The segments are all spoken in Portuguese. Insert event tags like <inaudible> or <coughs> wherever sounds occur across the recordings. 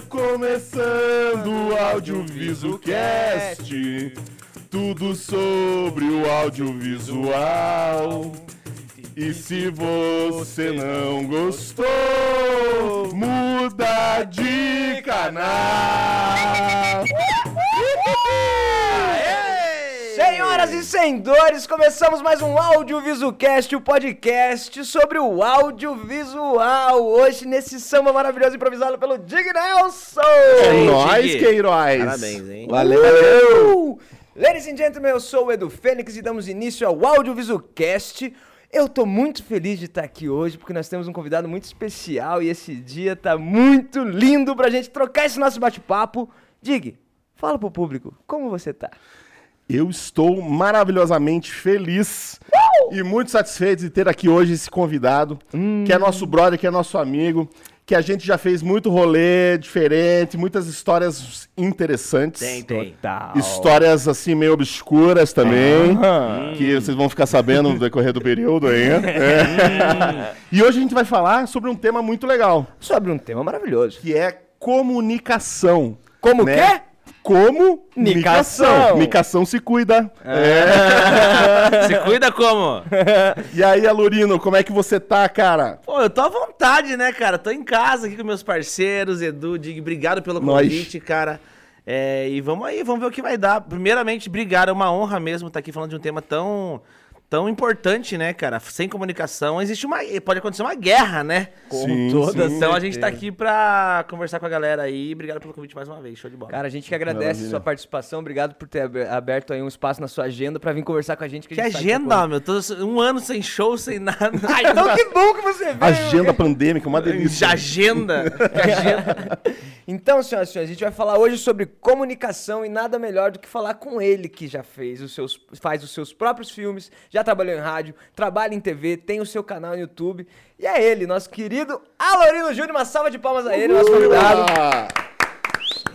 começando o Audiovisualcast. Tudo sobre o audiovisual. E se você não gostou, muda de canal. Senhoras e senhores, começamos mais um Audiovisualcast, o podcast sobre o audiovisual. Hoje, nesse samba maravilhoso improvisado pelo Dig Nelson. É nóis. Queiroz. Parabéns, hein? Valeu, valeu. Ladies and gentlemen, eu sou o Edu Fênix e damos início ao Audiovisualcast. Eu tô muito feliz de estar aqui hoje porque nós temos um convidado muito especial e esse dia tá muito lindo pra gente trocar esse nosso bate-papo. Dig, fala pro público, como você tá? Eu estou maravilhosamente feliz e muito satisfeito de ter aqui hoje esse convidado, que é nosso brother, que é nosso amigo, que a gente já fez muito rolê diferente, muitas histórias interessantes. Tem, tem. Total. Histórias assim meio obscuras também, que vocês vão ficar sabendo no decorrer do período ainda. <laughs> É. E hoje a gente vai falar sobre um tema muito legal, Sobre um tema maravilhoso. que é comunicação. Como né? quê? Comunicação. Nicação. Nicação se cuida. <laughs> Se cuida como? E aí, Alurino, como é que você tá, cara? Pô, eu tô à vontade, né, cara? Tô em casa aqui com meus parceiros, Edu, Dig, obrigado pelo Nós. convite, cara. É, e vamos aí, vamos ver o que vai dar. Primeiramente, obrigado, é uma honra mesmo estar aqui falando de um tema tão, tão importante, né, cara? Sem comunicação, existe uma. Pode acontecer uma guerra, né? Sim, toda sim. Então a gente tá aqui pra conversar com a galera aí. Obrigado pelo convite mais uma vez, show de bola. Cara, a gente que agradece Maravilha. a sua participação. Obrigado por ter ab- aberto aí um espaço na sua agenda pra vir conversar com a gente. que a gente sabe agenda, é meu. Tô um ano sem show, sem nada. <laughs> Ai, então que bom que você veio. Agenda pandêmica, uma delícia. Já agenda. <laughs> agenda. Então, senhoras e senhores, a gente vai falar hoje sobre comunicação e nada melhor do que falar com ele que já fez os seus, faz os seus próprios filmes, já trabalhou em rádio, trabalha em TV, tem o seu canal no YouTube. E é ele, nosso querido Alorino Júnior. Uma salva de palmas a ele, nosso convidado.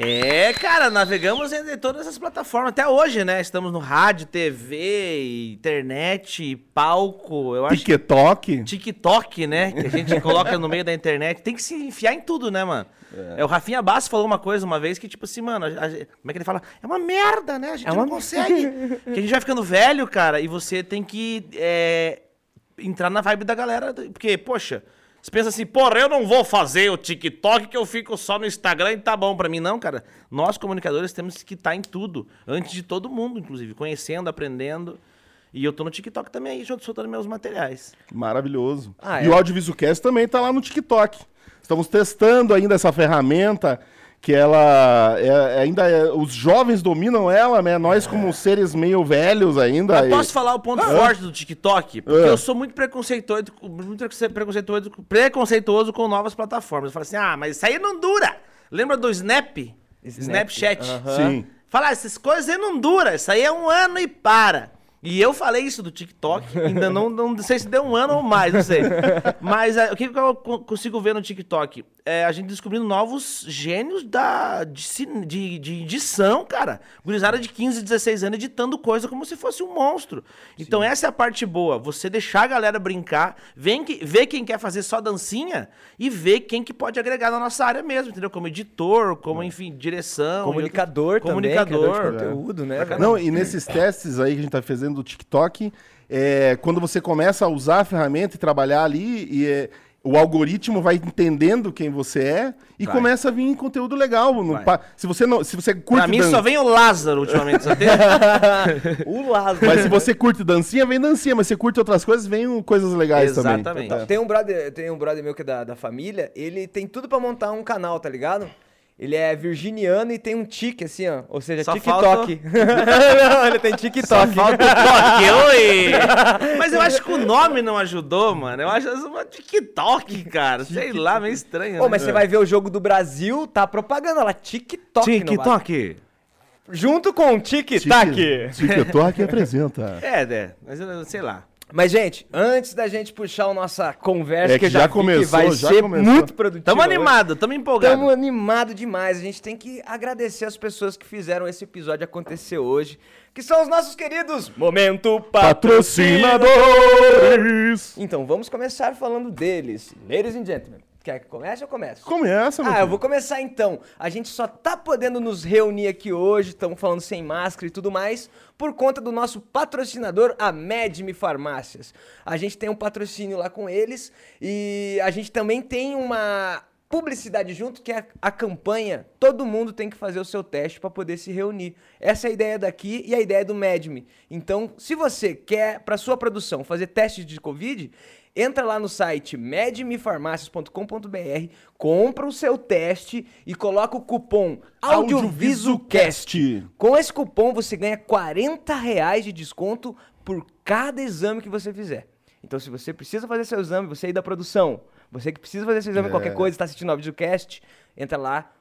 É, cara, navegamos em todas essas plataformas até hoje, né? Estamos no rádio, TV, internet, palco, eu acho. TikTok. TikTok, né? Que a gente coloca no meio da internet. Tem que se enfiar em tudo, né, mano? É. o Rafinha Bass falou uma coisa uma vez que, tipo assim, mano, a- a- como é que ele fala? É uma merda, né? A gente É uma não consegue. que a gente vai ficando velho, cara, e você tem que é, entrar na vibe da galera. Porque, poxa, você pensa assim, porra, eu não vou fazer o TikTok que eu fico só no Instagram e tá bom pra mim. Não, cara. Nós, comunicadores, temos que estar em tudo. Antes de todo mundo, inclusive. Conhecendo, aprendendo. E eu tô no TikTok também aí, soltando meus materiais. Maravilhoso. Ah, e é? o Audiovisualcast também tá lá no TikTok. Estamos testando ainda essa ferramenta que ela é- ainda é- os jovens dominam ela, né? Nós como seres meio velhos ainda. Mas e- posso falar o ponto forte do TikTok? Porque Ah. eu sou muito preconceituoso, muito preconceituoso, preconceituoso com novas plataformas. Eu falo assim, ah, mas isso aí não dura. Lembra do Snap? Snapchat. Sim. Fala, "Ah, essas coisas aí não duram. Isso aí é um ano e para. E eu falei isso do TikTok, ainda não, não sei se deu um ano ou mais, não sei. Mas é, o que, que eu co- consigo ver no TikTok? É a gente descobrindo novos gênios da, de, de, de edição, cara. Gurizada de 15, 16 anos editando coisa como se fosse um monstro. Então essa é a parte boa. Você deixar a galera brincar, vem que, ver quem quer fazer só dancinha e ver quem que pode agregar na nossa área mesmo, entendeu? Como editor, como, enfim, direção. Comunicador outro- também, Comunicador. criador de conteúdo, né? Não, e nesses testes aí que a gente tá fazendo do TikTok, é, quando você começa a usar a ferramenta e trabalhar ali, e é, o algoritmo vai entendendo quem você é e Vai. começa a vir conteúdo legal. pa- se você não, se você curte Pra mim dan- só vem o Lázaro ultimamente, só tem... <laughs> O Lázaro. mas se você curte dancinha, vem dancinha, mas se você curte outras coisas, vem coisas legais Exatamente. também. Tem um brother, tem um brother meu que é da, da família, ele tem tudo pra montar um canal, tá ligado? Ele é virginiano e tem um tique assim, ó. Ou seja, Só TikTok. <laughs> Não, ele tem Só TikTok. falta o toque, oi! <laughs> Mas eu acho que o nome não ajudou, mano. Eu acho uma TikTok, cara. Sei lá, meio estranho. Ô, né? mas você vai ver o jogo do Brasil, tá propaganda lá, TikTok. TikTok. Junto com o Tic- Tic-Tac. TikTok apresenta. É, né? Mas eu sei lá. Mas, gente, antes da gente puxar a nossa conversa, É que, que já, já começou, que vai já ser começou. muito produtivo. Tamo hoje. animado, tamo empolgado. Estamos animados demais. A gente tem que agradecer as pessoas que fizeram esse episódio acontecer hoje, que são os nossos queridos Momento Patrocínio. Patrocinadores! Então, vamos começar falando deles. Ladies and gentlemen, quer que comece ou comece? Começa, meu Ah, eu filho. vou começar então. A gente só tá podendo nos reunir aqui hoje, estamos falando sem máscara e tudo mais, por conta do nosso patrocinador, a Medme Farmácias. A gente tem um patrocínio lá com eles e a gente também tem uma publicidade junto, que é a campanha Todo mundo tem que fazer o seu teste para poder se reunir. Essa é a ideia daqui e a ideia do Medme. Então, se você quer para sua produção fazer teste de Covid, Entra lá no site medmefarmácias.com.br, compra o seu teste e coloca o cupom. AudiovisuCast. Com esse cupom você ganha 40 reais de desconto por cada exame que você fizer. Então se você precisa fazer seu exame, você aí da produção, você que precisa fazer seu exame É. qualquer coisa, está assistindo o AudiovisuCast, entra lá,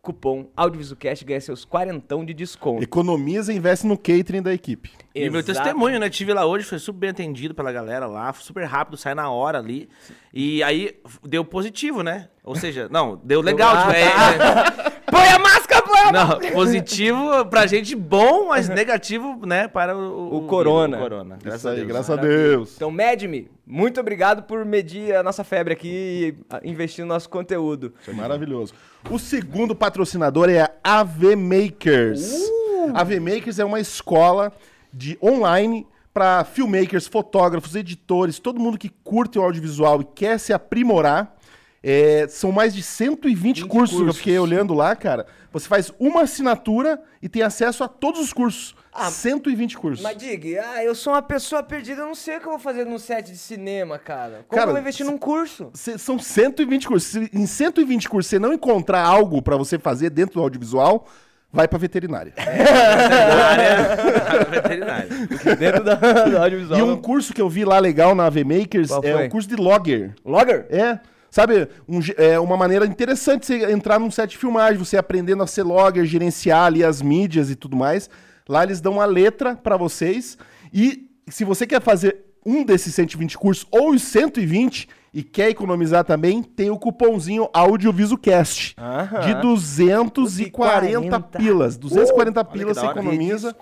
cupom AudiovisuCast, ganha seus quarentão de desconto. Economiza e investe no catering da equipe. E meu Exato. testemunho, né? Tive lá hoje, foi super bem atendido pela galera lá, super rápido, sai na hora ali. E aí deu positivo, né? Ou seja, não, deu legal. Tipo, é- tá. <laughs> Põe a máscara, a Não, <laughs> positivo pra gente bom, mas negativo, né, para o, O corona. o corona. Graças Isso a aí, Deus. graças a. Deus. Então, Medme, muito obrigado por medir a nossa febre aqui e ah, investir no nosso conteúdo. Isso é maravilhoso. O segundo patrocinador é a AV Makers. Uh! A AV Makers é uma escola de online para filmmakers, fotógrafos, editores, todo mundo que curte o audiovisual e quer se aprimorar. É, são mais de 120 cursos, que eu cursos. fiquei olhando lá, cara. Você faz uma assinatura e tem acesso a todos os cursos. Ah, 120 cursos. Mas diga, ah, eu sou uma pessoa perdida, eu não sei o que eu vou fazer num set de cinema, cara. Como Cara, eu vou investir num curso? São 120 cursos. Se em 120 cursos você não encontrar algo para você fazer dentro do audiovisual, vai para veterinária. <laughs> Veterinária. <laughs> Veterinária. Dentro da, do audiovisual. E um curso que eu vi lá legal na AV Makers Qual é o curso de logger. Logger? É, sabe, um é uma maneira interessante você entrar num set de filmagem, você aprendendo a ser logger, gerenciar ali as mídias e tudo mais. Lá eles dão uma letra para vocês e se você quer fazer um desses 120 cursos ou os 120 e quer economizar também, tem o cupomzinho AudiovisuCast Aham. de 240 240 pilas. 240 que pilas você economiza.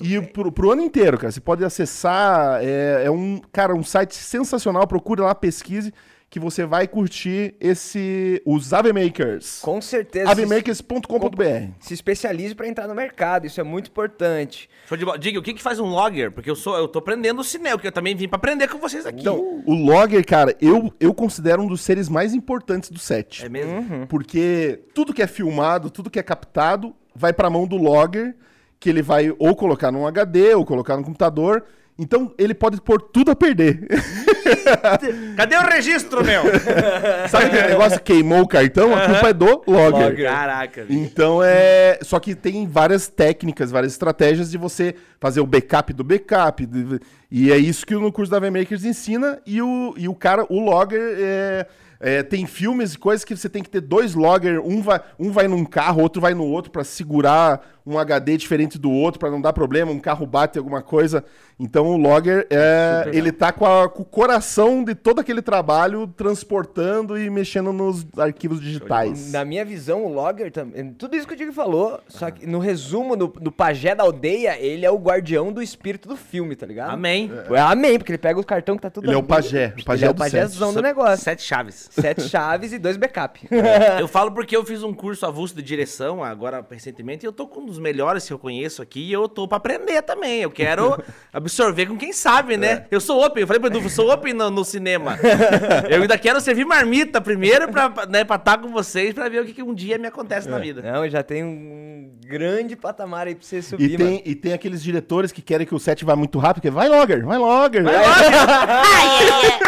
E pro, pro ano inteiro, cara. Você pode acessar. É, é um, cara, um site sensacional. Procure lá, pesquise, que você vai curtir esse. Os Ave Makers. Com certeza. Avemakers.com.br. Se especialize para entrar no mercado, isso é muito importante. Show de bola. Diga, o que que faz um logger? Porque eu sou, eu tô aprendendo o cinema, porque eu também vim pra aprender com vocês aqui. Então, o Logger, cara, eu, eu considero um dos seres mais importantes do set. é mesmo? Uhum. Porque tudo que é filmado, tudo que é captado, vai pra mão do Logger, que ele vai ou colocar num HD ou colocar no computador. Então, ele pode pôr tudo a perder. <laughs> Cadê o registro, meu? <laughs> Sabe aquele negócio que queimou o cartão? A culpa é do Logger. Logger. Caraca. bicho. Então é. Só que tem várias técnicas, várias estratégias de você fazer o backup do backup. E é isso que no curso da VMakers ensina. E o, e o cara, o logger, é, é, tem filmes e coisas que você tem que ter dois logger. Um vai, um vai num carro, outro vai no outro pra segurar um HD diferente do outro, pra não dar problema. Um carro bate alguma coisa. Então o logger, é, Super ele tá com, a- com o coração de todo aquele trabalho transportando e mexendo nos arquivos digitais. Na minha visão, o Logger também. Tudo isso que o Diego falou, só que no resumo, no, no pajé da aldeia, ele é o guardião do espírito do filme, tá ligado? Amém. É, amém, porque ele pega o cartão que tá tudo Ele é o ali. pajé, o pajé ele é o pajézão set. do negócio. Sete chaves. Sete chaves e dois backup. Eu falo porque eu fiz um curso avulso de direção agora recentemente e eu tô com um dos melhores que eu conheço aqui e eu tô pra aprender também. Eu quero <laughs> absorver com quem sabe, né? Eu sou open, eu falei pro Edu, eu sou open no, no cinema. <laughs> eu ainda quero servir marmita primeiro pra estar né, pra tá com vocês pra ver o que, que um dia me acontece na vida. Não, já tem um grande patamar aí pra você subir, E tem, e tem aqueles diretores que querem que o set vá muito rápido, que vai logger, vai logger. Vai lá,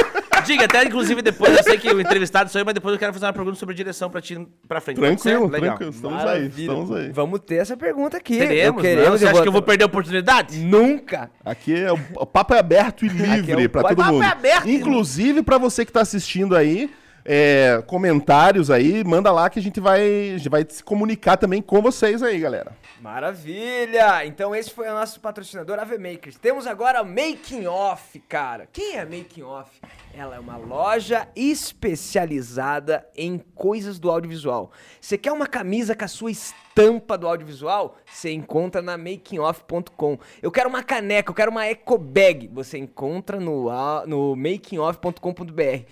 <laughs> Diga, até inclusive depois, eu sei que o entrevistado sou eu, mas depois eu quero fazer uma pergunta sobre direção pra ti pra frente. Tranquilo, Legal. tranquilo. Estamos Maravilha. aí, estamos aí. Vamos ter essa pergunta aqui. Teremos, queremos, Você acha que eu vou perder a oportunidade? Nunca. Aqui é o, o papo é aberto e livre é o pra papo todo é mundo. aberto. Inclusive pra você que tá assistindo aí, é, comentários aí, manda lá que a gente vai, a gente vai se comunicar também com vocês aí, galera. Maravilha! Então esse foi o nosso patrocinador AV Makers. Temos agora a Making Off, cara. Quem é Making Off? Ela é uma loja especializada em coisas do audiovisual. Você quer uma camisa com a sua estampa do audiovisual? Você encontra na makingoff.com. Eu quero uma caneca, eu quero uma eco bag. Você encontra no, a- no makingoff.com.br.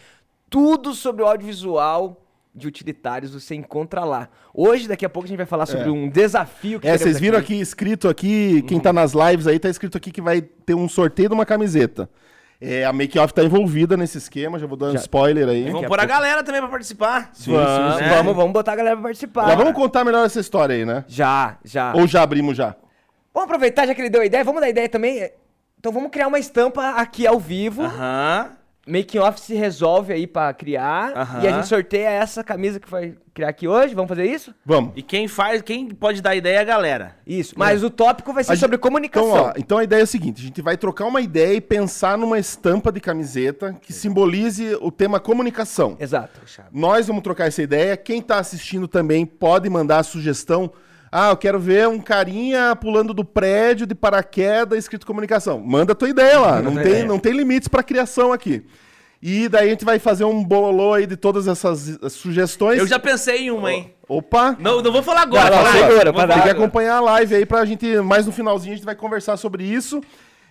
Tudo sobre o audiovisual de utilitários você encontra lá. Hoje, daqui a pouco, a gente vai falar sobre um desafio que É, vocês viram aqui escrito aqui, quem tá nas lives aí, tá escrito aqui que vai ter um sorteio de uma camiseta. É, a Make Off tá envolvida nesse esquema, já vou dar um spoiler aí. Vamos a pôr a galera também pra participar. Sim, vamos, sim, sim. vamos, vamos botar a galera pra participar. Já vamos contar melhor essa história aí, né? Já, já. Ou já abrimos já? Vamos aproveitar, já que ele deu a ideia, vamos dar ideia também. Então vamos criar uma estampa aqui ao vivo. Aham. Making Off se resolve aí pra criar. Aham. E a gente sorteia essa camisa que vai criar aqui hoje. Vamos fazer isso? Vamos. E quem faz, quem pode dar ideia é a galera. Isso. Mas o tópico vai ser A gente- sobre comunicação. Então, ó, então a ideia é a seguinte: a gente vai trocar uma ideia e pensar numa estampa de camiseta que simbolize o tema comunicação. Exato. Nós vamos trocar essa ideia. Quem tá assistindo também pode mandar a sugestão. Ah, eu quero ver um carinha pulando do prédio de paraquedas escrito comunicação. Manda a tua ideia lá. Não tem, ideia. não tem limites para criação aqui. E daí a gente vai fazer um bololô aí de todas essas sugestões. Eu já pensei em uma, hein? Opa! Não, não vou falar agora. Não, não, falar Tem que agora. acompanhar a live aí pra gente, mais no finalzinho, a gente vai conversar sobre isso.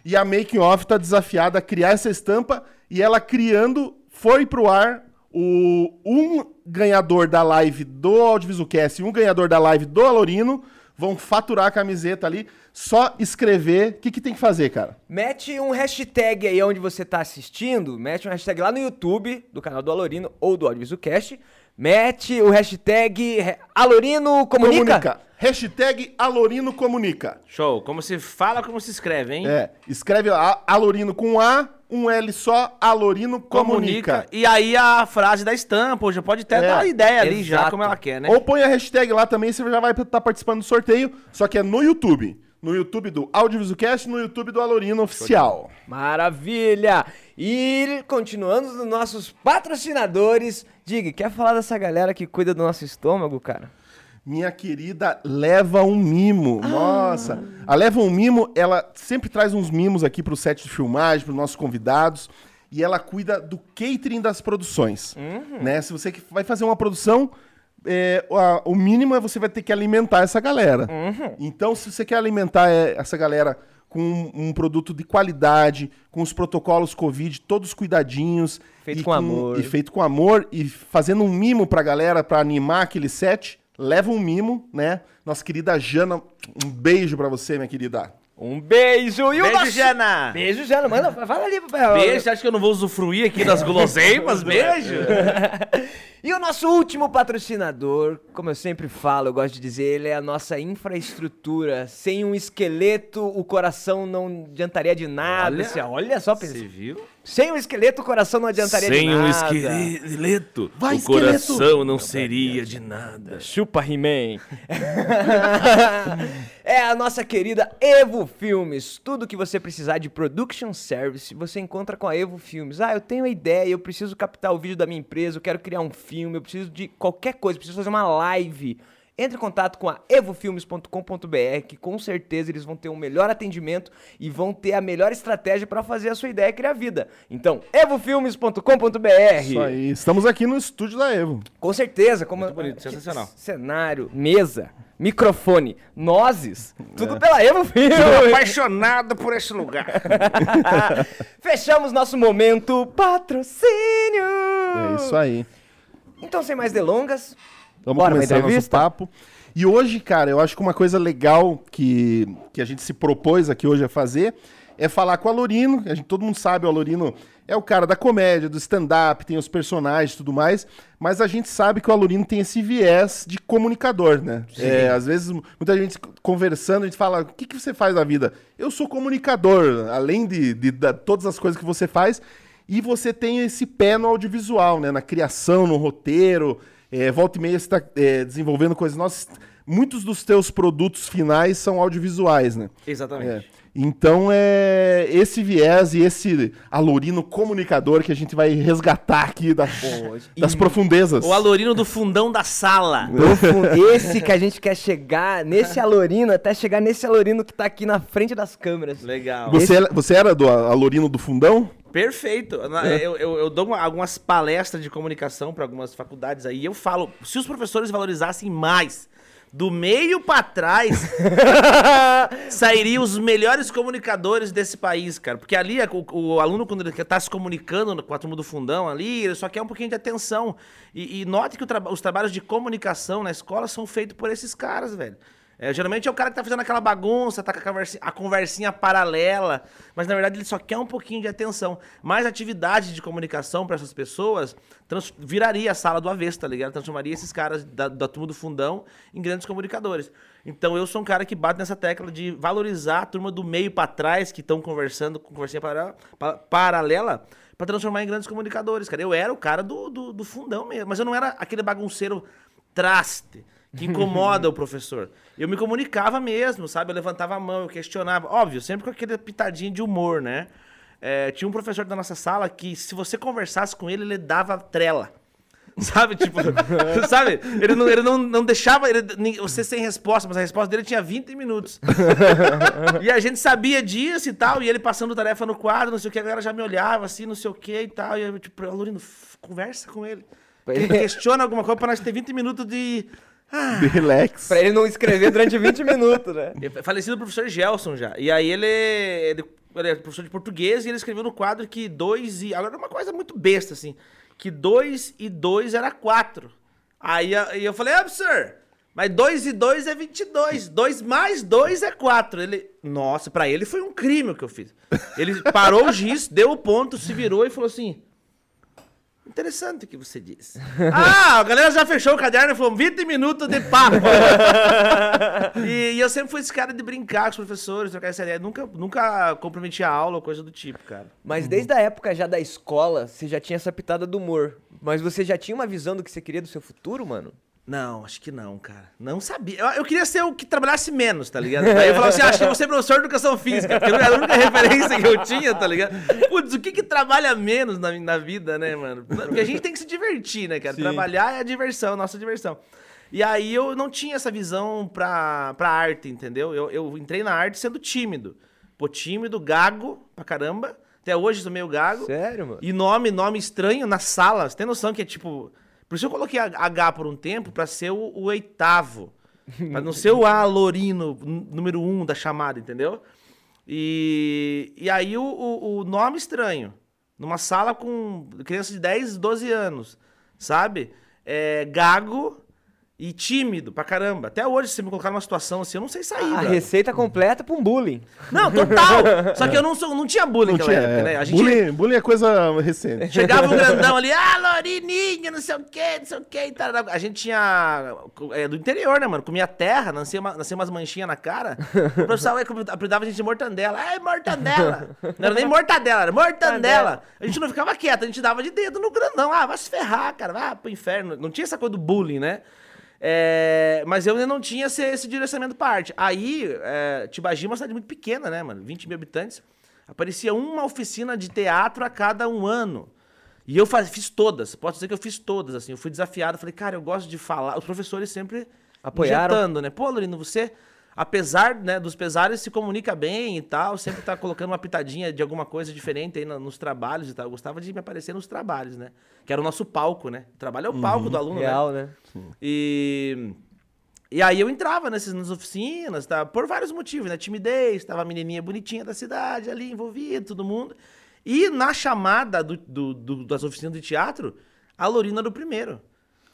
E a Making Off tá desafiada a criar essa estampa e ela criando foi pro ar o um ganhador da live do Audiovisualcast e um ganhador da live do Alorino vão faturar a camiseta ali. Só escrever. O que, que tem que fazer, cara? Mete um hashtag aí onde você tá assistindo. Mete um hashtag lá no YouTube do canal do Alorino ou do Audiovisualcast. Mete o hashtag Alorino Comunica. Hashtag Alorino Comunica. Show. Como se fala, como se escreve, hein? É, escreve a- Alorino com A, um L só, Alorino Comunica. E aí a frase da estampa, ou já pode até É, dar a ideia ali já, exato. como ela quer, né? Ou põe a hashtag lá também, você já vai estar participando do sorteio, só que é no YouTube. No YouTube do Audiovisualcast no YouTube do Alorino Oficial. Maravilha! E continuando nos nossos patrocinadores, diga, quer falar dessa galera que cuida do nosso estômago, cara? Minha querida Leva um Mimo. Nossa. A Leva um Mimo, ela sempre traz uns mimos aqui pro set de filmagem, pros nossos convidados. E ela cuida do catering das produções. Né? Se você vai fazer uma produção, é, a- o mínimo é você vai ter que alimentar essa galera. Então, se você quer alimentar é, essa galera com um, um produto de qualidade, com os protocolos Covid, todos cuidadinhos. Feito e com amor. E feito com amor e fazendo um mimo pra galera pra animar aquele set, leva um mimo, né? Nossa querida Jana, um beijo pra você, minha querida. Um beijo! E o Beijo, nosso... Jana! Beijo, Jana. Manda, fala ali. Beijo, você acha que eu não vou usufruir aqui das guloseimas? <laughs> Beijo! <laughs> E o nosso último patrocinador, como eu sempre falo, eu gosto de dizer, ele é a nossa infraestrutura. Sem um esqueleto, o coração não adiantaria de nada. Olha. Olha só, pensa. Você viu? Sem um esqueleto, o coração não adiantaria de Sem nada. um esqueleto, Vai, o esqueleto! coração não seria de nada. Chupa, He-Man. <laughs> é a nossa querida Evo Filmes. Tudo que você precisar de production service, você encontra com a Evo Filmes. Ah, eu tenho uma ideia, eu preciso captar o vídeo da minha empresa, eu quero criar um filme, eu preciso de qualquer coisa, eu preciso fazer uma live. Entre em contato com a evofilmes.com.br, que com certeza eles vão ter um melhor atendimento e vão ter a melhor estratégia para fazer a sua ideia criar vida. Então, evofilmes.com.br. Isso aí. Estamos aqui no estúdio da Evo. Com certeza, como Muito bonito, sensacional. Cenário, mesa, microfone, nozes, tudo É. pela Evo Filmes. apaixonado por esse lugar. <laughs> Fechamos nosso momento patrocínio. É isso aí. Então, sem mais delongas, Vamos Bora começar nosso papo. E hoje, cara, eu acho que uma coisa legal que, que a gente se propôs aqui hoje a fazer é falar com o Alorino. A gente, todo mundo sabe, o Alorino é o cara da comédia, do stand-up, tem os personagens e tudo mais. Mas a gente sabe que o Alorino tem esse viés de comunicador, né? É, às vezes, muita gente conversando, a gente fala: o que, que você faz na vida? Eu sou comunicador, além de, de, da- todas as coisas que você faz. E você tem esse pé no audiovisual, né? Na criação, no roteiro. É, volta e meia você está desenvolvendo coisas. Nossa, muitos dos teus produtos finais são audiovisuais, né? Exatamente. É. Então é esse viés e esse alorino comunicador que a gente vai resgatar aqui das, das profundezas. O alorino do fundão da sala. <laughs> Esse que a gente quer chegar, nesse alorino, até chegar nesse alorino que tá aqui na frente das câmeras. Legal. Você, era- você era do alorino do fundão? Perfeito. Na- Eu, eu- eu dou uma- algumas palestras de comunicação para algumas faculdades aí. e Eu falo, se os professores valorizassem mais do meio para trás, <laughs> sairiam os melhores comunicadores desse país, cara. Porque ali, o, o aluno, quando ele tá se comunicando com a turma do fundão ali, ele só quer um pouquinho de atenção. E, e note que o traba- os trabalhos de comunicação na escola são feitos por esses caras, velho. É, geralmente é o cara que tá fazendo aquela bagunça, tá com a conversinha, a conversinha paralela, mas na verdade ele só quer um pouquinho de atenção. Mais atividade de comunicação para essas pessoas trans- viraria a sala do avesso, tá ligado? Transformaria esses caras da, da turma do fundão em grandes comunicadores. Então eu sou um cara que bate nessa tecla de valorizar a turma do meio para trás, que estão conversando com conversinha para- pa- paralela, para transformar em grandes comunicadores, cara. Eu era o cara do, do, do fundão mesmo, mas eu não era aquele bagunceiro traste que incomoda o professor. Eu me comunicava mesmo, sabe? Eu levantava a mão, eu questionava. Óbvio, sempre com aquele pitadinho de humor, né? É, tinha um professor da nossa sala que, se você conversasse com ele, ele dava trela. <laughs> Sabe? Tipo, <laughs> sabe? Ele não, ele não, não deixava ele- você sem resposta, mas a resposta dele tinha 20 minutos. <laughs> e a gente sabia disso e tal, e ele passando tarefa no quadro, não sei o que, a galera já me olhava assim, não sei o que e tal. E eu, tipo, Alorino, f- conversa com ele. Ele questiona alguma coisa pra nós ter 20 minutos de. Ah, relax. <laughs> Pra ele não escrever durante 20 minutos, né? é Falecido professor Gelson já. E aí ele, ele, ele é professor de português e ele escreveu no quadro que 2 e. Agora uma coisa muito besta, assim. Que 2 e 2 era 4. Aí eu falei, ah, professor, mas 2 e 2 é 22. 2 mais 2 é 4. Ele. Nossa, pra ele foi um crime o que eu fiz. Ele parou o giz, deu o ponto, se virou e falou assim. Interessante o que você disse. <laughs> ah, a galera já fechou o caderno e falou 20 minutos de papo. <laughs> e, e eu sempre fui esse cara de brincar com os professores, trocar essa ideia. Nunca, nunca comprometi a aula ou coisa do tipo, cara. Mas desde a época já da escola, você já tinha essa pitada do humor. Mas você já tinha uma visão do que você queria do seu futuro, mano? Não, acho que não, cara. Não sabia. Eu, eu queria ser o que trabalhasse menos, tá ligado? Aí eu falava assim, ah, acho que eu vou ser professor de educação física, porque era a única <laughs> referência que eu tinha, tá ligado? Putz, o que que trabalha menos na, na vida, né, mano? Porque a gente tem que se divertir, né, cara? Sim. Trabalhar é a diversão, nossa diversão. E aí eu não tinha essa visão pra, pra arte, entendeu? Eu, eu entrei na arte sendo tímido. Pô, tímido, gago pra caramba. Até hoje sou meio gago. Sério, mano? E nome, nome estranho na sala. Você tem noção que é tipo. Por isso eu coloquei a- H por um tempo pra ser o, o oitavo. pra não ser o Alorino, n- número um da chamada, entendeu? E, e aí o, o, o nome estranho. Numa sala com criança de 10, 12 anos, sabe? É, gago e tímido pra caramba. Até hoje, se você me colocar numa situação assim, eu não sei sair. A brother. receita completa pra um bullying. Não, total! <laughs> Só que eu não, sou, não tinha bullying Não naquela tinha, época, é. né? A gente, bullying, bullying é coisa recente. <laughs> Chegava um <laughs> grandão ali, ah, Lorininho, não sei o que, não sei o que. e tal. A gente tinha. É, do interior, né, mano? Comia terra, nascia, uma, nascia umas manchinhas na cara. O professor é, apelidava a gente de mortandela. Ai, mortandela! Não era nem mortadela, era mortandela. A gente não ficava quieto, a gente dava de dedo no grandão. Ah, vai se ferrar, cara, vai pro inferno. Não tinha essa coisa do bullying, né? É, mas eu ainda não tinha esse, esse direcionamento pra arte. Aí, é, Tibagi é uma cidade muito pequena, né, mano? 20 mil habitantes. Aparecia uma oficina de teatro a cada um ano. E eu faz, fiz todas. Posso dizer que eu fiz todas, assim. Eu fui desafiado. Falei, cara, eu gosto de falar. Os professores sempre Apoiaram? injetando, né? Pô, Lorino, você, apesar né, dos pesares, se comunica bem e tal. Sempre tá colocando uma pitadinha de alguma coisa diferente aí nos trabalhos e tal. Eu gostava de me aparecer nos trabalhos, né? Que era o nosso palco, né? O trabalho é o palco do aluno, né? Real, né? E, e aí eu entrava nessas nas oficinas, tá? por vários motivos, né? Timidez, tava a menininha bonitinha da cidade ali, envolvida, todo mundo. E na chamada do, do- do- das oficinas de teatro, a Lorina era o primeiro.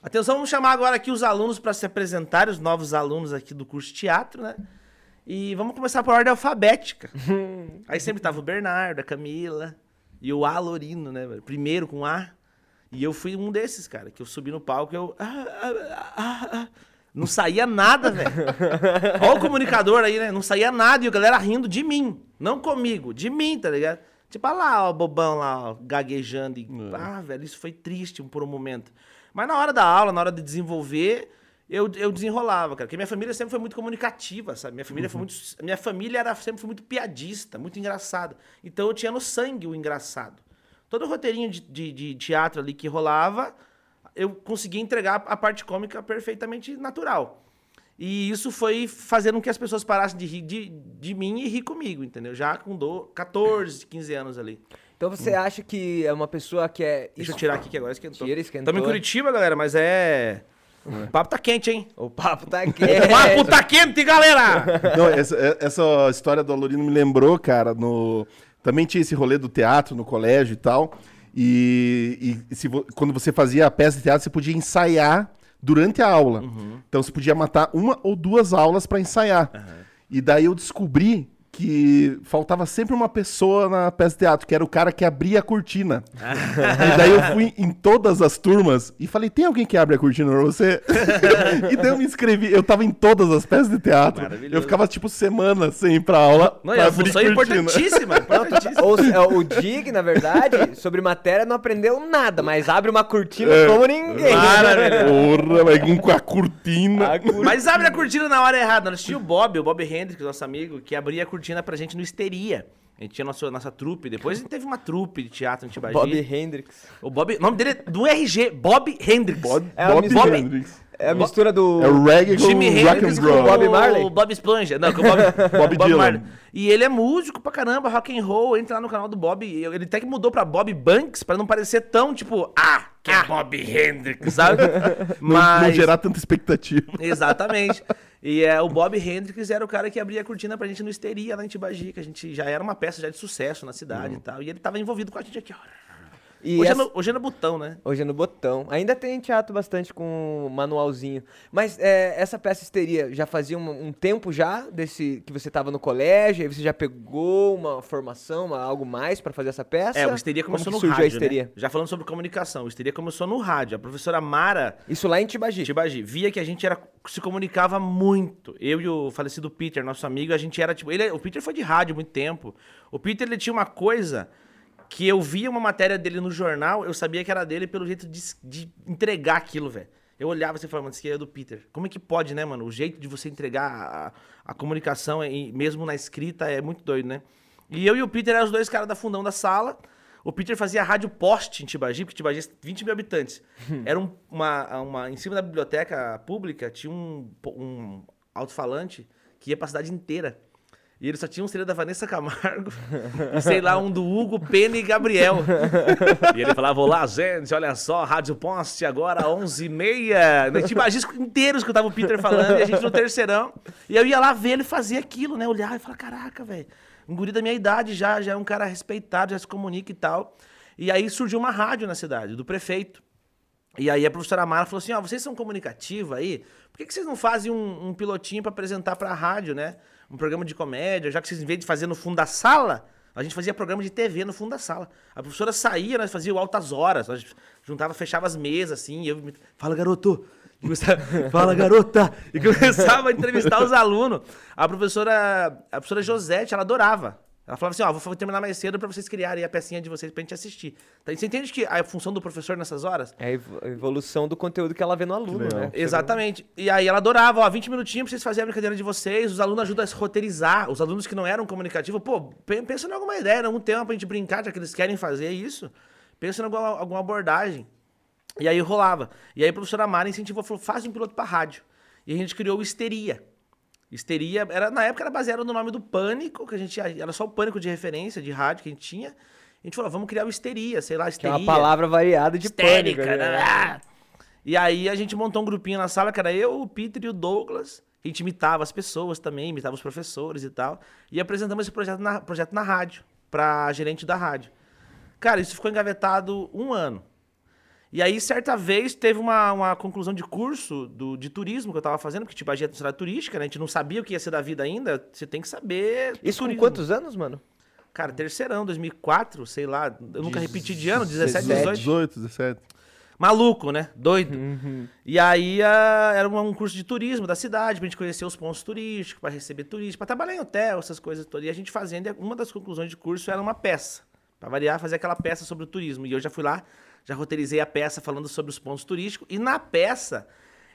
Atenção, vamos chamar agora aqui os alunos para se apresentarem, os novos alunos aqui do curso de teatro, né? E vamos começar por ordem alfabética. <laughs> Aí sempre tava o Bernardo, a Camila e o Alorino, né? velho? Primeiro com A. E eu fui um desses, cara, que eu subi no palco e eu. ah, ah, ah, ah. Não saía nada, velho. <laughs> Olha o comunicador aí, né? Não saía nada e a galera rindo de mim. Não comigo, de mim, tá ligado? Tipo, olha lá, ó, o bobão lá, ó, gaguejando. E, ah, velho, isso foi triste por um momento. Mas na hora da aula, na hora de desenvolver, eu, eu desenrolava, cara. Porque minha família sempre foi muito comunicativa, sabe? Minha família foi muito. Minha família era, sempre foi muito piadista, muito engraçada. Então eu tinha no sangue o engraçado. Todo roteirinho de, de, de teatro ali que rolava, eu conseguia entregar a parte cômica perfeitamente natural. E isso foi fazendo com que as pessoas parassem de rir de, de mim e rir comigo, entendeu? Já com do, 14, 15 anos ali. Então você acha que é uma pessoa que é. Deixa eu tirar aqui que agora esquentou. Tira, esquentou. Estamos em Curitiba, galera, mas é. O papo tá quente, hein? O papo tá <laughs> O quente. papo tá quente, galera! <laughs> Não, essa, é- essa história do Alorino me lembrou, cara, no... Também tinha esse rolê do teatro no colégio e tal. E, e se vo- quando você fazia a peça de teatro, você podia ensaiar durante a aula. Então você podia matar uma ou duas aulas pra ensaiar. E daí eu descobri que faltava sempre uma pessoa na peça de teatro, que era o cara que abria a cortina. e daí eu fui em todas as turmas e falei, tem alguém que abre a cortina pra você? <laughs> e daí eu me inscrevi, eu tava em todas as peças de teatro. Eu ficava, tipo, semanas sem ir pra aula Não, pra a função é cortina. importantíssima. importantíssima. Ou, é, o Dig, na verdade, sobre matéria não aprendeu nada, mas abre uma cortina É. como ninguém. Porra, mas com- a cortina. A cor- Mas abre a cortina na hora errada. Nós tínhamos o Bob, o Bob Hendricks, nosso amigo, que abria a cortina pra gente no Histeria. A gente tinha nossa, nossa trupe. Depois a gente teve uma trupe de teatro em Tibagi. Bob Hendricks. O Bob. O nome dele é do RG, Bob Hendricks. Bob, É Bob mistura- Hendricks. É a mistura do. É o reggae com Jimi rock Hendrix and com roll. o Bob Marley? O Bob Sponge. Não, com o Bob, <laughs> Bob Bob Dylan. Marley. E ele é músico pra caramba, rock and roll. Entra lá no canal do Bob. Ele até que mudou pra Bob Banks pra não parecer tão tipo, ah, que é Bob Hendrix, sabe? <laughs> Não, não gerar tanta expectativa. Exatamente. E é, o Bob Hendricks era o cara que abria a cortina pra gente no Histeria, lá em Tibagi, que a gente já era uma peça já de sucesso na cidade e tal. E ele tava envolvido com a gente aqui, ó. E Hoje, essa- é no, hoje é no botão, né? Hoje é no botão. Ainda tem teatro bastante com manualzinho. Mas é, essa peça histeria já fazia um, um tempo já desse que você tava no colégio, aí você já pegou uma formação, uma- algo mais pra fazer essa peça? É, o Histeria Como começou que no rádio, a histeria? né? Já falando sobre comunicação, o Histeria começou no rádio. A professora Mara Isso lá em Tibagi. Tibagi via que a gente era, se comunicava muito. Eu e o falecido Peter, nosso amigo, a gente era tipo... Ele, o Peter foi de rádio há muito tempo. O Peter, ele tinha uma coisa que eu via uma matéria dele no jornal, eu sabia que era dele pelo jeito de, de entregar aquilo, velho. Eu olhava e falava, mano, isso aqui é do Peter. Como é que pode, né, mano? O jeito de você entregar a, a comunicação, e mesmo na escrita, é muito doido, né? E eu e o Peter eram os dois caras da fundão da sala. O Peter fazia rádio poste em Tibagi, porque Tibagi é 20 mil habitantes. <laughs> Era um- uma, uma. Em cima da biblioteca pública tinha um, um alto-falante que ia pra cidade inteira. E ele só tinha um CD da Vanessa Camargo e sei lá, um do Hugo, Pena e Gabriel. E ele falava: Olá, gente, olha só, Rádio Poste agora 11h30. Na Tibagi inteiro escutava o Peter falando e a gente no terceirão. E eu ia lá ver ele fazer aquilo, né? Olhar e falar: Caraca, velho, um guri da minha idade já, já é um cara respeitado, já se comunica e tal. E aí surgiu uma rádio na cidade, do prefeito. E aí a professora Mara falou assim, ó, vocês são comunicativa aí, por que, que vocês não fazem um, um pilotinho pra apresentar pra rádio, né? Um programa de comédia, já que vocês, em vez de fazer no fundo da sala, a gente fazia programa de TV no fundo da sala. A professora saía, nós fazíamos altas horas, nós juntava, fechava as mesas, assim, eu... Fala, garoto! <laughs> Fala, garota! E começava a entrevistar os alunos. A professora, a professora Josete, ela adorava. Ela falava assim, ó, vou terminar mais cedo pra vocês criarem a pecinha de vocês pra gente assistir. Então, você entende que a função do professor nessas horas É a evo- a evolução do conteúdo que ela vê no aluno, né? Exatamente. E aí ela adorava, ó, 20 minutinhos pra vocês fazerem a brincadeira de vocês, os alunos ajudam a se roteirizar, os alunos que não eram comunicativos, pô, pe- pensa em alguma ideia, em algum tema pra gente brincar, já que eles querem fazer isso, pensa em alguma, alguma abordagem. E aí rolava. E aí a professora Mara incentivou, falou, faz um piloto pra rádio. E a gente criou o Histeria. Histeria, era, na época era baseado no nome do Pânico, que a gente, era só o Pânico de referência, de rádio que a gente tinha. A gente falou, vamos criar o Histeria, sei lá, Que é Histeria uma palavra variada de histérica, pânico, né? né? Ah! E aí a gente montou um grupinho na sala, que era eu, o Peter e o Douglas. A gente imitava as pessoas também, imitava os professores e tal. E apresentamos esse projeto na, projeto na rádio, pra gerente da rádio. Cara, isso ficou engavetado um ano. E aí, certa vez, teve uma, uma conclusão de curso do, de turismo que eu tava fazendo, porque Tibagi é uma cidade turística, né? A gente não sabia o que ia ser da vida ainda. Você tem que saber. Isso com turismo. quantos anos, mano? Cara, terceirão, 2004, sei lá. Eu nunca repeti de ano, 17, 17. 18. 18, 17. Maluco, né? Doido. E aí ah, era um curso de turismo da cidade, pra gente conhecer os pontos turísticos, pra receber turistas, pra trabalhar em hotel, essas coisas todas. E a gente fazendo, e uma das conclusões de curso era uma peça. Pra variar, fazer aquela peça sobre o turismo. E eu já fui lá, já roteirizei a peça falando sobre os pontos turísticos. E na peça,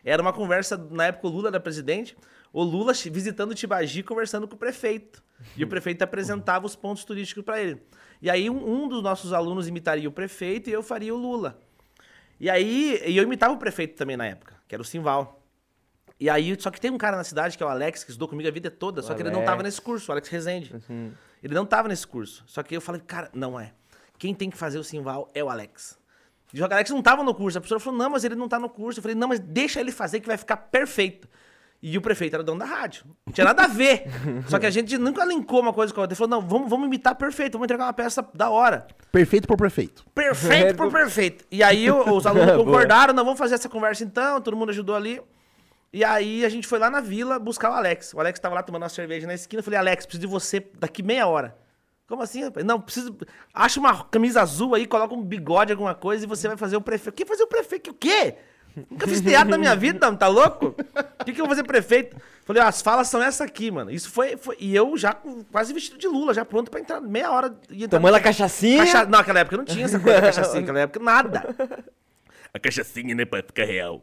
Era uma conversa, na época o Lula era presidente, o Lula visitando Tibagi conversando com o prefeito. E o prefeito apresentava os pontos turísticos para ele. E aí um, um, dos nossos alunos imitaria o prefeito e eu faria o Lula. E aí, e eu imitava o prefeito também na época, que era o Simval. E aí, só que tem um cara na cidade, que é o Alex, que estudou comigo a vida toda, o só que ele não tava nesse curso, o Alex Rezende. Uhum. Ele não tava nesse curso. Só que eu falei, cara, não é. Quem tem que fazer o Simval é o Alex. E o Alex não tava no curso. A professora falou, não, mas ele não tá no curso. Eu falei, não, mas deixa ele fazer que vai ficar perfeito. E o prefeito era dono da rádio. Não tinha nada a ver. <laughs> Só que a gente nunca linkou uma coisa com a outra. Ele falou, não, vamos, vamos imitar perfeito, vamos entregar uma peça da hora. Perfeito por prefeito. Perfeito por <laughs> perfeito. E aí os alunos <laughs> concordaram, não, vamos fazer essa conversa então, todo mundo ajudou ali. E aí a gente foi lá na vila buscar o Alex. O Alex tava lá tomando uma cerveja na esquina. Eu falei, Alex, preciso de você daqui meia hora. Como assim, rapaz? Não, preciso. Acha uma camisa azul aí, coloca um bigode, alguma coisa, e você vai fazer o prefeito. O que fazer o prefeito? O quê? Nunca fiz teatro na minha vida, não, tá louco? O que, que eu vou fazer prefeito? Falei, ó, as falas são essa aqui, mano. Isso foi, foi. E eu já quase vestido de Lula, já pronto pra entrar meia hora. Tomando a cachaçinha? Cacha... Não, naquela época não tinha essa coisa da cachaçinha, naquela época nada. A cachaçinha, né, pra ficar real.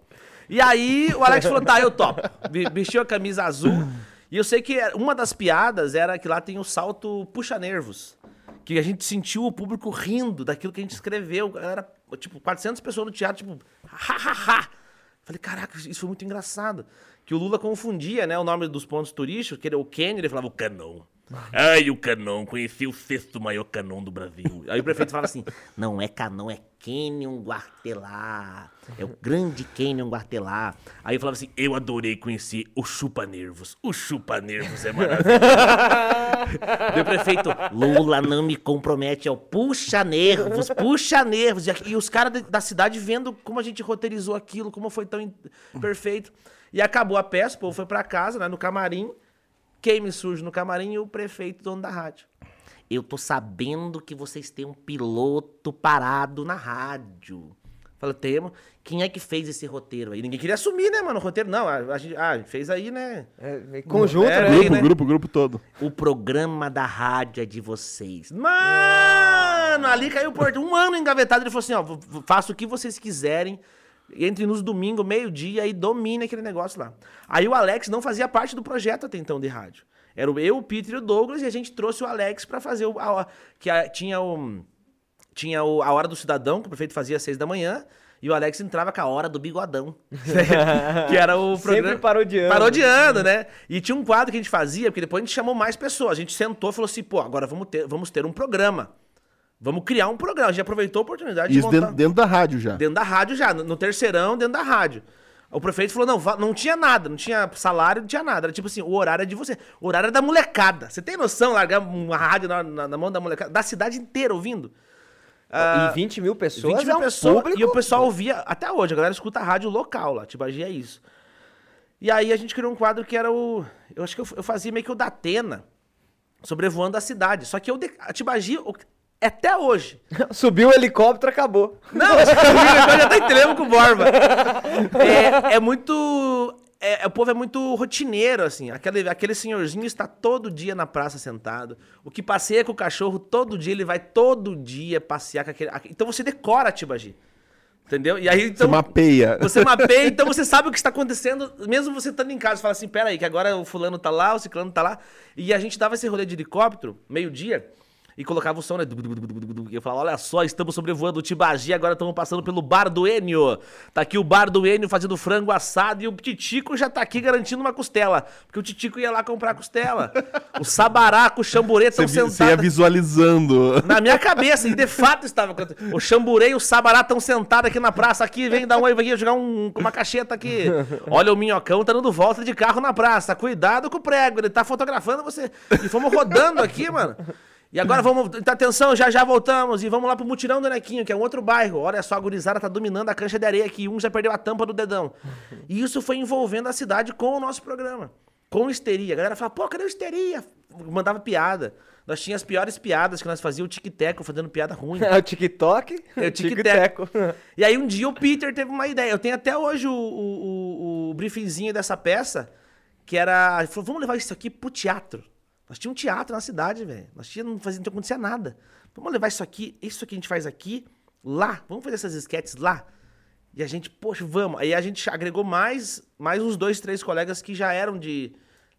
E aí o Alex falou, tá, eu topo. Vestiu a camisa azul. E eu sei que uma das piadas era que lá tem o salto puxa-nervos. Que a gente sentiu o público rindo daquilo que a gente escreveu. Era, tipo, 400 pessoas no teatro, tipo, ha, ha, ha. Falei, caraca, isso foi muito engraçado. Que o Lula confundia, né, o nome dos pontos turísticos, que era o Kenny, ele falava o Canon. Ai, o Canon, conheci o sexto maior Canon do Brasil. Aí o prefeito fala assim: não é Canon, é Canyon Guartelar. É o grande Canyon Guartelar. Aí eu falava assim: eu adorei conhecer o Chupa Nervos. O Chupa Nervos é maravilhoso. o prefeito, Lula não me compromete, é o puxa nervos, puxa nervos. E os caras da cidade vendo como a gente roteirizou aquilo, como foi tão perfeito. E acabou a peça, o povo foi pra casa, né, no camarim. Quem me surge no camarim? E o prefeito, dono da rádio. Eu tô sabendo que vocês têm um piloto parado na rádio. Falei, temos. Quem é que fez esse roteiro aí? Ninguém queria assumir, né, mano? O roteiro, não. A, a gente ah, fez aí, né? É, conjunto, é, né? Grupo, né? grupo, grupo todo. O programa da rádio é de vocês. Mano, ali caiu o porto. Um ano engavetado. Ele falou assim: ó, faça o que vocês quiserem. Entre nos domingos, meio-dia, e domine aquele negócio lá. Aí o Alex não fazia parte do projeto até então de rádio. Era eu, o Peter e o Douglas, e a gente trouxe o Alex para fazer o. A, que a, tinha o. Tinha o, a hora do cidadão, que o prefeito fazia às seis da manhã. E o Alex entrava com a hora do bigodão. <laughs> que era o programa. Sempre parodiando. Parodiando, né? E tinha um quadro que a gente fazia, porque depois a gente chamou mais pessoas. A gente sentou e falou assim: pô, agora vamos ter, vamos ter um programa. Vamos criar um programa. A gente aproveitou a oportunidade Isso de montar... dentro, dentro, da rádio já. Dentro da rádio já, no, terceirão, dentro da rádio. O prefeito falou: não, não tinha nada, não tinha salário, não tinha nada. Era tipo assim, o horário é de você. O horário é da molecada. Você tem noção, largar uma rádio na, na, na mão da molecada, da cidade inteira ouvindo? Uh, e 20 mil pessoas 20 mil é um pessoas, público. E o pessoal ouvia, até hoje, a galera escuta a rádio local lá, Tibagi é isso. E aí a gente criou um quadro que era o. Eu acho que eu, eu fazia meio que o da Atena, sobrevoando a cidade. Só que eu, a Tibagi, até hoje. <laughs> Subiu o helicóptero, acabou. Não, o helicóptero já tá entrando com borba. É, é muito. É, o povo é muito rotineiro, assim. Aquele, aquele senhorzinho está todo dia na praça sentado. O que passeia com o cachorro todo dia, ele vai todo dia passear com aquele. Então você decora Tibagi. Entendeu? E aí, então, você mapeia. Você mapeia, então você sabe o que está acontecendo, mesmo você estando em casa. Você fala assim: peraí, que agora o fulano tá lá, o ciclano tá lá. E a gente dava esse rolê de helicóptero, meio-dia e colocava o som, né? E eu falava, olha só, estamos sobrevoando o Tibagi, agora estamos passando pelo Bar do Enio. Tá aqui o Bar do Enio fazendo frango assado e o Titico já tá aqui garantindo uma costela. Porque o Titico ia lá comprar costela. O Sabará com o Chamburê estão sentados. Você ia visualizando. Na minha cabeça, e de fato estava. O Chamburê e o Sabará estão sentados aqui na praça. Aqui, vem dar um oi, aqui jogar um, uma cacheta aqui. Olha o minhocão tá dando volta de carro na praça. Cuidado com o prego, ele tá fotografando você. E fomos rodando aqui, mano. E agora vamos. Então, atenção, já já voltamos. E vamos lá pro Mutirão do Nequinho, que é um outro bairro. Olha só, a gurizada tá dominando a cancha de areia aqui. Um já perdeu a tampa do dedão. <laughs> E isso foi envolvendo a cidade com o nosso programa. Com histeria. A galera fala, pô, cadê histeria? Mandava piada. Nós tínhamos as piores piadas que nós fazíamos o tic-teco fazendo piada ruim. <laughs> É o TikTok? É o <laughs> tic-teco. e aí um dia o Peter teve uma ideia. Eu tenho até hoje o, o, o, o briefingzinho dessa peça, que era. Ele falou, vamos levar isso aqui pro teatro. Nós tínhamos um teatro na cidade, velho. Nós tínhamos, não, fazia, não acontecia nada. Vamos levar isso aqui, isso que a gente faz aqui, lá. Vamos fazer essas esquetes lá. E a gente, poxa, vamos. Aí a gente agregou mais, mais uns dois, três colegas que já eram de,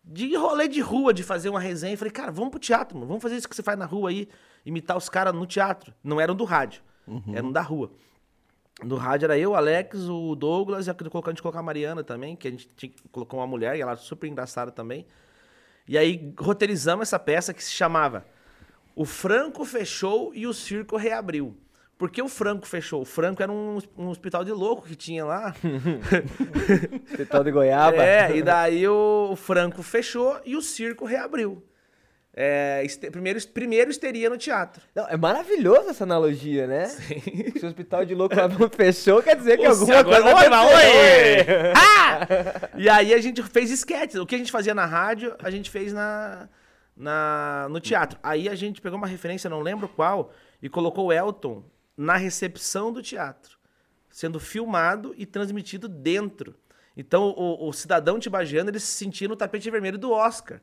de rolê de rua, de fazer uma resenha. E falei, cara, vamos pro teatro, mano. Vamos fazer isso que você faz na rua aí, imitar os caras no teatro. Não eram do rádio, eram da rua. No rádio era eu, o Alex, o Douglas, e a gente colocou a Mariana também, que a gente tinha- colocou uma mulher, e ela era super engraçada também. E aí roteirizamos essa peça que se chamava O Franco Fechou e o Circo Reabriu. Por que o Franco fechou? O Franco era um, um hospital de louco que tinha lá. <laughs> Hospital de Goiaba. É, e daí o, o Franco fechou e o circo reabriu. É, primeiro, primeiro histeria no teatro. Não, é maravilhoso essa analogia, né? Se o hospital de louco não fechou, quer dizer que alguma agora coisa vai, oi! <laughs> Ah! E aí a gente fez esquetes. O que a gente fazia na rádio, a gente fez na, na, no teatro. Aí a gente pegou uma referência, não lembro qual, e colocou o Elton na recepção do teatro, sendo filmado e transmitido dentro. Então o, o cidadão tibagiano ele se sentia no tapete vermelho do Oscar.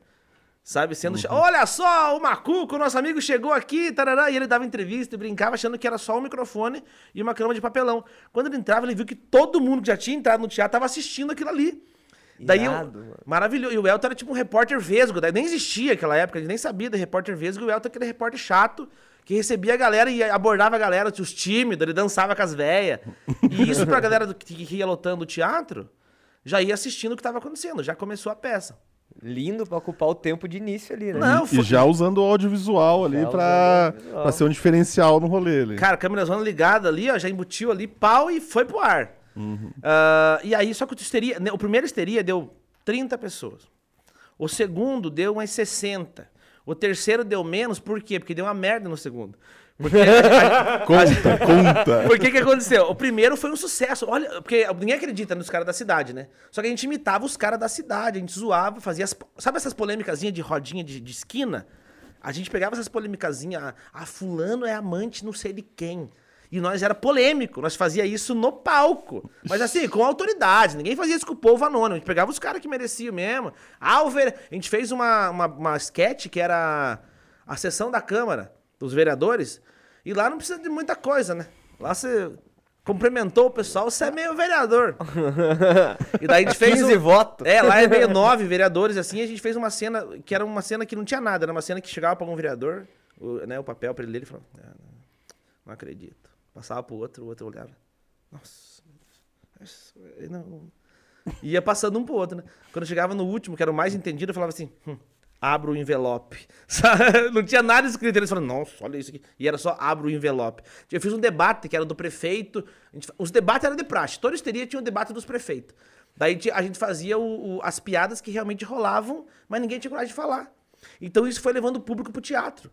Sabe, sendo. cha- Olha só, o Macuco, nosso amigo, chegou aqui, tarará, e ele dava entrevista e brincava achando que era só um microfone e uma cama de papelão. Quando ele entrava, ele viu que todo mundo que já tinha entrado no teatro estava assistindo aquilo ali. Daí eu, Irado, mano. maravilhoso. E o Elton era tipo um repórter vesgo, daí nem existia aquela época, a gente nem sabia de repórter vesgo, e o Elton era aquele repórter chato que recebia a galera e abordava a galera, os tímidos, ele dançava com as velhas. E isso pra galera do, que que ia lotando o teatro, já ia assistindo o que estava acontecendo, já começou a peça. Lindo pra ocupar o tempo de início ali, né? Não, E foi- já usando o audiovisual ali pra ser um diferencial no rolê ali. Cara, câmera zona ligada ali, ó, já embutiu ali, pau e foi pro ar. Ah, e aí, só que o histeria, né, o primeiro histeria deu 30 pessoas. O segundo deu umas 60. O terceiro deu menos, por quê? Porque deu uma merda no segundo. Porque <laughs> Conta, conta. Por que que aconteceu? O primeiro foi um sucesso. Olha, porque ninguém acredita nos caras da cidade, né? Só que a gente imitava os caras da cidade, a gente zoava, fazia as, sabe essas polêmicazinhas de rodinha de, de esquina? A gente pegava essas polêmicazinhas, a, a fulano é amante não sei de quem. E nós era polêmico, nós fazia isso no palco. Mas assim, com autoridade, ninguém fazia isso com o povo anônimo. A gente pegava os caras que mereciam mesmo. Ah, o vere... A gente fez uma, uma, uma sketch que era a sessão da Câmara dos vereadores. E lá não precisa de muita coisa, né? Lá você cumprimentou o pessoal, você é meio vereador. <laughs> E daí a gente fez. 15 um- votos. É, lá é meio nove vereadores, assim. A gente fez uma cena que era uma cena que não tinha nada. Era uma cena que chegava pra um vereador, o, né, o papel pra ele ler, ele falava: "Ah, não, acredito. Passava pro outro, o outro olhava. Nossa, não. Ia passando um pro outro, né? Quando chegava no último, que era o mais entendido, eu falava assim: hum, abra o envelope. <laughs> Sabe? Não tinha nada escrito. Eles falaram, nossa, olha isso aqui. E era só abra o envelope. Eu fiz um debate que era do prefeito. Gente os debates eram de praxe. Toda histeria tinha um debate dos prefeitos. Daí a gente fazia o- o- as piadas que realmente rolavam, mas ninguém tinha coragem de falar. Então isso foi levando o público pro teatro.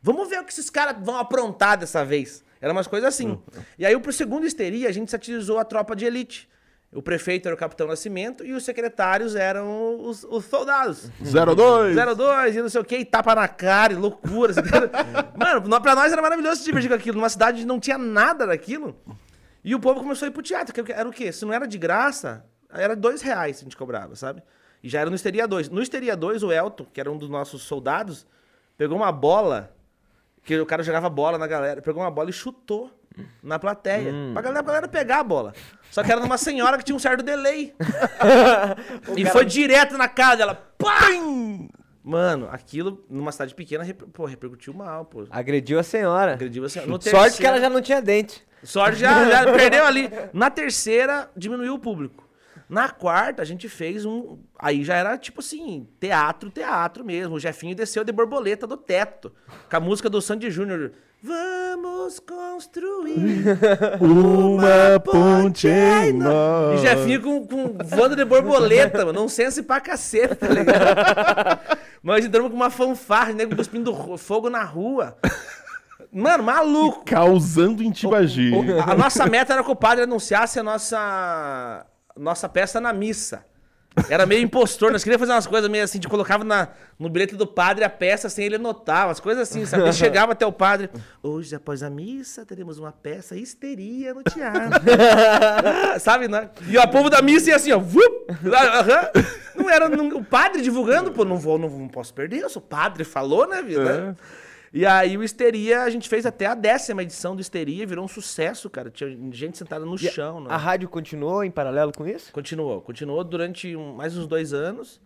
Vamos ver o que esses caras vão aprontar dessa vez. Era umas coisas assim. E aí, pro segundo histeria, a gente satirizou a tropa de elite. O prefeito era o Capitão Nascimento e os secretários eram os, os soldados. <laughs> 02. 02 e não sei o que, e tapa na cara, e loucuras. <laughs> entendeu? Mano, pra nós era maravilhoso se divertir com aquilo. Numa cidade não tinha nada daquilo. E o povo começou a ir pro teatro. que Era o quê? Se não era de graça, era dois reais que a gente cobrava, sabe? E já era no Histeria 2. No Histeria 2, o Elton, que era um dos nossos soldados, pegou uma bola, que o cara jogava bola na galera, pegou uma bola e chutou na plateia. Pra galera, pra galera pegar a bola. Só que era numa senhora que tinha um certo delay. <laughs> e foi direto na cara dela. Pam! Mano, aquilo numa cidade pequena, pô, repercutiu mal, pô. Agrediu a senhora. Agrediu assim. No Sorte que ela já não tinha dente. Sorte já, já <laughs> perdeu ali. Na terceira, diminuiu o público. Na quarta, a gente fez um. Aí já era tipo assim, teatro, teatro mesmo. O Jefinho desceu de borboleta do teto. Com a música do Sandy Júnior. Vamos construir. <laughs> Uma ponte em não. nós. E Jefinho com, com voando de borboleta, mano. Não sense pra caceta, tá ligado? <laughs> Nós entramos com uma fanfarra, nego cuspindo ro- fogo na rua. Mano, maluco. Causando em Tibagi. A nossa meta era que o padre anunciasse a nossa, nossa peça na missa. Era meio impostor, nós queríamos fazer umas coisas meio assim, de colocava na, no bilhete do padre a peça sem ele notar, umas coisas assim, sabe? Ele chegava até o padre, hoje após a missa teremos uma peça histeria no teatro. <laughs> Sabe, né? E o povo da missa ia assim, ó, vup, aham. não era não- o padre divulgando, pô, não vou, não, não posso perder, eu sou padre, falou, né, vida? E aí o Histeria, a gente fez até a décima edição do Histeria, virou um sucesso, cara. Tinha gente sentada no E chão. né? A rádio continuou em paralelo com isso? Continuou, continuou durante um- mais uns dois anos.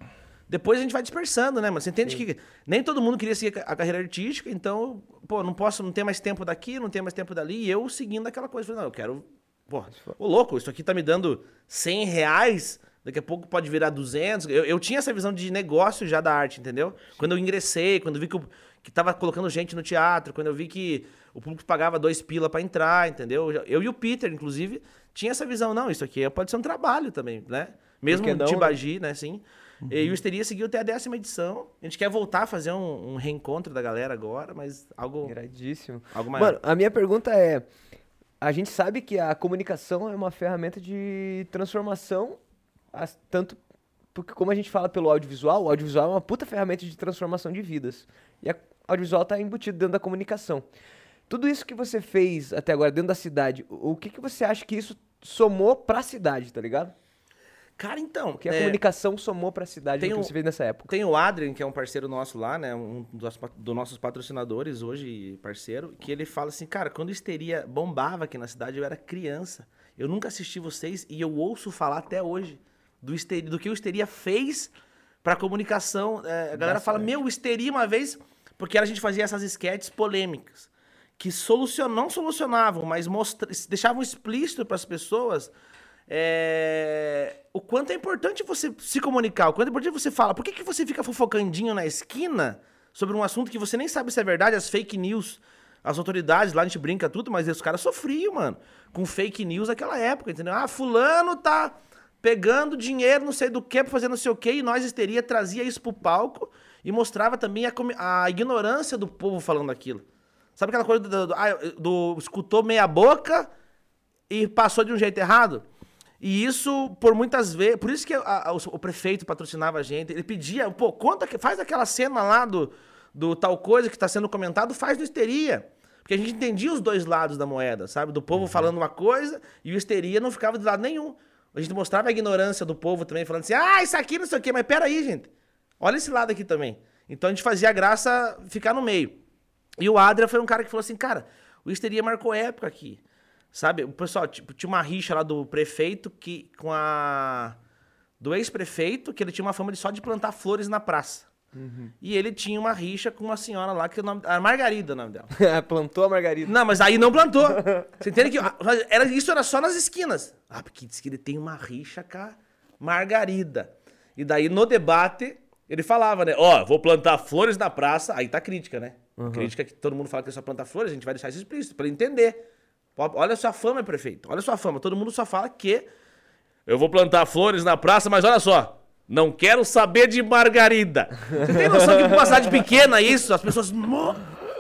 Depois a gente vai dispersando, né, mano? Você entende que nem todo mundo queria seguir a carreira artística, então, pô, não posso, não ter mais tempo daqui, não ter mais tempo dali. E eu seguindo aquela coisa, falei, não, eu quero. Pô, ô louco, isso aqui tá me dando 100 reais, daqui a pouco pode virar 200. Eu, eu tinha essa visão de negócio já da arte, entendeu? Quando eu ingressei, quando vi que, eu, que tava colocando gente no teatro, quando eu vi que o público pagava dois pila pra entrar, entendeu? Eu, e o Peter, inclusive, tinha essa visão, não, isso aqui pode ser um trabalho também, né? Mesmo que não, de né? Né, sim. E o Histeria seguiu até a décima edição. A gente quer voltar a fazer um, um reencontro da galera agora, mas algo, Iradíssimo. algo maior. Mano, a minha pergunta é: a gente sabe que a comunicação é uma ferramenta de transformação, tanto porque, como a gente fala pelo audiovisual, o audiovisual é uma puta ferramenta de transformação de vidas. E a audiovisual tá embutido dentro da comunicação. Tudo isso que você fez até agora dentro da cidade, o que, que você acha que isso somou pra cidade, tá ligado? Cara, então. O que a é, comunicação somou pra cidade tem que você fez nessa época? Tem o Adrian, que é um parceiro nosso lá, né? Um dos, dos nossos patrocinadores hoje, parceiro, que ele fala assim, cara, quando o Histeria bombava aqui na cidade, eu era criança. Eu nunca assisti vocês e eu ouço falar até hoje do, histeria, do que o Histeria fez pra comunicação. É, a galera fala, meu, o Histeria uma vez... Porque a gente fazia essas esquetes polêmicas, que solucion, não solucionavam, mas mostra, deixavam explícito para as pessoas é, o quanto é importante você se comunicar, o quanto é importante você falar. Por que, que você fica fofocandinho na esquina sobre um assunto que você nem sabe se é verdade, as fake news, as autoridades lá a gente brinca tudo, mas os caras sofriam, mano, com fake news naquela época, entendeu? Ah, fulano tá pegando dinheiro, não sei do que, pra fazer não sei o que, e nós histeria trazia isso pro palco e mostrava também a, a ignorância do povo falando aquilo. Sabe aquela coisa do, do, ah, do escutou meia boca e passou de um jeito errado? E isso, por muitas vezes, por isso que a- a- o, o prefeito patrocinava a gente, ele pedia, pô, conta, que- faz aquela cena lá do, do tal coisa que está sendo comentado, faz no histeria. Porque a gente entendia os dois lados da moeda, sabe? Do povo falando uma coisa e o histeria não ficava de lado nenhum. A gente mostrava a ignorância do povo também, falando assim, ah, isso aqui não sei o quê, mas peraí, gente. Olha esse lado aqui também. Então a gente fazia a graça ficar no meio. E o Adria foi um cara que falou assim, cara, o histeria marcou época aqui. Sabe? O pessoal, tipo, tinha uma rixa lá do prefeito que com a do ex-prefeito, que ele tinha uma fama de só de plantar flores na praça. E ele tinha uma rixa com uma senhora lá que o nome, a Margarida, é o nome dela. <laughs> Plantou a margarida. Não, mas aí não plantou. <laughs> Você entende que era, isso era só nas esquinas. Ah, porque diz que ele tem uma rixa com a Margarida. E daí no debate ele falava, né? Ó, vou plantar flores na praça. Aí tá crítica, né? Crítica que todo mundo fala que é só plantar flores, a gente vai deixar isso explícito pra ele entender. Olha a sua fama, prefeito. Olha a sua fama. Todo mundo só fala que eu vou plantar flores na praça, mas olha só. Não quero saber de Margarida. Você tem noção que uma cidade pequena isso, as pessoas.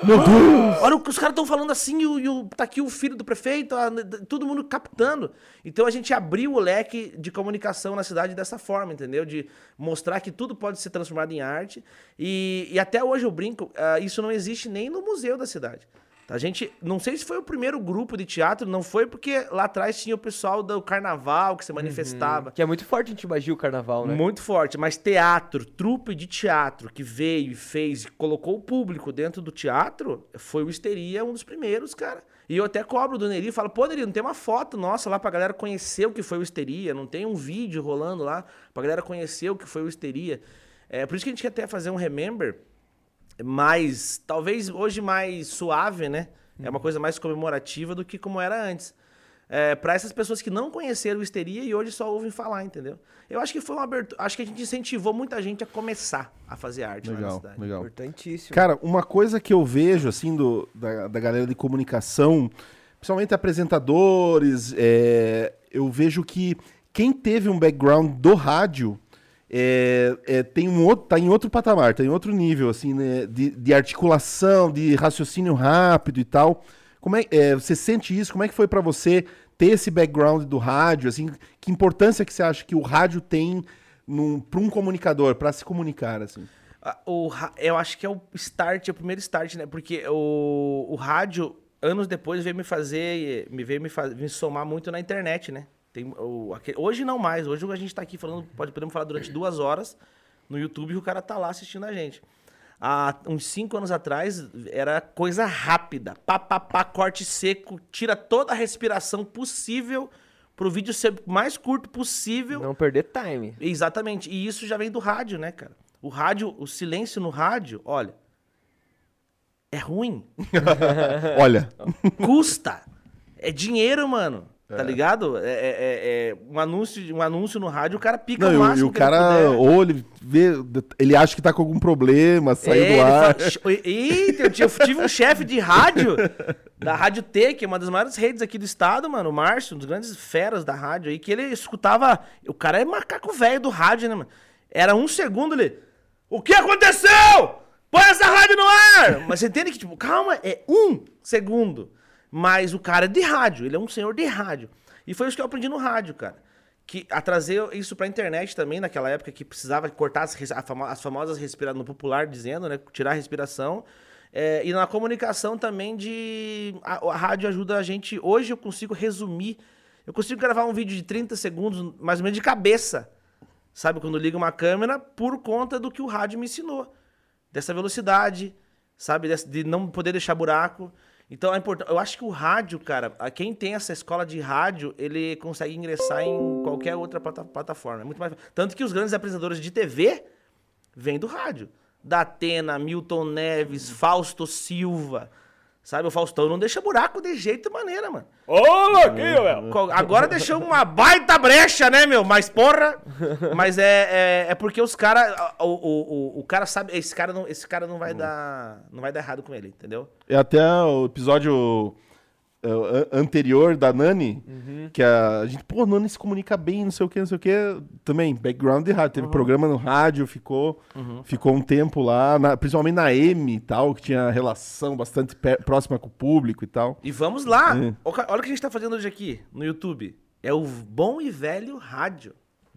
"Mo- Meu Deus! Olha o que os caras estão falando assim, e, o, e o- tá aqui o filho do prefeito, a- todo mundo captando. Então a gente abriu o leque de comunicação na cidade dessa forma, entendeu? De mostrar que tudo pode ser transformado em arte. E, e até hoje eu brinco, ah, isso não existe nem no museu da cidade. A gente, não sei se foi o primeiro grupo de teatro, não foi porque lá atrás tinha o pessoal do carnaval que se manifestava. Que é muito forte em Tibagi o carnaval, né? Muito forte, mas teatro, trupe de teatro que veio e fez e colocou o público dentro do teatro, foi o Histeria, um dos primeiros, cara. E eu até cobro do Neri, falo, pô, Neri, não tem uma foto nossa lá pra galera conhecer o que foi o Histeria, não tem um vídeo rolando lá pra galera conhecer o que foi o Histeria. É, por isso que a gente quer até fazer um Remember mais, talvez hoje mais suave, né? É uma coisa mais comemorativa do que como era antes. É, para essas pessoas que não conheceram o Histeria e hoje só ouvem falar, entendeu? Eu acho que foi uma abertura. Acho que a gente incentivou muita gente a começar a fazer arte lá na Legal, cidade. legal. Importantíssimo. Cara, uma coisa que eu vejo, assim, do, da, da galera de comunicação, principalmente apresentadores, é, eu vejo que quem teve um background do rádio é, é, tem um outro, tá em outro patamar, tá em outro nível, assim, né, de, de articulação, de raciocínio rápido e tal. Como é, é, você sente isso? Como é que foi pra você ter esse background do rádio? Assim, que importância que você acha que o rádio tem para um comunicador, para se comunicar, assim? O, eu acho que é o start, é o primeiro start, né? Porque o, o rádio, anos depois, veio me fazer, me veio me, faz- me somar muito na internet, né? Tem o, aque- hoje não mais, hoje a gente tá aqui falando, pode, podemos falar durante duas horas no YouTube e o cara tá lá assistindo a gente. há uns cinco anos atrás era coisa rápida. Pá, pá, pá, corte seco, tira toda a respiração possível pro vídeo ser o mais curto possível. Não perder time. Exatamente. E isso já vem do rádio, né, cara? O rádio, o silêncio no rádio, olha. É ruim. <laughs> Olha, Custa. É dinheiro, mano. Tá ligado? É, é- é- é um, anúncio, um anúncio no rádio, o cara pica não, o máximo e o ele cara, puder. ou ele vê, ele acha que tá com algum problema, saiu É, do ele ar. fala- Eita, eu tive- eu tive um chefe de rádio, da Rádio T, que é uma das maiores redes aqui do estado, mano, o Márcio, um dos grandes feras da rádio aí, que ele escutava. O cara é macaco velho do rádio, né, mano? Era um segundo ele. O que aconteceu? Põe essa rádio no ar! Mas você entende que, tipo, calma, é um segundo. Mas o cara é de rádio, ele é um senhor de rádio. E foi isso que eu aprendi no rádio, cara. Que a trazer isso pra internet também, naquela época que precisava cortar as, as famosas respirações, no popular dizendo, né? Tirar a respiração. É, e na comunicação também de. A, a rádio ajuda a gente. Hoje eu consigo resumir. Eu consigo gravar um vídeo de 30 segundos, mais ou menos de cabeça. Sabe, quando liga uma câmera, por conta do que o rádio me ensinou. Dessa velocidade, sabe? De não poder deixar buraco. Então, é importante. Eu acho que o rádio, cara, quem tem essa escola de rádio, ele consegue ingressar em qualquer outra plata- plataforma. É muito mais... Tanto que os grandes apresentadores de TV vêm do rádio. Datena, Milton Neves, Fausto Silva. Sabe, o Faustão não deixa buraco de jeito e maneira, mano. Ô, louquinho! Co- Agora deixou uma baita brecha, né, meu? Mas porra. Mas é, é, é porque os caras. O, o, o, o cara sabe. Esse cara não, esse cara não vai dar. Não vai dar errado com ele, entendeu? É até o episódio anterior da Nani, Uhum. que a gente, pô, Nani se comunica bem, não sei o que, não sei o que. Também, background de rádio. Teve Uhum. programa no rádio, ficou, ficou um tempo lá, na- principalmente na M e tal, que tinha relação bastante próxima com o público e tal. E vamos lá. É. Olha o que a gente tá fazendo hoje aqui no YouTube. É o bom e velho rádio.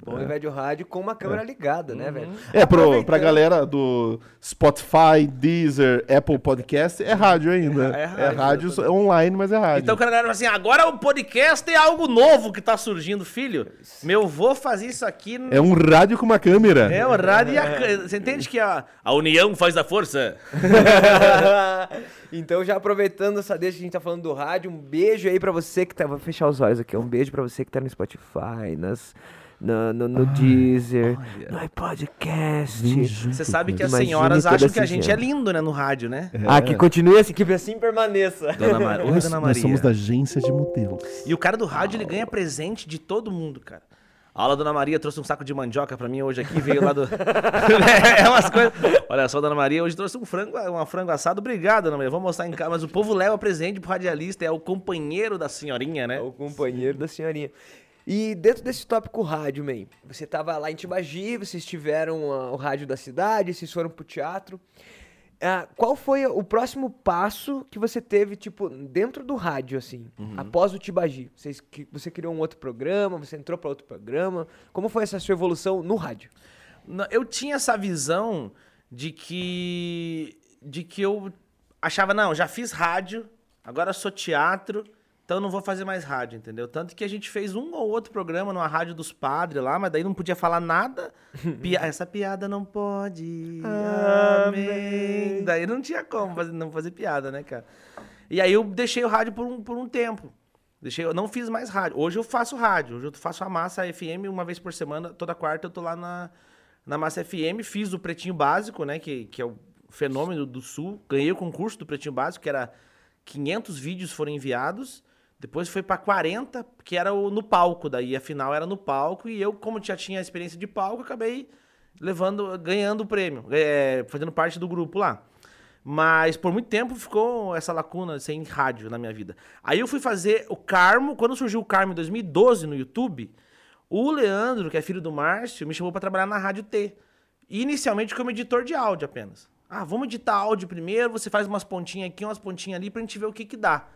Bom e velho rádio com uma câmera ligada, né, velho? É, pro, pra galera do Spotify, Deezer, Apple Podcast, é rádio ainda. É <laughs> É rádio, rádio, é online, mas é rádio. Então cara fala assim: agora o podcast é algo novo que tá surgindo, filho. Meu vô fazia isso aqui. É um rádio com uma câmera. É o rádio e a. câ- Você entende que a, a união faz a força? <laughs> então, já aproveitando essa deixa que a gente tá falando do rádio, um beijo aí pra você que tá. Vou fechar os olhos aqui. Um beijo pra você que tá no Spotify, nas, no, no, no Deezer, no iPodcast. Você sabe que as senhoras acham que a gente é lindo, né, no rádio, né? Ah, que continue assim, que assim permaneça. Dona, Mar... Oi, Nós, Dona nós Maria. somos da agência de modelos. E o cara do rádio, ele ganha presente de todo mundo, cara. A aula Dona Maria trouxe um saco de mandioca pra mim hoje aqui, veio lá do. <laughs> <laughs> é umas coisas. Olha só, Dona Maria hoje trouxe um frango, uma frango assado. Obrigado, Dona Maria. Vou mostrar em casa. Mas o povo leva presente pro radialista, é o companheiro da senhorinha, né? É o companheiro da senhorinha. E dentro desse tópico rádio, man, você tava lá em Tibagi, vocês tiveram ah, o rádio da cidade, vocês foram pro teatro. Ah, qual foi o próximo passo que você teve, tipo, dentro do rádio, assim, após o Tibagi? Vocês, que, você criou um outro programa, você entrou para outro programa. Como foi essa sua evolução no rádio? Eu tinha essa visão de que. de que eu achava, não, já fiz rádio, agora sou teatro, então não vou fazer mais rádio, entendeu? Tanto que a gente fez um ou outro programa numa rádio dos padres lá, mas daí não podia falar nada. <laughs> Pia- Essa piada não pode. Amém. Daí não tinha como fazer, não fazer piada, né, cara? E aí eu deixei o rádio por um, por um tempo. Deixei, eu não fiz mais rádio. Hoje eu faço rádio. Hoje eu faço a Massa FM uma vez por semana. Toda quarta eu tô lá na, na Massa FM. Fiz o Pretinho Básico, né? Que, que é o fenômeno do Sul. Ganhei o concurso do Pretinho Básico, que era 500 vídeos foram enviados. Depois foi para 40, que era o, no palco. Daí a final era no palco. E eu, como já tinha experiência de palco, acabei levando, ganhando o prêmio. é, fazendo parte do grupo lá. Mas por muito tempo ficou essa lacuna sem rádio na minha vida. Aí eu fui fazer o Carmo, quando surgiu o Carmo em 2012 no YouTube, o Leandro, que é filho do Márcio, me chamou para trabalhar na Rádio T. Inicialmente como editor de áudio apenas. Ah, vamos editar áudio primeiro, você faz umas pontinhas aqui, umas pontinhas ali pra gente ver o que que dá,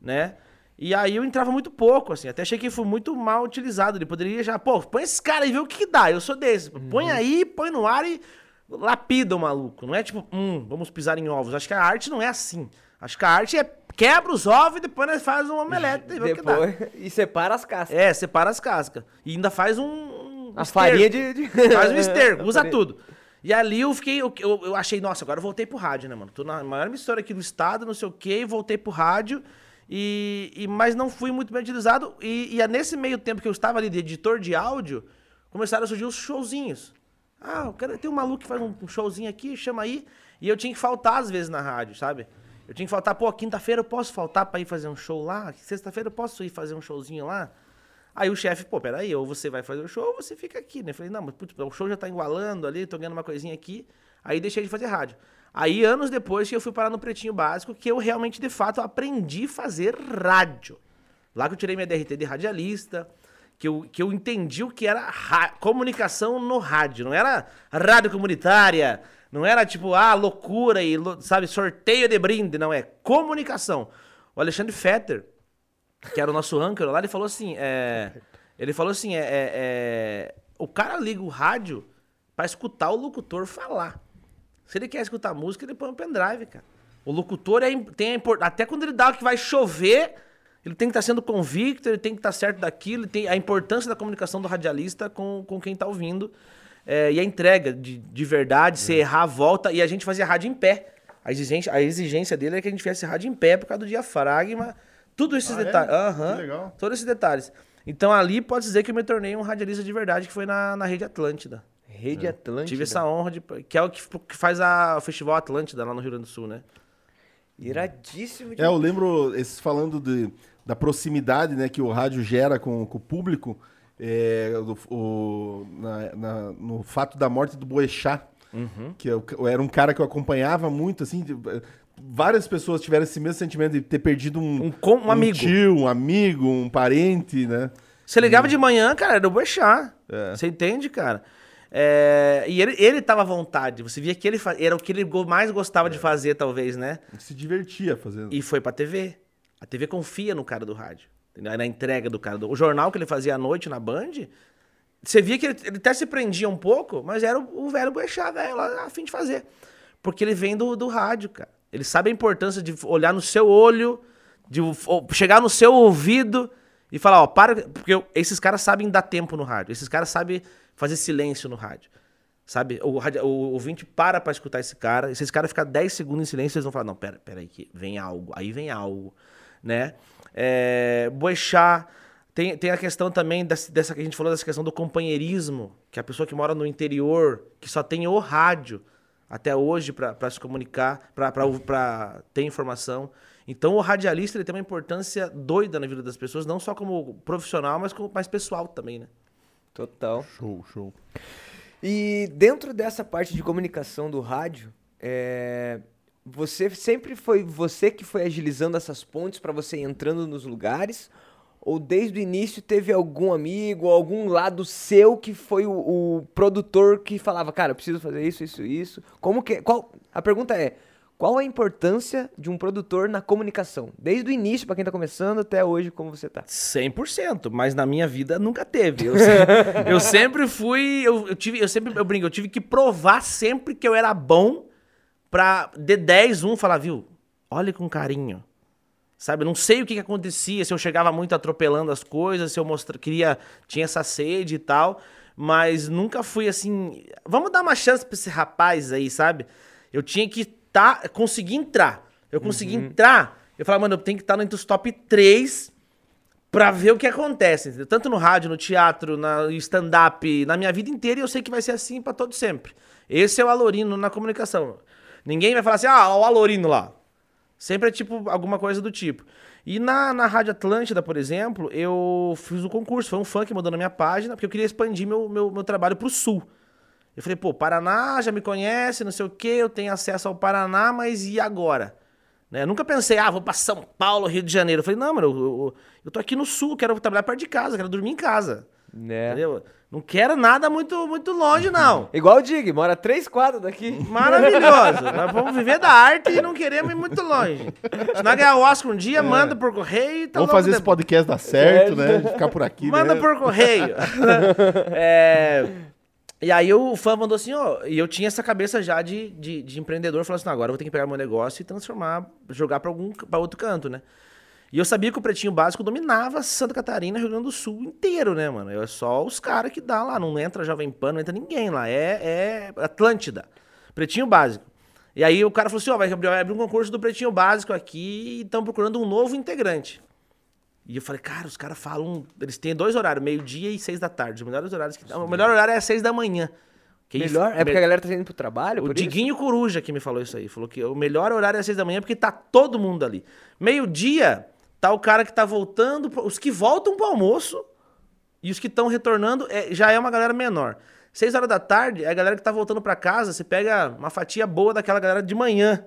né? E aí eu entrava muito pouco, assim, até achei que foi muito mal utilizado. Ele poderia já, pô, põe esse cara e vê o que, que dá. Eu sou desse. Põe aí, põe no ar e lapida o maluco. Não é tipo, hum, vamos pisar em ovos. Acho que a arte não é assim. Acho que a arte é quebra os ovos e depois nós faz um omelete e vê o que dá. Depois, <laughs> e separa as cascas. É, separa as cascas. E ainda faz um. a farinha de... de- <laughs> Faz um esterco, usa tudo. E ali eu fiquei, eu, eu, eu achei, nossa, agora eu voltei pro rádio, né, mano? Tô na maior emissora aqui do estado, não sei o quê, voltei pro rádio. E, e, mas não fui muito bem utilizado. E, e é nesse meio tempo que eu estava ali de editor de áudio, começaram a surgir os showzinhos. Ah, tem um maluco que faz um, showzinho aqui, chama aí. E eu tinha que faltar às vezes na rádio, sabe? Eu tinha que faltar, pô, quinta-feira eu posso faltar pra ir fazer um show lá? Sexta-feira eu posso ir fazer um showzinho lá? Aí o chefe, pô, peraí, ou você vai fazer o show ou você fica aqui, né? Eu falei, não, mas putz, o show já tá igualando ali, tô ganhando uma coisinha aqui. Aí deixei de fazer rádio. Aí, anos depois, que eu fui parar no Pretinho Básico, que eu realmente, de fato, aprendi a fazer rádio. Lá que eu tirei minha DRT de radialista, que eu, que eu entendi o que era comunicação no rádio. Não era rádio comunitária, não era tipo, ah, loucura e, sabe, sorteio de brinde. Não, é comunicação. O Alexandre Fetter, que era o nosso âncora lá, ele falou assim, é, ele falou assim, é, é, é, o cara liga o rádio para escutar o locutor falar. Se ele quer escutar música, ele põe um pendrive, cara. O locutor é, tem a importância. Até quando ele dá o que vai chover, ele tem que estar tá sendo convicto, ele tem que estar tá certo daquilo, tem a importância da comunicação do radialista com, com quem está ouvindo. É, e a entrega de, de verdade, é. se errar, volta. E a gente fazia rádio em pé. A exigência, a exigência dele é que a gente fizesse rádio em pé por causa do diafragma tudo esses ah, detalhes. É? Uhum, legal. Todos esses detalhes. Então ali pode dizer que eu me tornei um radialista de verdade, que foi na, na Rede Atlântida. Rede é. Atlântida. Tive essa honra de. Que é o que, que faz a, o Festival Atlântida lá no Rio Grande do Sul, né? Iradíssimo. De... É, eu lembro, esses falando de, da proximidade né, que o rádio gera com, com o público, é, o, o na, na, no fato da morte do Boechat, uhum. que eu, eu, era um cara que eu acompanhava muito, assim, várias pessoas tiveram esse mesmo sentimento de ter perdido um, um, um, um amigo. tio, um amigo, um parente, né? Você ligava e... de manhã, cara, era o Boechat. É. Você entende, cara? É, e ele, ele tava à vontade. Você via que ele era o que ele mais gostava é. de fazer, talvez, né? Se divertia fazendo. E foi pra TV. A TV confia no cara do rádio. Na entrega do cara do. O jornal que ele fazia à noite na Band. Você via que ele, ele até se prendia um pouco, mas era o, o velho Boechat, velho, lá a fim de fazer. Porque ele vem do, do rádio, cara. Ele sabe a importância de olhar no seu olho, de chegar no seu ouvido e falar, ó, para. Porque esses caras sabem dar tempo no rádio. Esses caras sabem fazer silêncio no rádio. Sabe? O, o, ouvinte para pra escutar esse cara. E se esse cara ficar 10 segundos em silêncio, eles vão falar: não, pera, pera aí, que vem algo. Aí vem algo. Né? É, Boechat. Tem, tem a questão também dessa, dessa que a gente falou, dessa questão do companheirismo, que a pessoa que mora no interior, que só tem o rádio, até hoje para se comunicar, para ter informação. Então o radialista ele tem uma importância doida na vida das pessoas, não só como profissional, mas como mais pessoal também, né? Total. Show, show. E dentro dessa parte de comunicação do rádio, é... você sempre foi você que foi agilizando essas pontes para você entrando nos lugares? Ou desde o início teve algum amigo, algum lado seu que foi o, o, produtor que falava, cara, eu preciso fazer isso, isso, isso. Como que. Qual, a pergunta é: qual a importância de um produtor na comunicação? Desde o início, para quem tá começando, até hoje, como você tá? 100%, mas na minha vida nunca teve. Eu, eu sempre fui. Eu, eu, tive, eu sempre. Eu brinco, eu tive que provar sempre que eu era bom pra de 10, 1 falar, viu? Olhe com carinho Sabe, não sei o que, que acontecia, se eu chegava muito atropelando as coisas, se eu mostra, queria, tinha essa sede e tal, mas nunca fui assim, vamos dar uma chance para esse rapaz aí, sabe? Eu tinha que tá, conseguir entrar. Eu consegui uhum. entrar, eu falava, mano, eu tenho que estar entre os top 3 pra ver o que acontece, entendeu? Tanto no rádio, no teatro, na stand-up, na minha vida inteira, e eu sei que vai ser assim para todo sempre. Esse é o Alorino na comunicação. Ninguém vai falar assim, ah, o Alorino lá. Sempre é tipo alguma coisa do tipo. E na, na Rádio Atlântida, por exemplo, eu fiz o concurso. Foi um fã que mandou na minha página, porque eu queria expandir meu, meu, meu trabalho pro sul. Eu falei, pô, Paraná já me conhece, não sei o quê, eu tenho acesso ao Paraná, mas e agora? Né? Eu nunca pensei, ah, vou pra São Paulo, Rio de Janeiro. Eu falei, não, mano, eu, eu, eu tô aqui no sul, quero trabalhar perto de casa, quero dormir em casa. Né? Entendeu? Não quero nada muito, muito longe, não. <laughs> Igual o Dig, mora três quadros daqui. Maravilhoso. <laughs> nós vamos viver da arte e não queremos ir muito longe. Se nós ganhar o Oscar um dia, é. manda por correio e tá Vamos fazer esse podcast dar certo, né? Ficar por aqui. Manda né? por correio. <laughs> é... E aí o fã mandou assim, ó, e eu tinha essa cabeça já de, de, de empreendedor, falou assim, agora eu vou ter que pegar meu negócio e transformar, jogar para algum para outro canto, né? E eu sabia que o Pretinho Básico dominava Santa Catarina, Rio Grande do Sul inteiro, né, mano? É só os caras que dá lá, não entra Jovem Pan, não entra ninguém lá. É, é Atlântida. Pretinho Básico. E aí o cara falou assim, ó, vai abrir um concurso do Pretinho Básico aqui e estão procurando um novo integrante. E eu falei, cara, os caras falam. Eles têm dois horários, meio-dia e seis da tarde. Os melhores horários que. O melhor horário é às seis da manhã. Que Melhor? É porque a galera tá indo pro trabalho? o por isso? Diguinho Coruja que me falou isso aí. Falou que o melhor horário é às seis da manhã porque tá todo mundo ali. Meio-dia, tá o cara que tá voltando. pro- Os que voltam pro almoço e os que estão retornando é- já é uma galera menor. Seis horas da tarde é a galera que tá voltando pra casa. Você pega uma fatia boa daquela galera de manhã.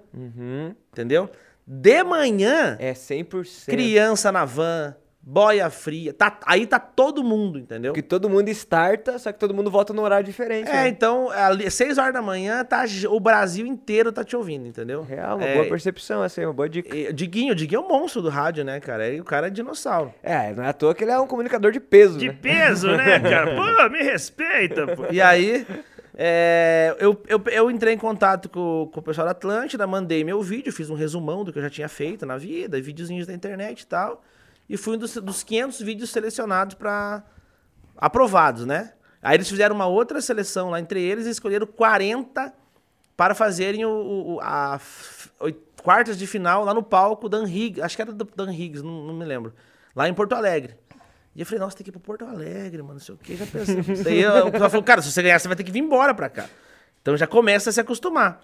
Entendeu? De manhã, É 100%. criança na van, boia fria. Tá, aí tá todo mundo, entendeu? Porque todo mundo starta, só que todo mundo volta num horário diferente. É, né? então, ali, seis horas da manhã, tá, o Brasil inteiro tá te ouvindo, entendeu? Real, uma é, boa percepção, essa aí, uma boa dica. e- Diguinho, o Diguinho é o monstro do rádio, né, cara? E o cara é dinossauro. É, não é à toa que ele é um comunicador de peso, De né? peso, né, cara? <laughs> Pô, me respeita, pô. E aí, é, eu, eu, eu entrei em contato com, com o pessoal da Atlântida, mandei meu vídeo, fiz um resumão do que eu já tinha feito na vida, videozinhos da internet e tal. E fui um dos, dos 500 vídeos selecionados para aprovados, né? Aí eles fizeram uma outra seleção lá entre eles e escolheram 40 para fazerem o, o- a quartas de final lá no palco Dan Higgs, acho que era do Dan Higgs, não, não me lembro, lá em Porto Alegre. E eu falei, nossa, tem que ir pra Porto Alegre, mano, não sei o que, já pensei. <laughs> Daí eu- o pessoal falou, cara, se você ganhar, você vai ter que vir embora pra cá. Então já começa a se acostumar.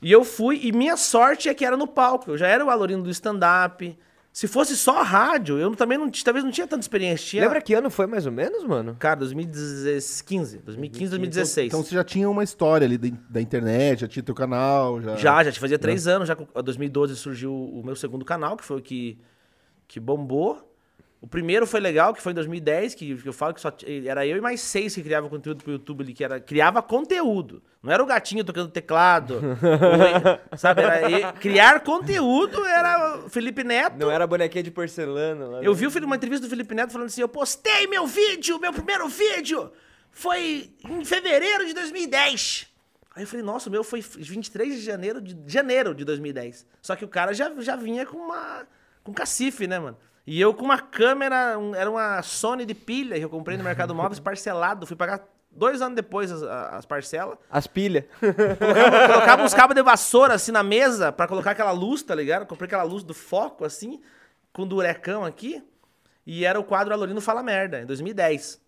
E eu fui, e minha sorte é que era no palco. Eu já era o alorino do stand-up. Se fosse só rádio, eu também não, talvez não tinha tanta experiência. Tinha, Lembra que ano foi mais ou menos, mano? Cara, 2015, 2015, 2016. Então você já tinha uma história ali da, da internet, já tinha teu canal, já. Já, já fazia três anos. Já, com- em 2012 surgiu o meu segundo canal, que foi o que, que bombou. O primeiro foi legal, que foi em 2010, que, que eu falo que só era eu e mais seis que criavam conteúdo pro YouTube ali, que era, criava conteúdo. Não era o gatinho tocando teclado. ou- <laughs> sabe? Era criar conteúdo era o Felipe Neto. Não era bonequinha de porcelana lá. Eu né? vi uma entrevista do Felipe Neto falando assim: eu postei meu vídeo, meu primeiro vídeo, foi em fevereiro de 2010. Aí eu falei, nossa, o meu foi 23 de janeiro de janeiro de 2010. Só que o cara já, já vinha com uma com cacife, né, mano? E eu com uma câmera, um- era uma Sony de pilha que eu comprei no Mercado Móveis <laughs> parcelado, fui pagar dois anos depois as, as parcelas. As pilhas. Colocava, <laughs> colocava uns cabos de vassoura assim na mesa pra colocar aquela luz, tá ligado? Comprei aquela luz do foco assim, com durecão aqui. E era o quadro Alorino Fala Merda, em 2010.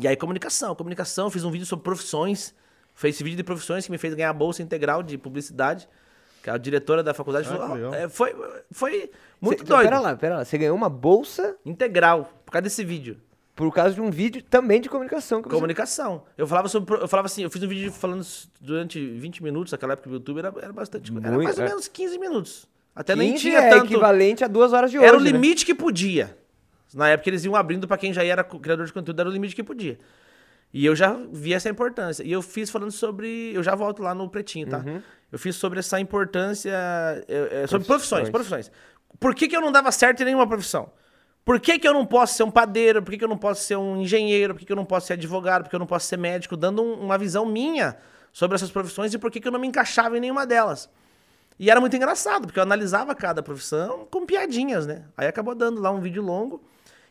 E aí, comunicação. Comunicação, fiz um vídeo sobre profissões. Foi esse vídeo de profissões que me fez ganhar a bolsa integral de publicidade. Que a diretora da faculdade Ah, falou. que "Ó, legal. é, foi, foi muito Cê- doido. Pera lá, pera lá. Você ganhou uma bolsa Integral, por causa desse vídeo. por causa de um vídeo também de comunicação. Que você... Comunicação. Eu falava sobre. Eu falava assim, eu fiz um vídeo falando durante 20 minutos, naquela época do YouTube era, era bastante. Era Muito, mais ou é. menos 15 minutos. Até nem 15 tinha é tanto. equivalente a duas horas de hoje. Era o né? limite que podia. Na época eles iam abrindo pra quem já era criador de conteúdo, era o limite que podia. E eu já vi essa importância. E eu fiz falando sobre. Eu já volto lá no pretinho, tá? Uhum. Eu fiz sobre essa importância. é, é, sobre profissões, Profissões. profissões. Por que, que eu não dava certo em nenhuma profissão? Por que, que eu não posso ser um padeiro? Por que, que eu não posso ser um engenheiro? Por que, que eu não posso ser advogado? Por que eu não posso ser médico? Dando um- uma visão minha sobre essas profissões e por que, que eu não me encaixava em nenhuma delas. E era muito engraçado, porque eu analisava cada profissão com piadinhas, né? Aí acabou dando lá um vídeo longo.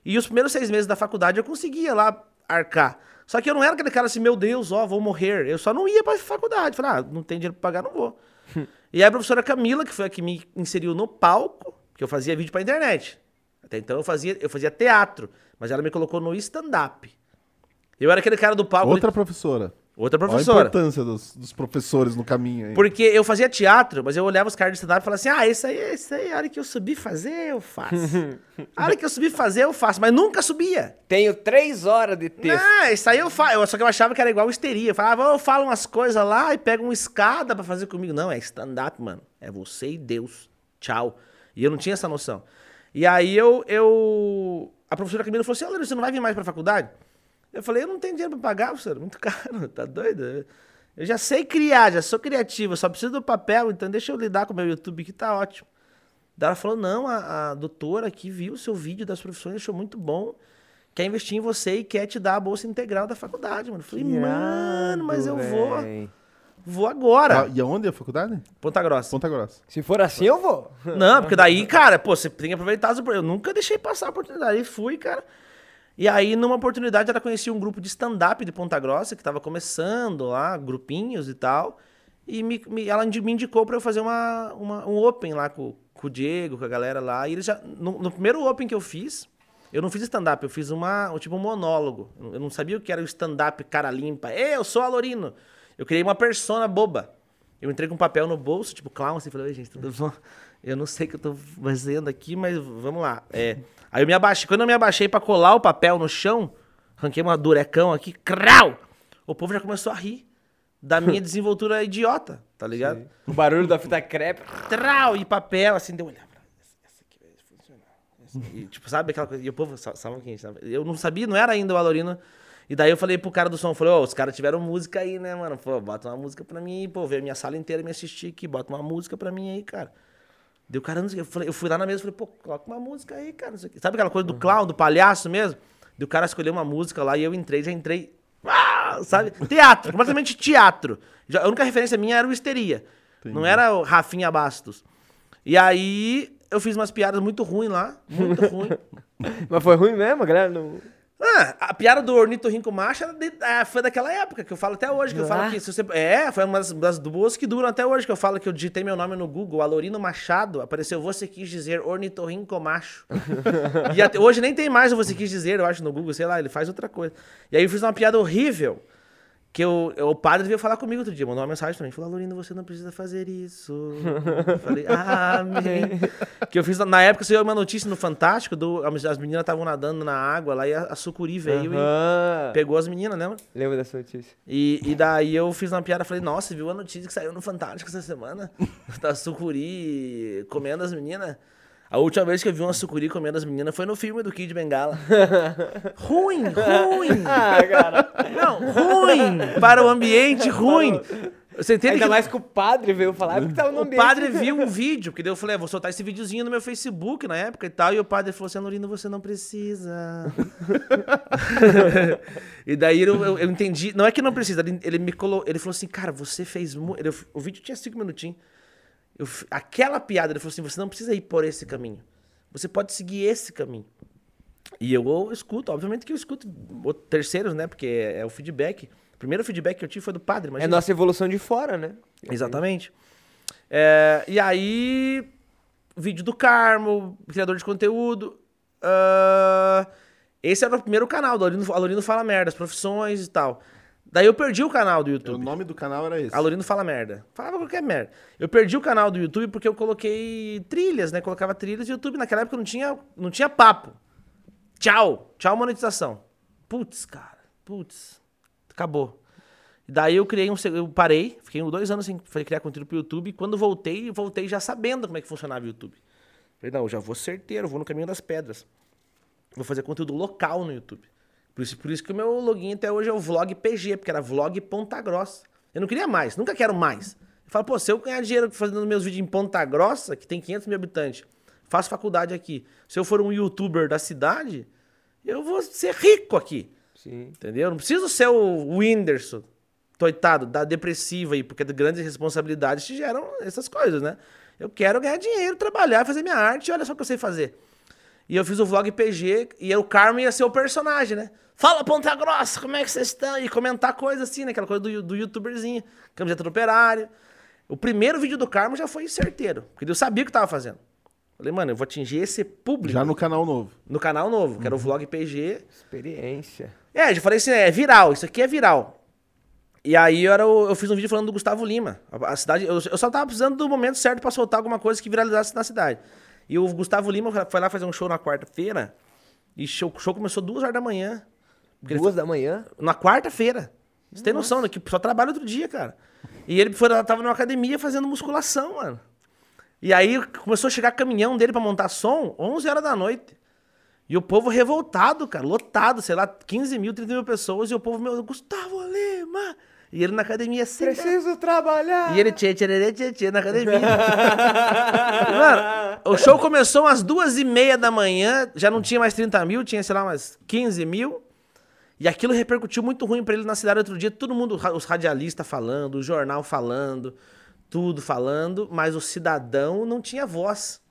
E os primeiros seis meses da faculdade eu conseguia lá arcar. Só que eu não era aquele cara assim, meu Deus, ó, vou morrer. Eu só não ia pra faculdade. Falei, ah, não tem dinheiro pra pagar, não vou. <laughs> e aí a professora Camila, que foi a que me inseriu no palco, que eu fazia vídeo pra internet. Até então eu fazia, eu fazia teatro, mas ela me colocou no stand-up. Eu era aquele cara do palco. Outra professora. Outra Olha a professora. importância dos, dos professores no caminho aí. Porque eu fazia teatro, mas eu olhava os caras de stand-up e falava assim: ah, isso aí, isso aí, a hora que eu subir fazer, eu faço. <laughs> a hora que eu subir fazer, eu faço. Mas nunca subia. Tenho três horas de texto. Ah, isso aí eu faço. Só que eu achava que era igual histeria. Eu falava, "Ah, eu falo umas coisas lá e pego uma escada pra fazer comigo. Não, é stand-up, mano. É você e Deus. Tchau. E eu não tinha essa noção. E aí eu. eu... A professora Camila falou assim: Olha, você não vai vir mais pra faculdade? Eu falei, eu não tenho dinheiro pra pagar, professora. Muito <laughs> caro, tá doido? Eu já sei criar, já sou criativo, só preciso do papel, então deixa eu lidar com o meu YouTube que tá ótimo. Daí ela falou: não, a, a doutora aqui viu o seu vídeo das profissões, achou muito bom. Quer investir em você e quer te dar a bolsa integral da faculdade, mano. Eu falei, mano, mas eu vou. véi. vou agora. Ah, e aonde é a faculdade? Ponta Grossa. Ponta Grossa. Se for assim, eu vou. Não, porque daí, cara, pô, você tem que aproveitar as oportunidades. Eu nunca deixei passar a oportunidade. Aí fui, cara. E aí, numa oportunidade, ela conhecia um grupo de stand-up de Ponta Grossa, que tava começando lá, grupinhos e tal. E me, me- ela me indicou pra eu fazer uma, uma- um open lá com, com o Diego, com a galera lá. E eles já. No, no primeiro open que eu fiz, eu não fiz stand-up, eu fiz uma, um, tipo um monólogo. Eu não sabia o que era o stand-up cara limpa. Ei, eu sou Alorino. Eu criei uma persona boba. Eu entrei com um papel no bolso, tipo clown, assim, falei, gente, tudo bom? Eu não sei o que eu tô fazendo aqui, mas vamos lá. É, aí eu me abaixei. Quando eu me abaixei pra colar o papel no chão, arranquei uma durecão aqui, crau! O povo já começou a rir da minha <laughs> desenvoltura idiota, tá ligado? O barulho da fita crepe. Trau! E papel, assim, deu olhar. Essa aqui vai funcionar. E, tipo, sabe aquela coisa? E o povo, sa- sabe quem? Sabe? Eu não sabia, não era ainda o Alorino. E daí eu falei pro cara do som, falei, ô, os caras tiveram música aí, né, mano? Pô, bota uma música pra mim aí, pô, veio a minha sala inteira me assistir aqui, bota uma música pra mim aí, cara. Deu cara, não sei o que. Eu, falei, eu fui lá na mesa e falei, pô, coloca uma música aí, cara. Sabe aquela coisa do clown, do palhaço mesmo? Deu o cara escolheu uma música lá e eu entrei, já entrei. ah, sabe? Teatro, completamente teatro. Já, a única referência minha era o Histeria. Não era o Rafinha Bastos. E aí eu fiz umas piadas muito ruins lá, muito ruim. <laughs> Mas foi ruim mesmo, galera? Não... Ah, a piada do ornitorrinco macho ah, foi daquela época, que eu falo até hoje, que eu Ah. falo que se você... É, foi uma das, das boas que duram até hoje, que eu falo que eu digitei meu nome no Google, Alorino Machado, apareceu você quis dizer ornitorrinco macho. <laughs> e até, hoje nem tem mais o você quis dizer, eu acho, no Google, sei lá, ele faz outra coisa. E aí eu fiz uma piada horrível, que eu, eu- o padre veio falar comigo outro dia, mandou uma mensagem mim, falou, Alorino, você não precisa fazer isso. Eu falei, <laughs> amém. que eu fiz, na época, saiu uma notícia no Fantástico, do, as meninas estavam nadando na água lá, e a, a sucuri veio e Aham. pegou as meninas, lembra? Lembra dessa notícia? E, e daí eu fiz uma piada, falei, nossa, viu a notícia que saiu no Fantástico essa semana? <laughs> Da sucuri comendo as meninas. A última vez que eu vi uma sucuri comendo as meninas foi no filme do Kid Bengala. <laughs> ruim, ruim. <laughs> Ah, cara. Não, ruim. Para o ambiente, ruim. Você entende Ainda que mais que o padre veio falar porque tava no o ambiente. padre viu um vídeo, porque daí eu falei, ah, vou soltar esse videozinho no meu Facebook na época e tal. E o padre falou assim, Anorino, você não precisa. <laughs> e daí eu, eu- eu entendi. Não é que não precisa, ele, ele me colocou. Ele falou assim, cara, você fez. o vídeo tinha cinco minutinhos. Eu aquela piada, ele falou assim: você não precisa ir por esse caminho. Você pode seguir esse caminho. E eu, escuto, obviamente que eu escuto terceiros, né? Porque é, é o feedback. O primeiro feedback que eu tive foi do padre, mas É nossa evolução de fora, né? Exatamente. É, e aí, vídeo do Carmo, criador de conteúdo. ah, esse era o primeiro canal, do Alorino, Alorino Fala Merda, as profissões e tal. Daí eu perdi o canal do O YouTube. nome do canal era esse. Alorino Fala Merda. Falava qualquer merda. Eu perdi o canal do YouTube porque eu coloquei trilhas, né? Colocava trilhas e o YouTube naquela época não tinha, não tinha papo. Tchau. Tchau, monetização. Putz, cara. Putz. Acabou. Daí eu criei um. Eu parei, fiquei dois anos sem criar conteúdo pro YouTube. E quando voltei, voltei já sabendo como é que funcionava o YouTube. Falei, não, eu já vou certeiro, vou no caminho das pedras. Vou fazer conteúdo local no YouTube. Por isso, por isso que o meu login até hoje é o Vlog PG, porque era Vlog Ponta Grossa. Eu não queria mais, nunca quero mais. Eu falo, pô, se eu ganhar dinheiro fazendo meus vídeos em Ponta Grossa, que tem 500 mil habitantes, faço faculdade aqui. Se eu for um youtuber da cidade, eu vou ser rico aqui. Sim. Entendeu? Eu Não preciso ser o Whindersson, toitado, da depressiva aí, porque grandes responsabilidades te geram essas coisas, né? Eu quero ganhar dinheiro, trabalhar, fazer minha arte, e olha só o que eu sei fazer. E eu fiz o vlog PG, e o Carmo ia ser o personagem, né? Fala, Ponta Grossa, como é que vocês estão? E comentar coisa assim, né? Aquela coisa do, do youtuberzinho, camiseta do operário. O primeiro vídeo do Carmo já foi certeiro, porque eu sabia o que eu tava fazendo. Falei, mano, eu vou atingir esse público Já no canal novo. no canal novo, que era o vlog PG. Experiência. É, eu falei assim, é viral, isso aqui é viral. E aí eu, era o- eu fiz um vídeo falando do Gustavo Lima. A, a cidade, eu, eu só tava precisando do momento certo pra soltar alguma coisa que viralizasse na cidade. E o Gustavo Lima foi lá fazer um show na quarta-feira. E show- o show começou duas horas da manhã. Porque Duas da manhã? na quarta-feira. Você tem noção, né? Que só trabalha outro dia, cara. E ele foi, tava numa academia fazendo musculação, mano. E aí começou a chegar caminhão dele pra montar som, 11 horas da noite. E o povo revoltado, cara, lotado, sei lá, 15 mil, 30 mil pessoas. E o povo, meu, Gustavo Lima. E ele na academia assim. Preciso trabalhar. E ele tchê, tchê, tchê, tchê, na academia. <laughs> Mano, o show começou umas duas e meia da manhã, já não tinha mais 30 mil, tinha, sei lá, umas 15 mil. E aquilo repercutiu muito ruim pra ele na cidade outro dia. Todo mundo, os radialistas falando, o jornal falando, tudo falando, mas o cidadão não tinha voz.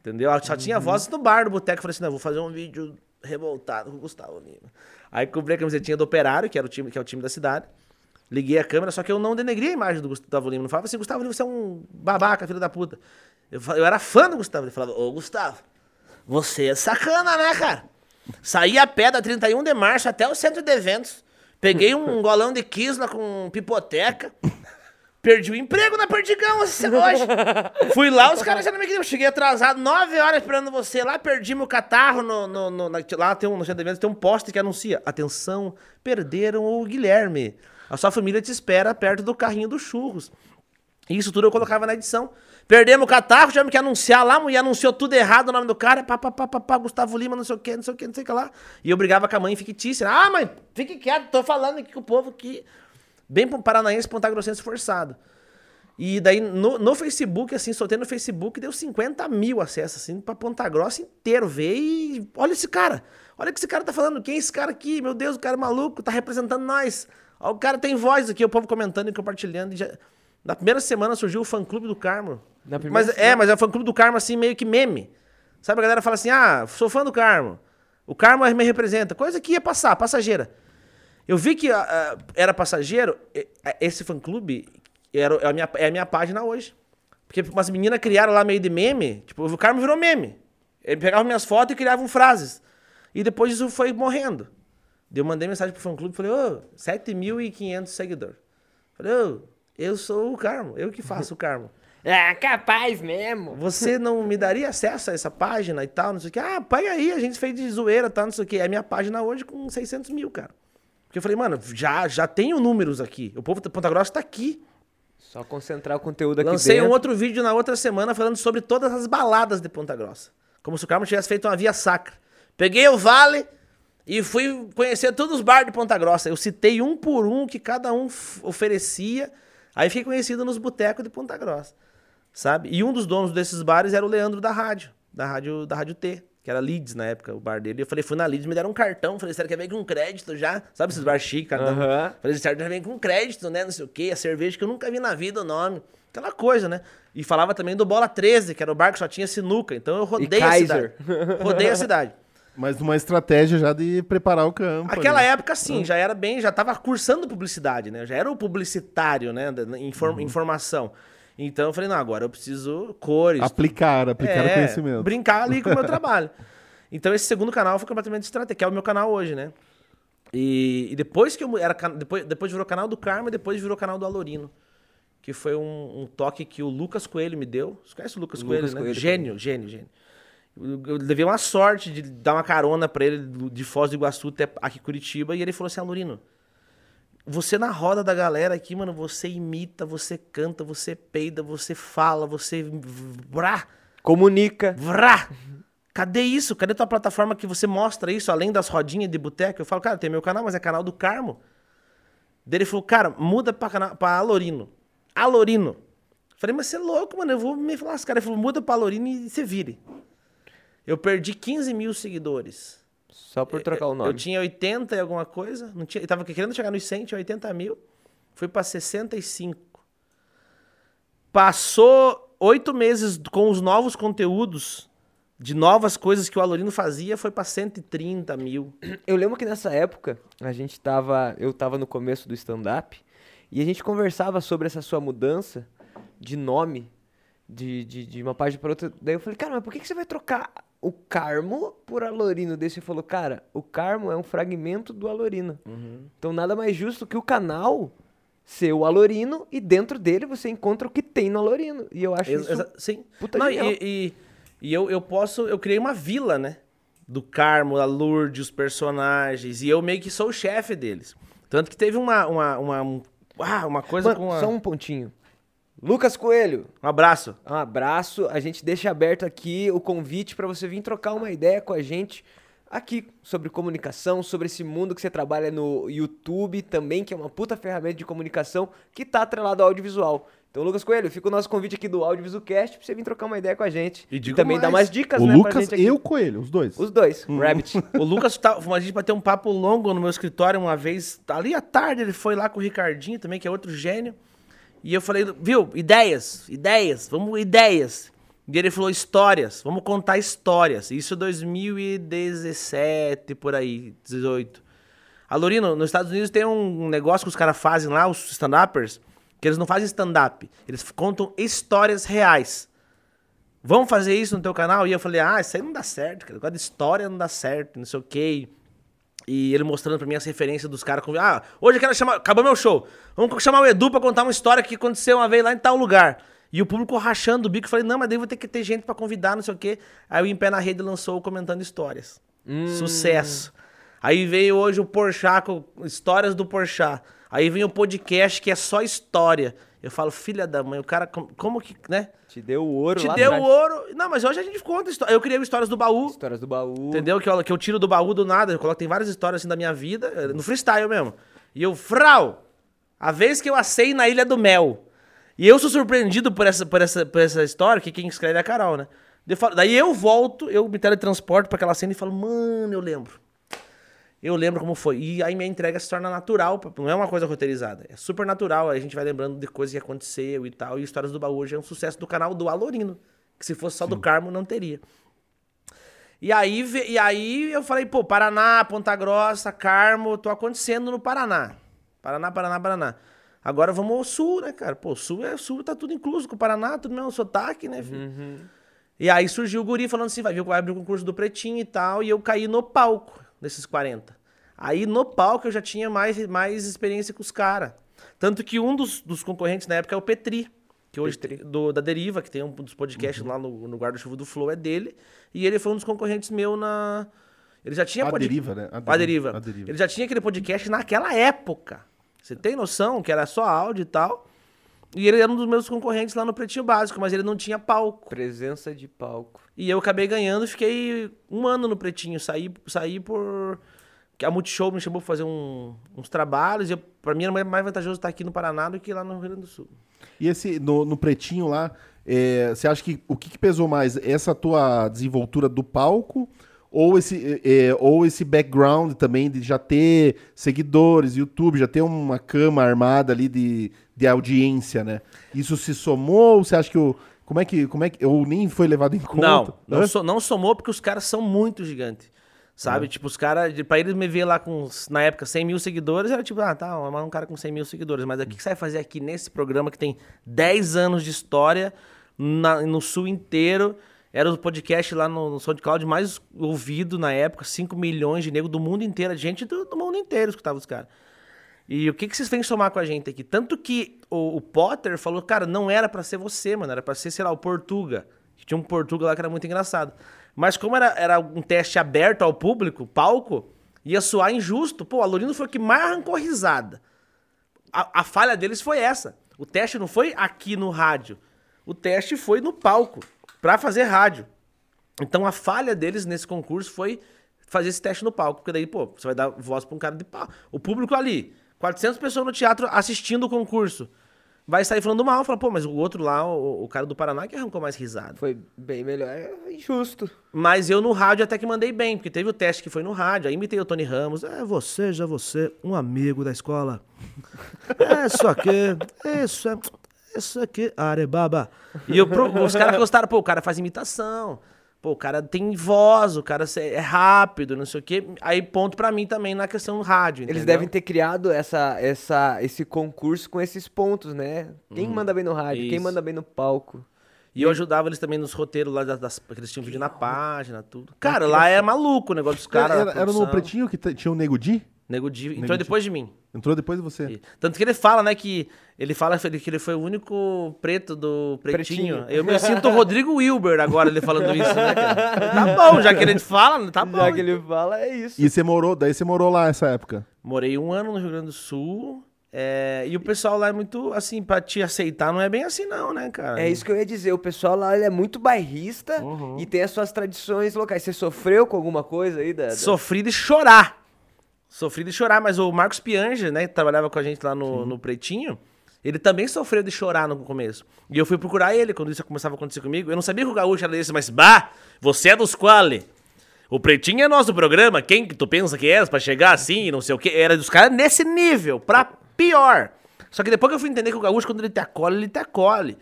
Entendeu? Só tinha voz no bar do boteco. Falei assim: não, vou fazer um vídeo revoltado com o Gustavo Lima. Aí comprei a camisetinha do Operário, que era o time, que é o time da cidade. Liguei a câmera, só que eu não denegri a imagem do Gustavo Lima. Não falava assim, Gustavo Lima, você é um babaca, filho da puta. Eu, eu era fã do Gustavo. Ele falava, ô Gustavo, você é sacana, né, cara? Saí a pé da 31 de março até o centro de eventos. Peguei um <laughs> golão de quisla com pipoteca. Perdi o emprego na Perdigão hoje. Fui lá, os caras já não me queriam. Cheguei atrasado, nove horas esperando você lá, perdi meu catarro no, no, no- lá tem um, no centro de eventos tem um poste que anuncia: atenção, perderam o Guilherme. A sua família te espera perto do carrinho dos churros. Isso tudo eu colocava na edição. Perdemos o catarro, tivemos que anunciar lá, mulher anunciou tudo errado o nome do cara, pá, pá, pá, pá, pá, Gustavo Lima, não sei o que, não sei o que, não sei o que lá. E eu brigava com a mãe fictícia. Ah, mãe, fique quieto, tô falando aqui com o povo que. Bem paranaense, pontagrossense forçado. E daí no, no Facebook, assim, soltei no Facebook, deu 50 mil acessos, assim, pra Ponta Grossa inteiro ver e. Olha esse cara, olha o que esse cara tá falando, quem é esse cara aqui? Meu Deus, o cara é maluco, tá representando nós. Ó, o cara tem voz aqui, o povo comentando e compartilhando. E já... Na primeira semana surgiu o fã clube do Carmo. Mas é, mas é o fã clube do Carmo, assim, meio que meme. Sabe, a galera fala assim: ah, sou fã do Carmo. O Carmo me representa. Coisa que ia passar, passageira. Eu vi que ah, era passageiro, ah, esse fã clube era, é, a minha, é a minha página hoje. Porque umas meninas criaram lá meio de meme, tipo, o Carmo virou meme. Ele pegava minhas fotos e criavam frases. E depois isso foi morrendo. Eu mandei mensagem pro fã clube e falei, ô, 7.500 seguidores. Falei, ô, eu sou o Carmo, eu que faço o Carmo. É <laughs> capaz mesmo. Você não me daria acesso a essa página e tal, não sei o que. Ah, pega aí, a gente fez de zoeira e tal, não sei o que. É minha página hoje com 600 mil, cara. Porque eu falei, mano, já, já tenho números aqui. O povo de Ponta Grossa tá aqui. Só concentrar o conteúdo aqui Lancei dentro. um outro vídeo na outra semana falando sobre todas as baladas de Ponta Grossa. Como se o Carmo tivesse feito uma via sacra. Peguei o vale e fui conhecer todos os bares de Ponta Grossa. Eu citei um por um que cada um oferecia. Aí fiquei conhecido nos botecos de Ponta Grossa. Sabe? E um dos donos desses bares era o Leandro da rádio, da rádio, da rádio T, que era Leeds na época, o bar dele. Eu falei, fui na Leeds, me deram um cartão. Falei, sério, quer ver com crédito já? Sabe esses bar chique, cartão? Aham. Falei, certo, já vem com crédito, né? Não sei o quê, a cerveja que eu nunca vi na vida o nome. Aquela coisa, né? E falava também do Bola 13, que era o bar que só tinha sinuca. Então eu rodei a cidade. Rodei a cidade. Mas uma estratégia já de preparar o campo. Aquela ali. época, sim, já era bem, já tava cursando publicidade, né? Eu já era o publicitário, né? da- da infor- Informação. Então eu falei, não, agora eu preciso cores. Aplicar, aplicar o É, conhecimento. Brincar ali com o meu <laughs> trabalho. Então esse segundo canal foi completamente estratégico, que é o meu canal hoje, né? E, e depois que eu era depois, depois virou canal do Carmo e depois virou canal do Alorino. Que foi um, um toque que o Lucas Coelho me deu. Você conhece o Lucas Lucas Coelho, né? Coelho, gênio, gênio, gênio. Eu, eu levei uma sorte de dar uma carona pra ele de Foz do Iguaçu até aqui em Curitiba e ele falou assim: Alorino, você na roda da galera aqui, mano, você imita, você canta, você peida, você fala, você. Brá, Comunica. vrá. Cadê isso? Cadê tua plataforma que você mostra isso, além das rodinhas de boteca? Eu falo, cara, tem meu canal, mas é canal do Carmo. Daí ele falou, cara, muda pra, canal, pra Alorino. Alorino. Falei, mas você é louco, mano, eu vou me lascar. Ele falou, muda pra Alorino e você vire. Eu perdi 15 mil seguidores. Só por trocar o nome. Eu tinha 80 e alguma coisa. Não tinha, eu tava querendo chegar nos 100, tinha 80 mil. Fui pra 65. Passou oito meses com os novos conteúdos de novas coisas que o Alorino fazia, foi pra 130 mil. Eu lembro que nessa época a gente tava. Eu tava no começo do stand-up e a gente conversava sobre essa sua mudança de nome de, de, de uma página para outra. Daí eu falei, cara, mas por que, que você vai trocar o Carmo por Alorino? Daí você falou, cara, o Carmo é um fragmento do Alorino. Então nada mais justo que o canal ser o Alorino e dentro dele você encontra o que tem no Alorino. E eu acho Ex- isso. exa- sim. puta Não, genial. e e, e eu, eu posso. Eu criei uma vila, né? Do Carmo, da Lourdes, os personagens. E eu meio que sou o chefe deles. Tanto que teve uma. uma, uma, um- ah, uma coisa Mano, com. a- Só um pontinho. Lucas Coelho, Um abraço. Um abraço. A gente deixa aberto aqui o convite para você vir trocar uma ideia com a gente aqui sobre comunicação, sobre esse mundo que você trabalha no YouTube também, que é uma puta ferramenta de comunicação que tá atrelado ao audiovisual. Então, Lucas Coelho, fica o nosso convite aqui do Audiovisualcast pra você vir trocar uma ideia com a gente. E digo também mais, dar mais dicas, O né, pra Lucas gente aqui. e o Coelho, os dois. Os dois, Hum. Rabbit. <laughs> O Lucas, tá, a gente bateu um papo longo no meu escritório uma vez, ali à tarde, ele foi lá com o Ricardinho também, que é outro gênio. E eu falei, viu, ideias, ideias, vamos, ideias. E ele falou, histórias, vamos contar histórias. Isso é 2017, por aí, 18. Alorino, nos Estados Unidos tem um negócio que os caras fazem lá, os stand-uppers, que eles não fazem stand-up, eles contam histórias reais. Vamos fazer isso no teu canal? E eu falei, ah, isso aí não dá certo, cara. De história não dá certo, não sei o quê. E ele mostrando pra mim as referências dos caras. com- Ah, hoje eu quero chamar. Acabou meu show. Vamos chamar o Edu pra contar uma história que aconteceu uma vez lá em tal lugar. E o público rachando o bico. Eu falei, não, mas daí vou ter que ter gente pra convidar, não sei o quê. Aí o Em Pé na Rede lançou o Comentando Histórias. Sucesso. Aí veio hoje o Porchat com histórias do Porchat. Aí vem o podcast que é só história. Eu falo, filha da mãe, o cara, com- como que, né? Te deu o ouro Te lá deu o ouro. Não, mas hoje a gente conta história. Eu criei histórias do baú. Histórias do baú. Entendeu? Que eu, que eu tiro do baú do nada. Eu coloco, tem várias histórias assim da minha vida, eh, no freestyle mesmo. E eu, frau, a vez que eu assei na Ilha do Mel. E eu sou surpreendido por essa, por essa, por essa história, que quem escreve é a Carol, né? Eu falo- Daí eu volto, eu me teletransporto pra aquela cena e falo, mano, eu lembro. Eu lembro como foi. E aí minha entrega se torna natural, não é uma coisa roteirizada. É super natural. Aí a gente vai lembrando de coisas que aconteceu e tal. E Histórias do Baú hoje é um sucesso do canal do Alorino. Que se fosse só do Carmo, não teria. E aí, e aí eu falei, pô, Paraná, Ponta Grossa, Carmo, tô acontecendo no Paraná. Paraná, Paraná, Paraná. Agora vamos ao sul, né, cara? Pô, sul é sul, tá tudo incluso com o Paraná, tudo mesmo sotaque, né, filho? E aí surgiu o guri falando assim, vai vir, vai abrir o concurso do Pretinho e tal, e eu caí no palco desses 40. Aí no palco eu já tinha mais, mais experiência com os caras. Tanto que um dos, dos concorrentes na época é o Petri, que hoje tem- do, da Deriva, que tem um dos podcasts lá no, no Guarda-Chuva do Flow, é dele. E ele foi um dos concorrentes meu na. Ele já tinha A pod- Deriva, né? A deriva. A Deriva. Ele já tinha aquele podcast naquela época. Você tem noção que era só áudio e tal. E ele era um dos meus concorrentes lá no Pretinho Básico, mas ele não tinha palco. Presença de palco. E eu acabei ganhando e fiquei um ano no Pretinho. Saí, saí por. que A Multishow me chamou pra fazer um- uns trabalhos. E eu, pra mim era mais- mais vantajoso estar aqui no Paraná do que lá no Rio Grande do Sul. E esse, no, no pretinho lá, é, você acha que o que, que pesou mais? Essa tua desenvoltura do palco ou esse, é, é, ou esse background também de já ter seguidores, YouTube, já ter uma cama armada ali de, de audiência, né? Isso se somou ou você acha que o. Como é que. Como é que. Ou nem foi levado em conta? Não, não, so- não somou porque os caras são muito gigantes. Sabe? Tipo, os caras, pra eles me ver lá com, na época, 100 mil seguidores, era tipo, ah, tá, é um cara com 100 mil seguidores. Mas o que que você vai fazer aqui nesse programa que tem 10 anos de história, na- no sul inteiro? Era o podcast lá no, no SoundCloud mais ouvido na época, 5 milhões de negros do mundo inteiro, gente do, do mundo inteiro escutava os caras. E o que, que vocês vêm somar com a gente aqui? Tanto que o, o Potter falou, cara, não era pra ser você, mano, era pra ser, sei lá, o Portuga. Que Tinha um Portuga lá que era muito engraçado. Mas como era, era um teste aberto ao público, palco, ia soar injusto. Pô, a Lorino foi o que mais arrancou risada. A, a falha deles foi essa. O teste não foi aqui no rádio. O teste foi no palco, pra fazer rádio. Então a falha deles nesse concurso foi fazer esse teste no palco, porque daí, pô, você vai dar voz pra um cara de pau. O público ali, 400 pessoas no teatro assistindo o concurso, vai sair falando mal, fala, pô, mas o outro lá, o, o cara do Paraná que arrancou mais risada. Foi bem melhor. É injusto. Mas eu no rádio até que mandei bem, porque teve o teste que foi no rádio, aí imitei o Tony Ramos, é você, já você, um amigo da escola. É isso aqui, isso é, isso aqui, arebaba. E eu, pro- os caras <laughs> gostaram, pô, o cara faz imitação, pô, o cara tem voz, o cara é rápido, não sei o quê. Aí ponto pra mim também na questão do rádio, Eles entendeu? devem ter criado essa, essa, esse concurso com esses pontos, né? Quem manda bem no rádio, quem Isso. manda bem no palco. E eu ajudava eles também nos roteiros lá das, das que eles tinham vídeo na página, tudo. Cara, lá é maluco o negócio dos caras. era, a era no pretinho que tinha o Nego Di? Nego Di entrou Nego Di. depois de mim. Entrou depois de você. E- Tanto que ele fala, né, que ele fala que ele foi o único preto do pretinho. Pretinho. Eu me sinto o Rodrigo Wilber agora ele falando isso, né, cara? <laughs> Tá bom, já que ele fala, tá bom. Já que ele fala, é isso. E você morou, daí você morou lá nessa época. Morei um ano no Rio Grande do Sul É, e o pessoal lá é muito, assim, pra te aceitar não é bem assim não, né, cara? É isso que eu ia dizer. O pessoal lá ele é muito bairrista e tem as suas tradições locais. Você sofreu com alguma coisa aí? Da, da- Sofri de chorar. Sofri de chorar, mas o Marcos Piange, né, que trabalhava com a gente lá no, no Pretinho, ele também sofreu de chorar no começo. E eu fui procurar ele quando isso começava a acontecer comigo. Eu não sabia que o gaúcho era desse, mas, bah, você é dos quali. O Pretinho é nosso programa, quem que tu pensa que és pra chegar assim, e não sei o quê. Era dos caras nesse nível, pra pior. Só que depois que eu fui entender que o gaúcho, quando ele te acolhe, ele te acolhe.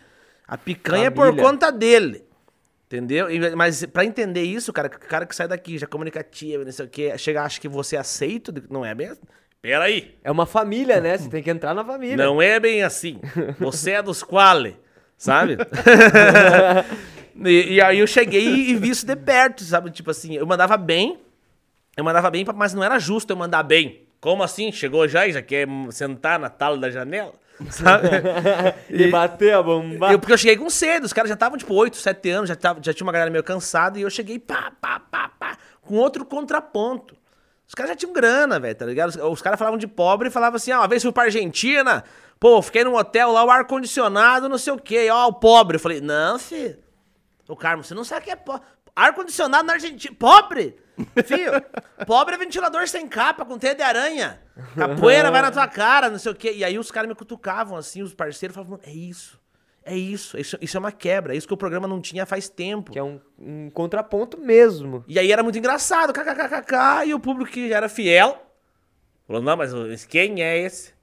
A picanha é por Família. conta dele. Entendeu? E- Mas pra entender isso, cara, o cara que sai daqui, já comunicativo, não sei o quê, chega, acha que você é aceito, não é bem assim. Peraí, É uma família, né? Você tem que entrar na família. não é bem assim. Você é dos quali, sabe? <laughs> e, e aí eu cheguei e vi isso de perto, sabe? Tipo assim, eu mandava bem, eu mandava bem, mas não era justo eu mandar bem. Como assim? Chegou já e já quer sentar na tala da janela? Sabe? <laughs> E bater a bomba. Eu, porque eu cheguei com cedo, os caras já estavam, tipo, 8, 7 anos, já, tava, já tinha uma galera meio cansada, e eu cheguei, pá, pá, pá, pá, com outro contraponto. Os caras já tinham grana, velho, tá ligado? Os, os caras falavam de pobre e falavam assim, ah, uma vez fui pra Argentina, pô, fiquei num hotel lá, o ar-condicionado, não sei o quê, ó, o pobre. Eu falei, não, filho, o Carmo, você não sabe o que é pobre. Ar-condicionado na Argentina, pobre? Filho, pobre é ventilador sem capa, com teia de aranha. Capoeira vai na tua cara, não sei o quê. E aí os caras me cutucavam, assim, os parceiros, falavam, é isso. É isso, isso, isso é uma quebra, é isso que o programa não tinha faz tempo. Que é um, um contraponto mesmo. E aí era muito engraçado, kkkk, e o público que era fiel falou, não, mas quem é esse?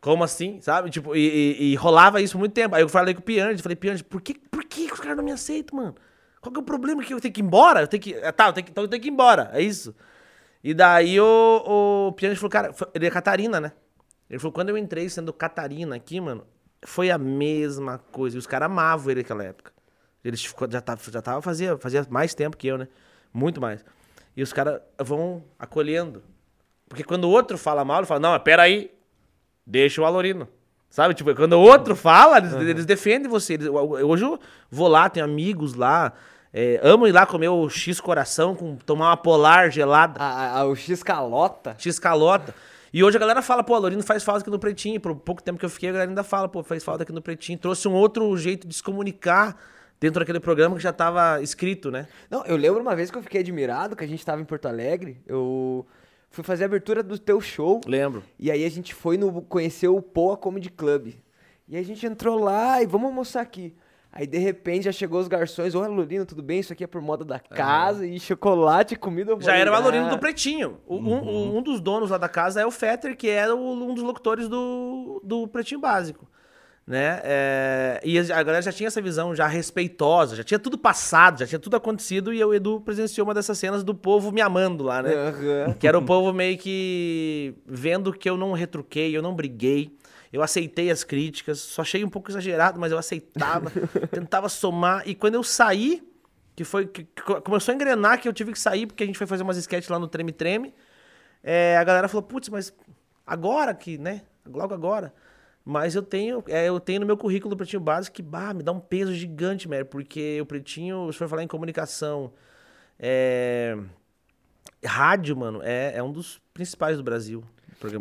Como assim, sabe? Tipo, e, e- e rolava isso por muito tempo. Aí eu falei com o Piange, falei, Piange, por que, por que os caras não me aceitam, mano? Qual que é o problema que eu tenho que ir embora? Eu tenho que... ah, Tá, eu tenho que, então eu tenho que ir embora, é isso. E daí o, o Piange falou, cara, ele é Catarina, né? Ele falou, quando eu entrei sendo Catarina aqui, mano, foi a mesma coisa. E os caras amavam ele naquela época. Ficou- já tava, já tava fazia, fazia mais tempo que eu, né? Muito mais. E os caras vão acolhendo. Porque quando o outro fala mal, ele fala, não, peraí, deixa o Alorino. Sabe? Tipo, quando o outro fala, eles, eles defendem você. Eles- hoje eu vou lá, tenho amigos lá. é, amo ir lá comer o X coração, com, tomar uma polar gelada. A, a- o X calota. X calota. E hoje a galera fala, pô, a Lorino faz falta aqui no Pretinho. Por pouco tempo que eu fiquei, a galera ainda fala, pô, faz falta aqui no Pretinho. Trouxe um outro jeito de se comunicar dentro daquele programa que já tava escrito, né? Não, eu lembro uma vez que eu fiquei admirado, que a gente tava em Porto Alegre. Eu fui fazer a abertura do teu show. Lembro. E aí a gente foi no conhecer o Poa Comedy Club. E a gente entrou lá e vamos almoçar aqui. Aí de repente já chegou os garçons, ô Lorino, tudo bem? Isso aqui é por moda da casa e chocolate, comida. Já era o Alorino do Pretinho. O- um, um- um dos donos lá da casa é o Fetter, que é o- um dos locutores do, do Pretinho Básico. Né? É, e a galera já tinha essa visão já respeitosa, já tinha tudo passado, já tinha tudo acontecido, e o Edu presenciou uma dessas cenas do povo me amando lá, né? Aham. Que era o povo meio que vendo que eu não retruquei, eu não briguei. Eu aceitei as críticas, só achei um pouco exagerado, mas eu aceitava, <laughs> tentava somar. E quando eu saí, que foi que que começou a engrenar que eu tive que sair, porque a gente foi fazer umas sketches lá no Treme Treme. é, a galera falou, putz, mas agora que, né? Logo agora. Mas eu tenho, é, eu tenho no meu currículo do Pretinho Básico que, bah, me dá um peso gigante, Mary, porque o Pretinho, se for falar em comunicação, é, rádio, mano, é, é um dos principais do Brasil.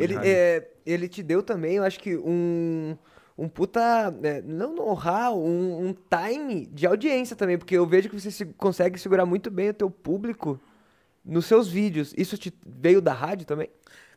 Ele, é, ele te deu também, eu acho que um, um puta. é, não honrar, um, um time de audiência também, porque eu vejo que você se- consegue segurar muito bem o teu público nos seus vídeos. Isso te veio da rádio também?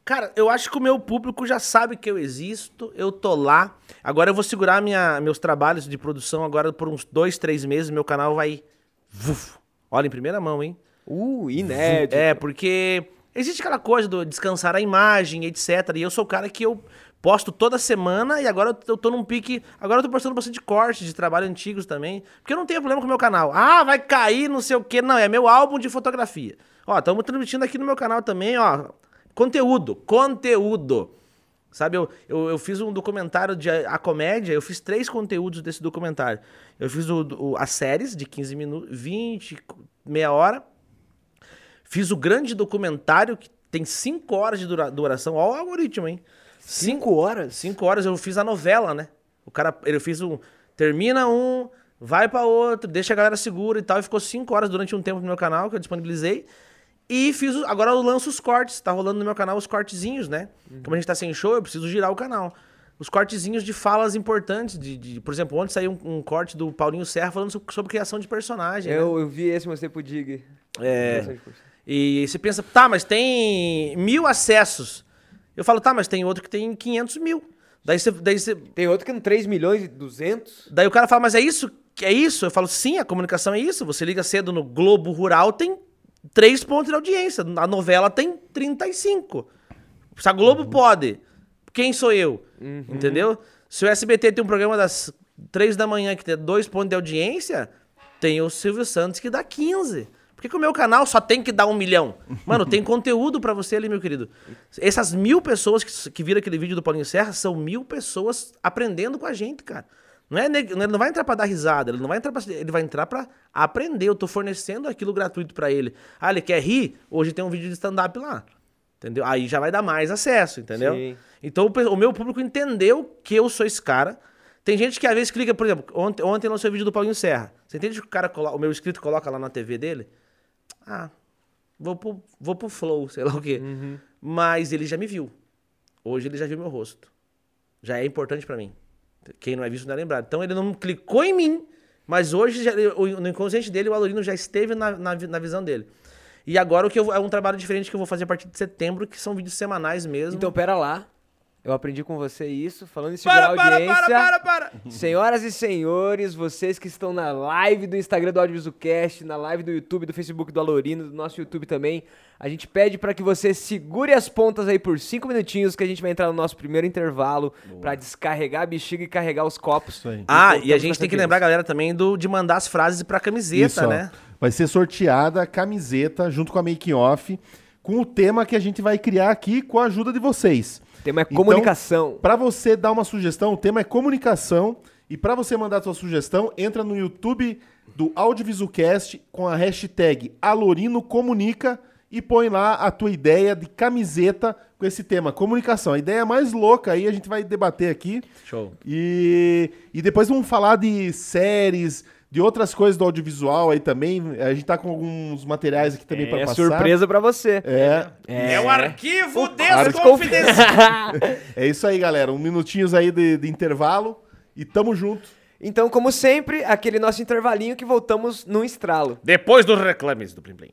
Cara, eu acho que o meu público já sabe que eu existo, eu tô lá. Agora eu vou segurar minha, meus trabalhos de produção agora por uns dois, três meses. Meu canal vai. Vuf. Olha, em primeira mão, hein? Uh, inédito. É, porque existe aquela coisa do descansar a imagem, etc. E eu sou o cara que eu posto toda semana e agora eu tô- num pique. Agora eu tô postando bastante cortes de trabalho antigos também. Porque eu não tenho problema com o meu canal. Ah, vai cair, não sei o quê. Não, é meu álbum de fotografia. Ó, estamos transmitindo aqui no meu canal também, ó. Conteúdo, conteúdo. Sabe, eu, eu, eu fiz um documentário de A Comédia, eu fiz três conteúdos desse documentário. Eu fiz o, o- as séries de 15 minutos, 20, meia hora. Fiz o grande documentário que tem 5 horas de dura- duração. Olha o algoritmo, hein? Cinco horas? 5 horas eu fiz a novela, né? O cara, ele fez um. Termina um, vai pra outro, deixa a galera segura e tal. E ficou 5 horas durante um tempo no meu canal que eu disponibilizei. E fiz. Agora eu lanço os cortes. Tá rolando no meu canal os cortezinhos, né? Como a gente tá sem show, eu preciso girar o canal. Os cortezinhos de falas importantes. De, de- por exemplo, ontem saiu um, um corte do Paulinho Serra falando so- sobre, criação de personagem. né? Eu, eu vi esse, mostrei pro Dig. É. E você pensa, tá, mas tem mil acessos. Eu falo, tá, mas tem outro que tem 500 mil. Daí você, daí você, Tem outro que no 3 milhões e 200. daí o cara fala, mas é isso? É isso? Eu falo, sim, a comunicação é isso. Você liga cedo no Globo Rural, tem 3 pontos de audiência. A novela tem 35. Se a Globo pode, quem sou eu? Entendeu? Se o SBT tem um programa das 3 da manhã que tem 2 pontos de audiência, tem o Silvio Santos que dá 15. Por que, que o meu canal só tem que dar um milhão? Mano, tem <laughs> conteúdo pra você ali, meu querido. Essas mil pessoas que, que viram aquele vídeo do Paulinho Serra são mil pessoas aprendendo com a gente, cara. Não é, ele não vai entrar pra dar risada, ele não vai entrar pra, ele vai entrar para aprender. Eu tô fornecendo aquilo gratuito pra ele. Ah, ele quer rir? Hoje tem um vídeo de stand-up lá. Entendeu? Aí já vai dar mais acesso, entendeu? Sim. Então o meu público entendeu que eu sou esse cara. Tem gente que às vezes clica, por exemplo, ontem, ontem lançou o vídeo do Paulinho Serra. Você entende que o cara, o meu inscrito coloca lá na TV dele? Ah, vou pro, vou pro Flow, <laughs> sei lá o quê. Mas ele já me viu. Hoje ele já viu meu rosto. Já é importante pra mim. Quem não é visto não é lembrado. Então ele não clicou em mim, mas hoje já- no inconsciente dele o Alorino já esteve na, na, na visão dele. E agora o que eu, é um trabalho diferente que eu vou fazer a partir de setembro, que são vídeos semanais mesmo. Então, pera lá. Eu aprendi com você isso, falando em segurar para, a para, audiência. para, para, para! Senhoras e senhores, vocês que estão na live do Instagram do Audiovisualcast, na live do YouTube, do Facebook do Alorino, do nosso YouTube também, a gente pede para que você segure as pontas aí por cinco minutinhos, que a gente vai entrar no nosso primeiro intervalo para descarregar a bexiga e carregar os copos. Isso aí. Ah, e a gente tem que lembrar, galera, também do, de mandar as frases pra camiseta, Isso, ó. né? Vai ser sorteada a camiseta junto com a making off com o tema que a gente vai criar aqui com a ajuda de vocês. Tema é Então, comunicação. Para você dar uma sugestão, o tema é comunicação. E para você mandar a sua sugestão, entra no YouTube do Audiovisualcast com a hashtag Alorino Comunica e põe lá a tua ideia de camiseta com esse tema, comunicação. A ideia mais louca aí a gente vai debater aqui. Show. E, e depois vamos falar de séries, de outras coisas do audiovisual aí também. A gente tá com alguns materiais aqui também para É passar. surpresa pra você. É, É, o arquivo ar- desconfidencial. <laughs> é isso aí, galera. Um minutinhos aí de, de intervalo e tamo junto. Então, como sempre, aquele nosso intervalinho que voltamos num estralo. Depois dos reclames do Plim Plim.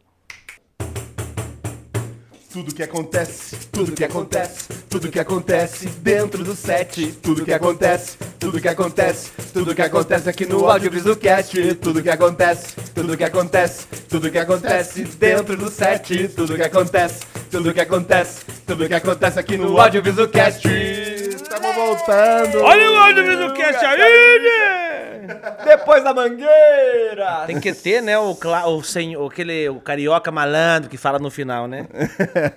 Tudo que acontece, tudo que acontece, tudo que acontece dentro do set, tudo que acontece, tudo que acontece, tudo que acontece aqui no Audiovisualcast, tudo que acontece, tudo que acontece, tudo que acontece dentro do set, tudo que acontece, tudo que acontece, tudo que acontece aqui no Audiovisualcast. Estamos voltando. Olha o áudio do cast aí, né? Depois da mangueira! Tem que ter, né, o, o, senhor, aquele o carioca malandro que fala no final, né?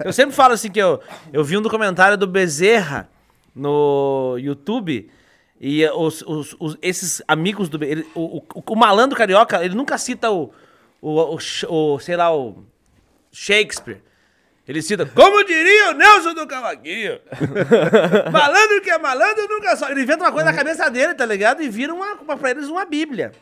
Eu sempre falo assim que eu, eu vi um documentário do Bezerra no YouTube e os, os- os- esses amigos do ele, o, o, o malandro carioca, ele nunca cita o, o, o, o, sei lá, o Shakespeare. Ele cita, como diria o Nelson do Cavaquinho. <laughs> malandro que é malandro nunca só. Ele inventa uma coisa na cabeça dele, tá ligado? E vira uma, uma, pra eles uma bíblia.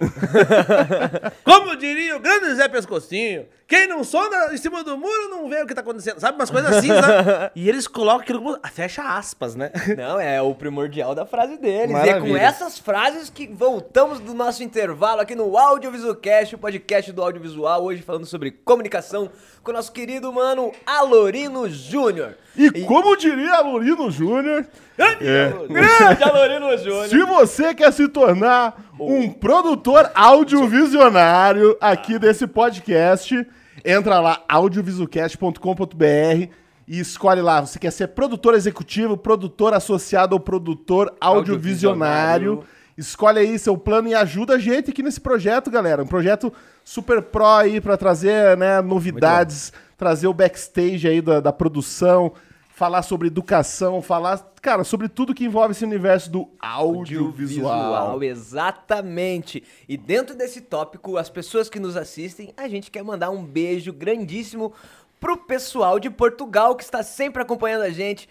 <laughs> como diria o grande Zé Pescocinho, quem não sonda em cima do muro não vê o que tá acontecendo. Sabe? Umas coisas assim, sabe? <laughs> E eles colocam aquilo. Fecha aspas, né? Não, é o primordial da frase deles. E é Maravilha. com essas frases que voltamos do nosso intervalo aqui no Audiovisualcast, o podcast do audiovisual, hoje falando sobre comunicação com o nosso querido mano Alorino Júnior. E como diria Alorino Júnior, Grande Alorino Júnior! se você quer se tornar um produtor audiovisionário aqui desse podcast, entra lá audiovisualcast.com.br e escolhe lá, você quer ser produtor executivo, produtor associado ou produtor audiovisionário. Audiovisionário. Escolhe aí seu plano e ajuda a gente aqui nesse projeto, galera. Um projeto super pro aí pra trazer né, novidades, trazer o backstage aí da, da produção, falar sobre educação, falar, cara, sobre tudo que envolve esse universo do audiovisual. exatamente. E dentro desse tópico, as pessoas que nos assistem, a gente quer mandar um beijo grandíssimo pro pessoal de Portugal que está sempre acompanhando a gente.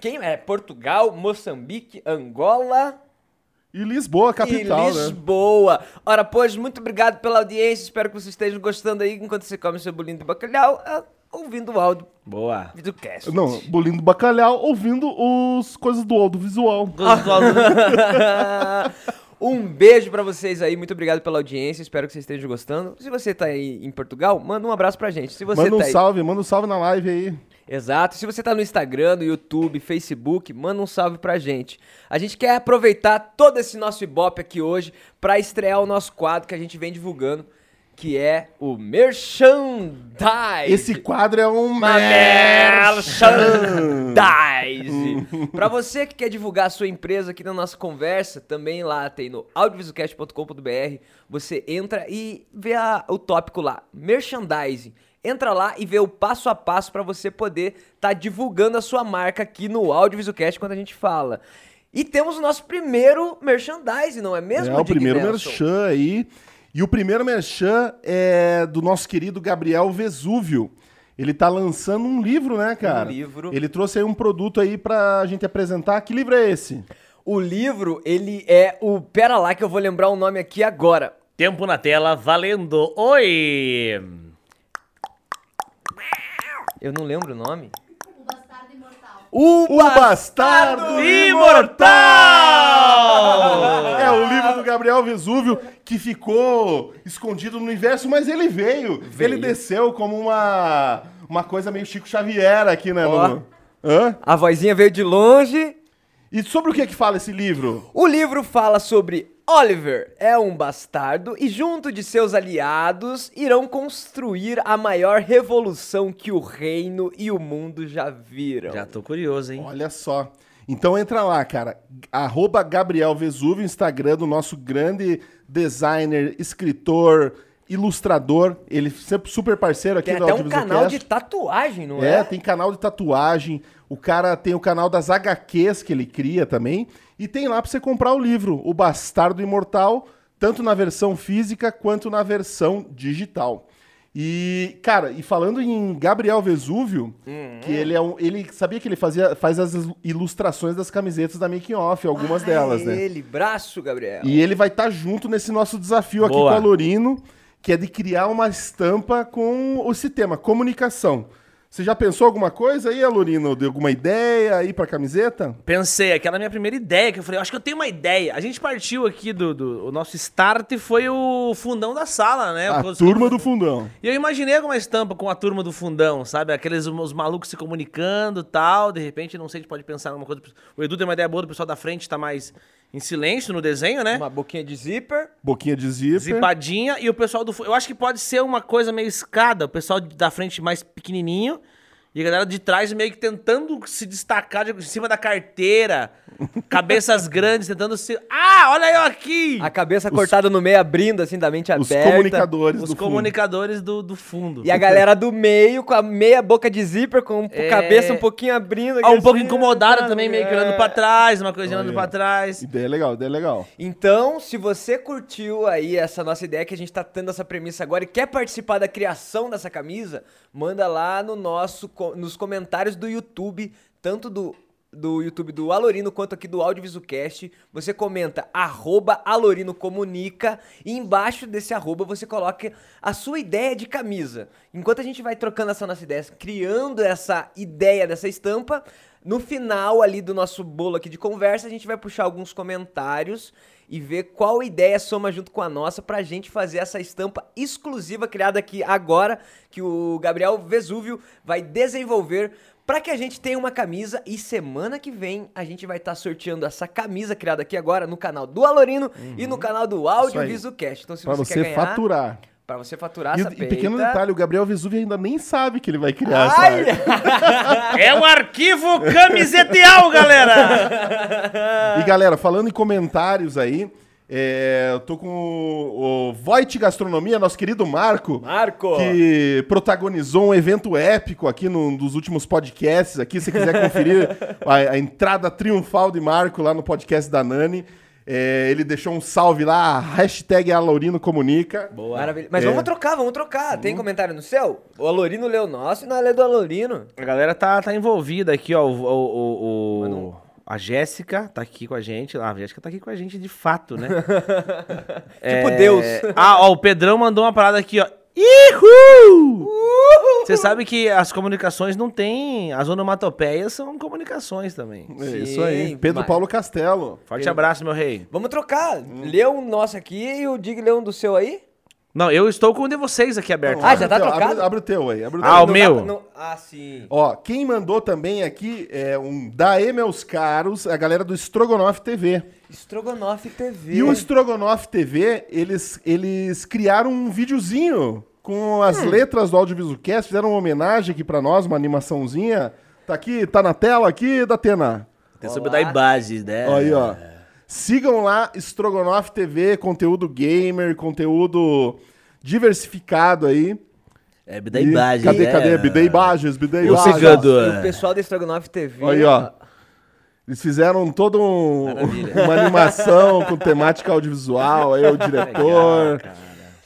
Quem é? Portugal, Moçambique, Angola. E Lisboa, capital, e né? Lisboa. Ora, pois, muito obrigado pela audiência. Espero que vocês estejam gostando aí enquanto você come seu bolinho de bacalhau, ah, ouvindo o áudio Boa. do cast. Não, bolinho do bacalhau, ouvindo os coisas do audiovisual. Gostoso. <laughs> um beijo pra vocês aí, muito obrigado pela audiência, espero que vocês estejam gostando. Se você tá aí em Portugal, manda um abraço pra gente. Se você Manda um tá aí... salve, manda um salve na live aí. Exato. Se você tá no Instagram, no YouTube, Facebook, manda um salve pra gente. A gente quer aproveitar todo esse nosso ibope aqui hoje pra estrear o nosso quadro que a gente vem divulgando, que é o Merchandise. Esse quadro é um Uma merchandise. pra você que quer divulgar a sua empresa aqui na nossa conversa, também lá tem no audiovisualcast.com.br. Você entra e vê a- o tópico lá, merchandising. Entra lá e vê o passo a passo pra você poder estar divulgando a sua marca aqui no Audiovisualcast quando a gente fala. E temos o nosso primeiro merchandising, não é mesmo? É o primeiro Nelson? merchan aí. E o primeiro merchan é do nosso querido Gabriel Vesúvio. Ele tá lançando um livro, né, cara? Um livro. Ele trouxe aí um produto aí pra gente apresentar. Que livro é esse? O livro, ele é o... Pera lá que eu vou lembrar o nome aqui agora. Tempo na tela, valendo. Oi! Eu não lembro o nome. O Bastardo Imortal. O, O Bastardo Imortal! É o livro do Gabriel Vesúvio que ficou escondido no universo, mas ele veio. Veio. Ele desceu como uma, uma coisa meio Chico Xavier aqui, né? Ó. no- Hã? A vozinha veio de longe. E sobre o que que fala esse livro? O livro fala sobre Oliver é um bastardo e junto de seus aliados irão construir a maior revolução que o reino e o mundo já viram. Já tô curioso, hein? Olha só. Então entra lá, cara. Arroba Gabriel Vesúvio, Instagram do nosso grande designer, escritor, ilustrador. Ele sempre super parceiro aqui Tem do até um canal de tatuagem, não É, é? tem canal de tatuagem. O cara tem o canal das HQs que ele cria também. E tem lá pra você comprar o livro, O Bastardo Imortal, tanto na versão física quanto na versão digital. E, cara, e falando em Gabriel Vesúvio, que ele é um. Ele sabia que ele fazia, faz as ilustrações das camisetas da Making Off, algumas Ah, delas, é né? Ele, braço, Gabriel. E ele vai estar junto nesse nosso desafio aqui Boa. com a Lorino, que é de criar uma estampa com esse tema, comunicação. Você já pensou alguma coisa aí, Alorino? De alguma ideia aí pra camiseta? Pensei, aquela minha primeira ideia, que eu falei, acho que eu tenho uma ideia. A gente partiu aqui do, do o nosso start foi o fundão da sala, né? A turma do fundão. E eu imaginei alguma estampa com a turma do fundão, sabe? Aqueles os malucos se comunicando e tal. De repente, não sei, a gente pode pensar em alguma coisa. O Edu tem uma ideia boa, o pessoal da frente tá mais em silêncio no desenho, né? Uma boquinha de zíper. Boquinha de zíper. Zipadinha. E o pessoal do Eu acho que pode ser uma coisa meio escada. O pessoal da frente mais pequenininho. E a galera de trás meio que tentando se destacar de, em cima da carteira. <laughs> Cabeças grandes, tentando se. Ah, olha eu aqui! A cabeça cortada no meio, abrindo assim, da mente Os aberta. comunicadores Os do fundo. comunicadores do, do fundo. E a galera do meio com a meia boca de zíper, com a É. cabeça um pouquinho abrindo. Ah, um aqui pouco assim, incomodada né? também, meio que olhando É. pra trás, uma coisinha olhando Olha. pra trás. Ideia legal, ideia legal. Então, se você curtiu aí essa nossa ideia que a gente tá tendo essa premissa agora e quer participar da criação dessa camisa, manda lá no nosso nos comentários do YouTube, tanto do do YouTube do Alorino quanto aqui do Audiovisualcast, você comenta arroba Alorino Comunica e embaixo desse arroba você coloca a sua ideia de camisa. Enquanto a gente vai trocando essa nossa ideia, criando essa ideia dessa estampa, no final ali do nosso bolo aqui de conversa, a gente vai puxar alguns comentários e ver qual ideia soma junto com a nossa pra gente fazer essa estampa exclusiva criada aqui agora, que o Gabriel Vesúvio vai desenvolver pra que a gente tenha uma camisa e semana que vem a gente vai estar sorteando essa camisa criada aqui agora no canal do Alorino e no canal do Audiovisualcast. Então se Pra você, você quer ganhar, faturar. Pra você faturar E, essa e pequeno peita- detalhe, o Gabriel Vesúvio ainda nem sabe que ele vai criar essa Ai! <laughs> É o arquivo camiseteal, galera! E galera, falando em comentários aí, é, eu tô com o, o Voit Gastronomia, nosso querido Marco. Marco! que protagonizou um evento épico aqui num dos últimos podcasts. Aqui, se você quiser conferir <laughs> a, a entrada triunfal de Marco lá no podcast da Nani. É, ele deixou um salve lá, hashtag Alaurino Comunica. Boa. Maravilha. Mas É. vamos trocar, vamos trocar. Tem comentário no seu? O Alorino leu o nosso e nós lê do Alorino. A galera tá, tá envolvida aqui, ó. O, o, o, o, a Jéssica tá aqui com a gente. Ah, a Jéssica tá aqui com a gente de fato, né? <laughs> Tipo Deus. Ah, ó, o Pedrão mandou uma parada aqui, ó. Ihu! Você sabe que as comunicações não tem. As onomatopeias são comunicações também. É Sim, isso aí. Pedro mas- Paulo Castelo. Forte abraço, meu rei. Vamos trocar. Lê um nosso aqui e o Dig lê um do seu aí? Não, eu estou com o de vocês aqui aberto. Ah, já tá teu, trocado? Abre, abre o teu aí. Abre o Ah, teu. o Não meu? pra- não- Ah, sim. Ó, quem mandou também aqui é um Daê Meus Caros, a galera do Strogonoff TV. Estrogonofe TV. E o Strogonoff TV, eles, eles criaram um videozinho com Hum. as letras do Audiovisualcast, fizeram uma homenagem aqui pra nós, uma animaçãozinha. Tá aqui, tá na tela aqui, Datena. Tem sobre dar imagens, né? Aí, ó. Sigam lá, Strogonoff TV, conteúdo gamer, conteúdo diversificado aí. É, E imagem. Cadê, né? cadê? Bidei imagens, bidei cigano. E o pessoal da Estrogonofe TV. Aí, ó. Eles fizeram todo um, <laughs> uma animação com temática audiovisual, aí o diretor,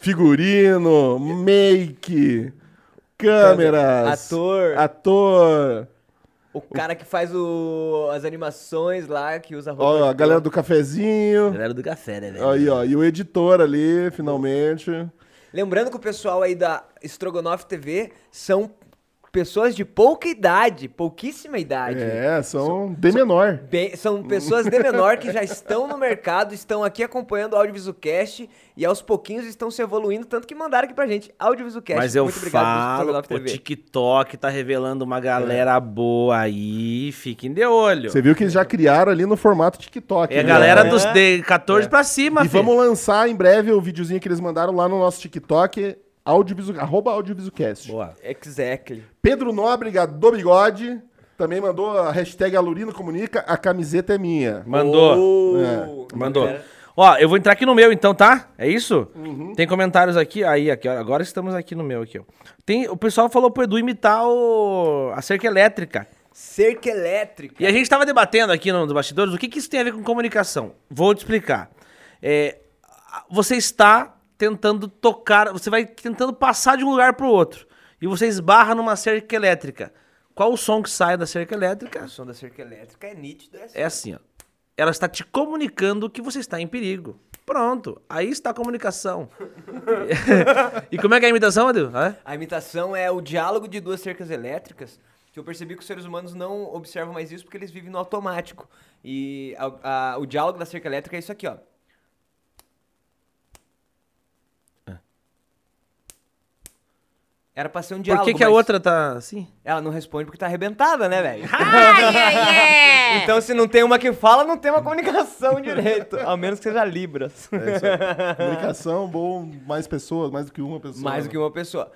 figurino, make, câmeras, Ator. ator, O cara que faz o- as animações lá, que usa roupa. ó, a galera do cafezinho, Galera do café, né, velho? aí ó, e o editor ali, finalmente. Lembrando que o pessoal aí da Estrogonofe TV são pessoas de pouca idade, pouquíssima idade. É, são de menor. Bem- são pessoas de menor que já estão no mercado, estão aqui acompanhando o Audiovisualcast e aos pouquinhos estão se evoluindo, tanto que mandaram aqui pra gente Audiovisualcast. Mas eu Muito obrigado falo, Estrogonofe o TikTok tá revelando uma galera boa aí, fiquem de olho. Você viu que eles já criaram ali no formato TikTok. É a né? galera É. dos de 14 pra cima, E filho. vamos lançar em breve o videozinho que eles mandaram lá no nosso TikTok, audiovisu, arroba audiovisualcast. Boa. Exactly. Pedro Nóbrega do Bigode também mandou a hashtag Alurino Comunica, a camiseta é minha. Mandou. Oh, Mandou. Pera. Ó, eu vou entrar aqui no meu então, tá? É isso? Uhum. Tem comentários aqui. Aí, aqui, ó, agora estamos aqui no meu aqui, ó. Tem, o pessoal falou pro Edu imitar o, a cerca elétrica. Cerca elétrica. E a gente tava debatendo aqui nos bastidores o que, que isso tem a ver com comunicação. Vou te explicar. É, você está tentando tocar, você vai tentando passar de um lugar pro outro. E você esbarra numa cerca elétrica. Qual o som que sai da cerca elétrica? O som da cerca elétrica é nítido. É assim, ó. Ela está te comunicando que você está em perigo. Pronto. Aí está a comunicação. <laughs> <laughs> e como é que é a imitação, Edu? Hã? A imitação é o diálogo de duas cercas elétricas, que eu percebi que os seres humanos não observam mais isso porque eles vivem no automático. E a- a- o diálogo da cerca elétrica é isso aqui, ó. Era pra ser um Por diálogo, que, que a mas outra tá assim? Ela não responde porque tá arrebentada, né, velho? <laughs> então se não tem uma que fala, não tem uma comunicação <laughs> direito. Ao menos que seja Libras. É isso aí. Comunicação, bom, mais pessoas, mais do que uma pessoa. Mais do que uma pessoa.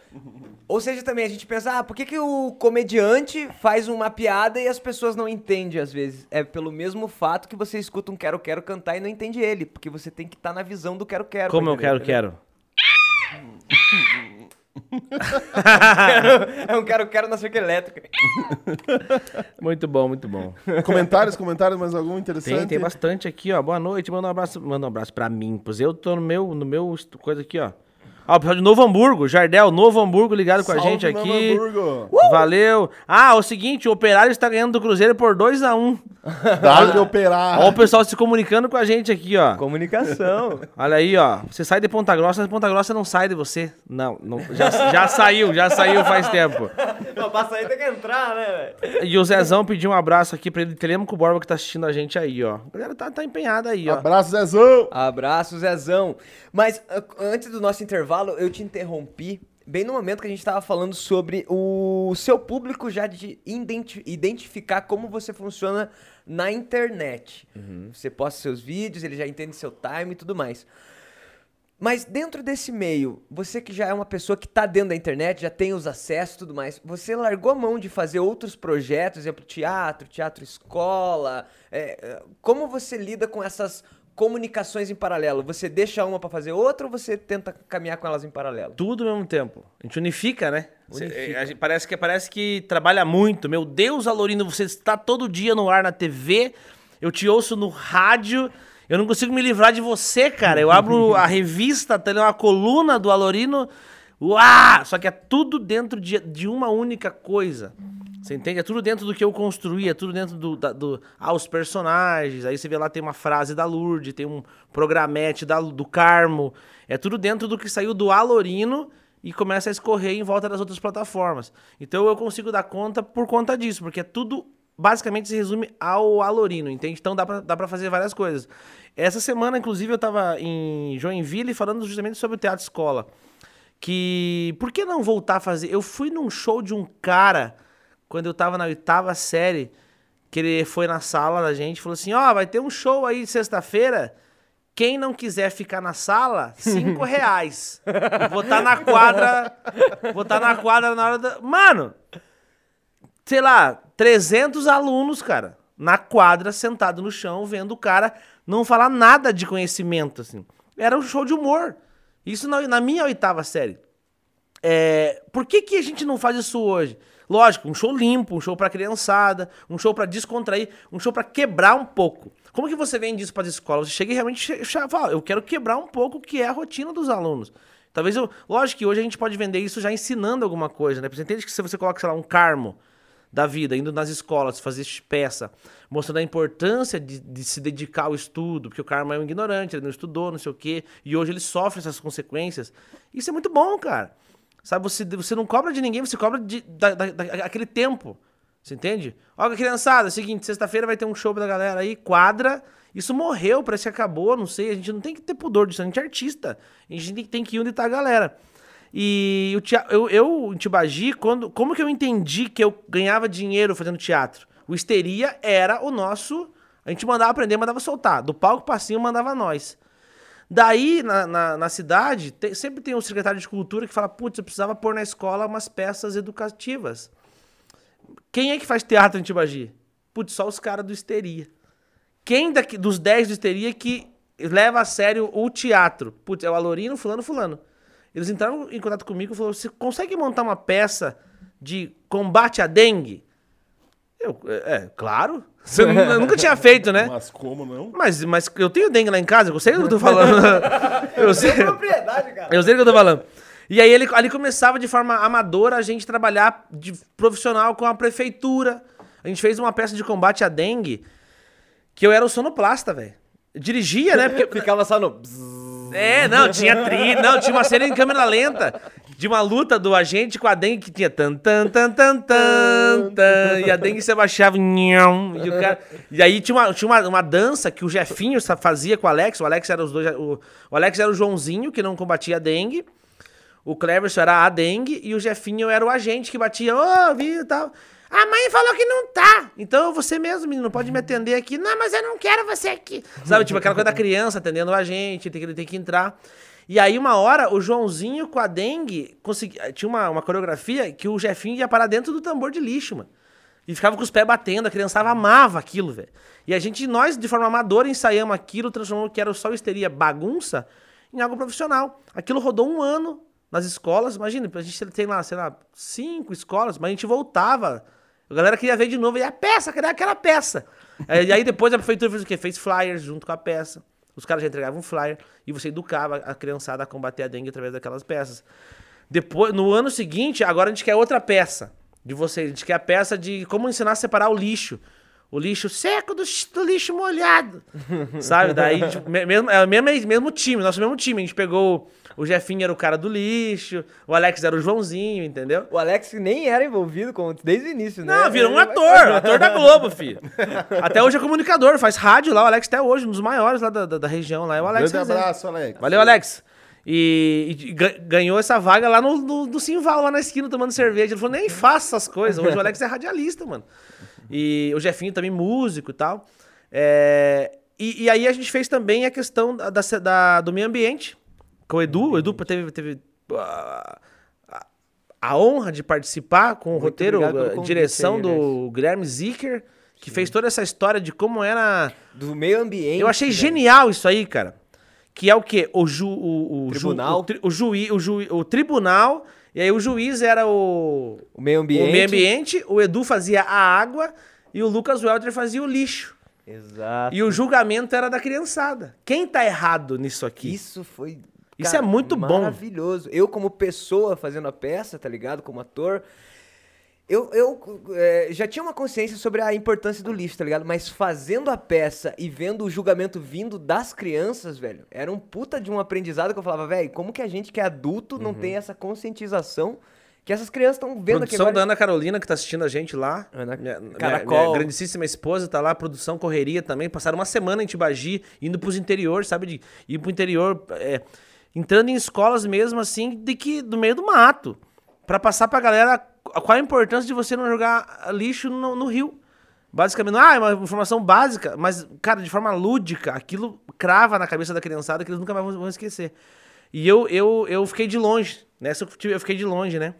Ou seja, também a gente pensa, ah, por que, que o comediante faz uma piada e as pessoas não entendem às vezes? É pelo mesmo fato que você escuta um quero quero cantar e não entende ele, porque você tem que estar na visão do quero quero. Como eu quero, entender, entendeu? quero. <laughs> <laughs> É um quero quero na cerca elétrica. <laughs> Muito bom, muito bom. Comentários, comentários, mais algum interessante? Tem, tem bastante aqui, ó. Boa noite, manda um abraço, manda um abraço pra mim. Pois eu tô no meu, no meu coisa aqui, ó. Ó, o pessoal de Novo Hamburgo, Jardel, Novo Hamburgo ligado com a gente Novo aqui. Hamburgo. Valeu. Ah, o seguinte, o Operário está ganhando do Cruzeiro por 2 a 1 <laughs> Dá de operar. Ó o pessoal se comunicando com a gente aqui, ó. Comunicação. Olha aí, ó. Você sai de Ponta Grossa, mas Ponta Grossa não sai de você. Não, não já, já saiu, já saiu faz tempo. Não, passa aí tem que entrar, né, velho? E o Zezão pediu um abraço aqui pra ele, Telemaco Borba, que tá assistindo a gente aí, ó. A galera tá, tá empenhada aí, ó. Abraço, Zezão. Abraço, Zezão. Mas antes do nosso intervalo, eu te interrompi bem no momento que a gente estava falando sobre o seu público já de identi- identificar como você funciona na internet. Você posta seus vídeos, ele já entende seu time e tudo mais. Mas dentro desse meio, você que já é uma pessoa que está dentro da internet, já tem os acessos e tudo mais, você largou a mão de fazer outros projetos, exemplo, teatro, teatro escola. é, é, como você lida com essas comunicações em paralelo? Você deixa uma para fazer outra ou você tenta caminhar com elas em paralelo? Tudo ao mesmo tempo. A gente unifica, né? Cê- Unifica. gente- parece, que, parece que trabalha muito. Meu Deus, Alorino, você está todo dia no ar na TV, eu te ouço no rádio, eu não consigo me livrar de você, cara. Eu abro a <laughs> revista, tem uma coluna do Alorino, uá! Só que é tudo dentro de, de uma única coisa. Você entende? É tudo dentro do que eu construí, é tudo dentro do, da, do ah, os personagens. Aí você vê lá, tem uma frase da Lourdes, tem um programete da, do Carmo. É tudo dentro do que saiu do Alorino e começa a escorrer em volta das outras plataformas. Então eu consigo dar conta por conta disso, porque é tudo basicamente se resume ao Alorino, entende? Então dá pra, dá pra fazer várias coisas. Essa semana, inclusive, eu tava em Joinville falando justamente sobre o Teatro Escola. Que. Por que não voltar a fazer? Eu fui num show de um cara, quando eu tava na oitava série, que ele foi na sala da gente e falou assim: Ó, vai ter um show aí sexta-feira. Quem não quiser ficar na sala, cinco <laughs> reais. Vou estar na quadra. Vou estar na quadra na hora da. Mano! Sei lá, 300 alunos, cara, na quadra, sentado no chão, vendo o cara não falar nada de conhecimento, assim. Era um show de humor. Isso na, na minha oitava série. É, por que, que a gente não faz isso hoje? Lógico, um show limpo, um show pra criançada, um show pra descontrair, um show pra quebrar um pouco. Como que você vende isso para as escolas? Você chega e realmente fala, eu quero quebrar um pouco o que é a rotina dos alunos. Talvez eu. Lógico que hoje a gente pode vender isso já ensinando alguma coisa, né? Você entende que se você coloca, sei lá, um carmo da vida, indo nas escolas, fazer peça, mostrando a importância de, de, se dedicar ao estudo, porque o Karma é um ignorante, ele não estudou, não sei o quê, e hoje ele sofre essas consequências. Isso é muito bom, cara. Sabe, você, você não cobra de ninguém, você cobra de, da, da, daquele tempo. Você entende? Olha, criançada, é o seguinte, sexta-feira vai ter um show da galera aí, quadra. Isso morreu, parece que acabou, não sei. A gente não tem que ter pudor disso, a gente é artista. A gente tem que ir onde tá a galera. E o teatro, eu, eu, em Tibagi, quando, como que eu entendi que eu ganhava dinheiro fazendo teatro? O Histeria era o nosso. A gente mandava aprender, mandava soltar. Do palco pra cima, mandava nós. Daí, na, na, na cidade, tem, sempre tem um secretário de cultura que fala: putz, eu precisava pôr na escola umas peças educativas. Quem é que faz teatro em Tibagi? Putz, só os caras do Histeria. Quem daqui, dos 10 do Histeria que leva a sério o teatro? Putz, é o Alorino, fulano, fulano. Eles entraram em contato comigo e falaram: você consegue montar uma peça de combate à dengue? Eu, é, é claro. Você eu nunca tinha feito, né? Mas como não? Mas, mas eu tenho dengue lá em casa, eu sei do que eu tô <laughs> falando. eu sei. propriedade, cara. Eu sei do que eu tô falando. E aí ele, ali começava de forma amadora a gente trabalhar de profissional com a prefeitura. A gente fez uma peça de combate à dengue que eu era o sonoplasta, velho. Dirigia, né? Porque <laughs> Ficava só no. É, não, tinha tri, não, tinha uma cena em câmera lenta de uma luta do agente com a dengue que tinha tan tan tan tan tan, tan e a dengue se abaixava nham, e, o cara, e aí tinha, uma, tinha uma, uma dança que o Jefinho fazia com o Alex, o Alex era os dois, o, o Alex era o Joãozinho que não combatia a dengue, o Cleverson era a dengue e o Jefinho era o agente que batia, ô, viu e tal. A mãe falou que não tá. Então você mesmo, menino, pode me atender aqui. Não, mas eu não quero você aqui. Sabe, tipo aquela coisa da criança atendendo a gente, tem que, ele tem que entrar. E aí, uma hora, o Joãozinho com a dengue consegui... tinha uma, uma coreografia que o Jefinho ia parar dentro do tambor de lixo, mano. E ficava com os pés batendo, a criançada amava aquilo, velho. E a gente, nós, de forma amadora, ensaiamos aquilo, transformamos o que era só histeria bagunça em algo profissional. Aquilo rodou um ano nas escolas. Imagina, a gente tem lá, sei lá, cinco escolas, mas a gente voltava. A galera queria ver de novo. E a peça, cadê aquela peça? É, E aí depois a prefeitura fez o quê? Fez flyers junto com a peça. Os caras já entregavam um flyer e você educava a criançada a combater a dengue através daquelas peças. Depois, no ano seguinte, agora a gente quer outra peça de vocês. A gente quer a peça de como ensinar a separar o lixo. O lixo seco do, do lixo molhado. <laughs> Sabe? Daí, tipo, me- mesmo, é o mesmo, mesmo time, nosso mesmo time. A gente pegou. O Jefinho era o cara do lixo, o Alex era o Joãozinho, entendeu? O Alex nem era envolvido com, desde o início, né? Não, virou um ator, ator da Globo, filho. Até hoje é comunicador, faz rádio lá, o Alex até hoje, um dos maiores lá da, da, da região lá, é o Alex. Grande Rezende. abraço, Alex. Valeu, Alex. E, e ga- ganhou essa vaga lá no, no, no Simval, lá na esquina, tomando cerveja. Ele falou, nem faça essas coisas. Hoje o Alex é radialista, mano. E o Jefinho também músico e tal. É, e, e aí a gente fez também a questão da, da- do meio ambiente. Com o Edu. O Edu teve, teve ah, a, a honra de participar com o Muito roteiro, a convite direção aí, do Guilherme Zicker, que fez toda essa história de como era... Do meio ambiente. Eu achei velho. genial isso aí, cara. Que é o quê? O, ju, o, o, ju- Tribunal. o, tri- o, juiz, o, juiz, o tribunal, e aí o juiz era o, O meio ambiente. o meio ambiente, o Edu fazia a água e o Lucas Welter fazia o lixo. Exato. E o julgamento era da criançada. Quem tá errado nisso aqui? Isso foi. Isso é muito bom. Maravilhoso. Eu, como pessoa fazendo a peça, tá ligado? Como ator. Eu, eu é, já tinha uma consciência sobre a importância do lixo, tá ligado? Mas fazendo a peça e vendo o julgamento vindo das crianças, velho, era um puta de um aprendizado que eu falava, velho, como que a gente que é adulto não tem essa conscientização que essas crianças estão vendo aqui Produção da Ana Carolina, que tá assistindo a gente lá. Ana- Minha, Caracol. minha grandíssima esposa tá lá, produção Correria também. Passaram uma semana em Tibagi, indo pros interior, sabe? De ir pro interior, é, entrando em escolas mesmo, assim, de que, do meio do mato. Pra passar pra galera qual a importância de você não jogar lixo no, no rio. Basicamente, ah, é uma informação básica, mas, cara, de forma lúdica, aquilo crava na cabeça da criançada que eles nunca mais vão, esquecer. E eu, eu, eu fiquei de longe, nessa eu fiquei de longe, né?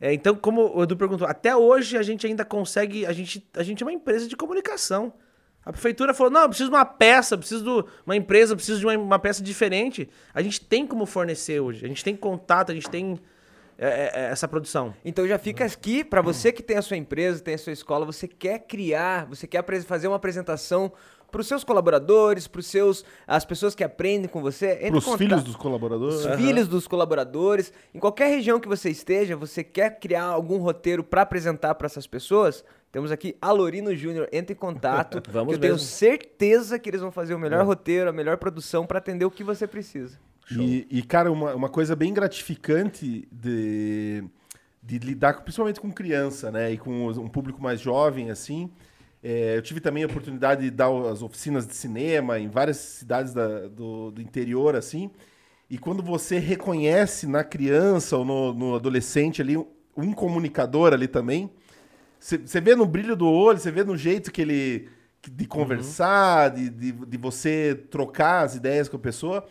É, então, como o Edu perguntou, até hoje a gente ainda consegue. A gente, a gente é uma empresa de comunicação. A prefeitura falou: não, eu preciso de uma peça, preciso de uma empresa, preciso de uma, uma peça diferente. A gente tem como fornecer hoje. A gente tem contato, a gente tem é, é, é, essa produção. Então já fica aqui pra você que tem a sua empresa, tem a sua escola, você quer criar, você quer fazer uma apresentação para os seus colaboradores, para os seus as pessoas que aprendem com você, Pros contato. filhos dos colaboradores. os filhos dos colaboradadores, em qualquer região que você esteja, você quer criar algum roteiro para apresentar para essas pessoas? Temos aqui Alorino Júnior, entre em contato, <laughs> Vamos que eu tenho mesmo. certeza que eles vão fazer o melhor roteiro, a melhor produção para atender o que você precisa. E, e, cara, uma, uma coisa bem gratificante de, de lidar com- principalmente com criança, né? E com um público mais jovem, assim. É, eu tive também a oportunidade de dar as oficinas de cinema em várias cidades da- do, do interior, assim. E quando você reconhece na criança ou no, no adolescente ali um, um comunicador ali também, você vê no brilho do olho, você vê no jeito que ele. de conversar, de, de, de você trocar as ideias com a pessoa.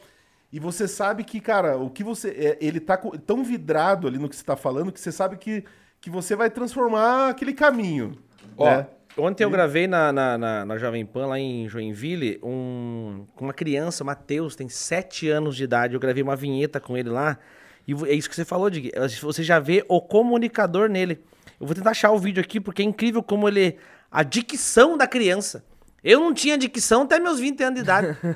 E você sabe que, cara, o que você. é, ele tá tão vidrado ali no que você tá falando que você sabe que, que você vai transformar aquele caminho. Ó, né? ontem eu gravei na, na, na, na Jovem Pan, lá em Joinville, um, com uma criança, Matheus, tem 7 anos de idade. Eu gravei uma vinheta com ele lá. E é isso que você falou, Dig. Você já vê o comunicador nele. Eu vou tentar achar o vídeo aqui, porque é incrível como ele. A dicção da criança. Eu não tinha dicção até meus 20 anos de idade. <laughs>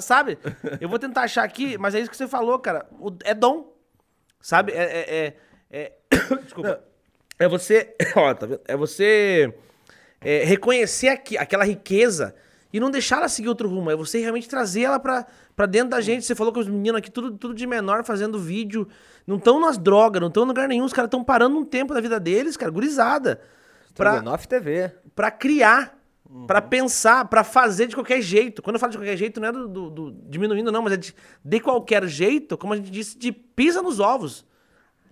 Sabe? Eu vou tentar achar aqui, mas é isso que você falou, cara. O- é dom. Sabe? É. é, é- é- <coughs> Desculpa. É você. <coughs> Ó, tá vendo? É você é, reconhecer aqui, aquela riqueza e não deixar ela seguir outro rumo. É você realmente trazer ela pra, pra dentro da gente. Você falou que os meninos aqui, tudo, tudo de menor, fazendo vídeo. Não estão nas drogas, não estão em lugar nenhum. Os caras estão parando um tempo da vida deles, cara, gurizada. Pra, TV. pra criar, Uhum. pra pensar, pra fazer de qualquer jeito. Quando eu falo de qualquer jeito, não é do, do- do- diminuindo, não, mas é de, de qualquer jeito, como a gente disse, de pisa nos ovos.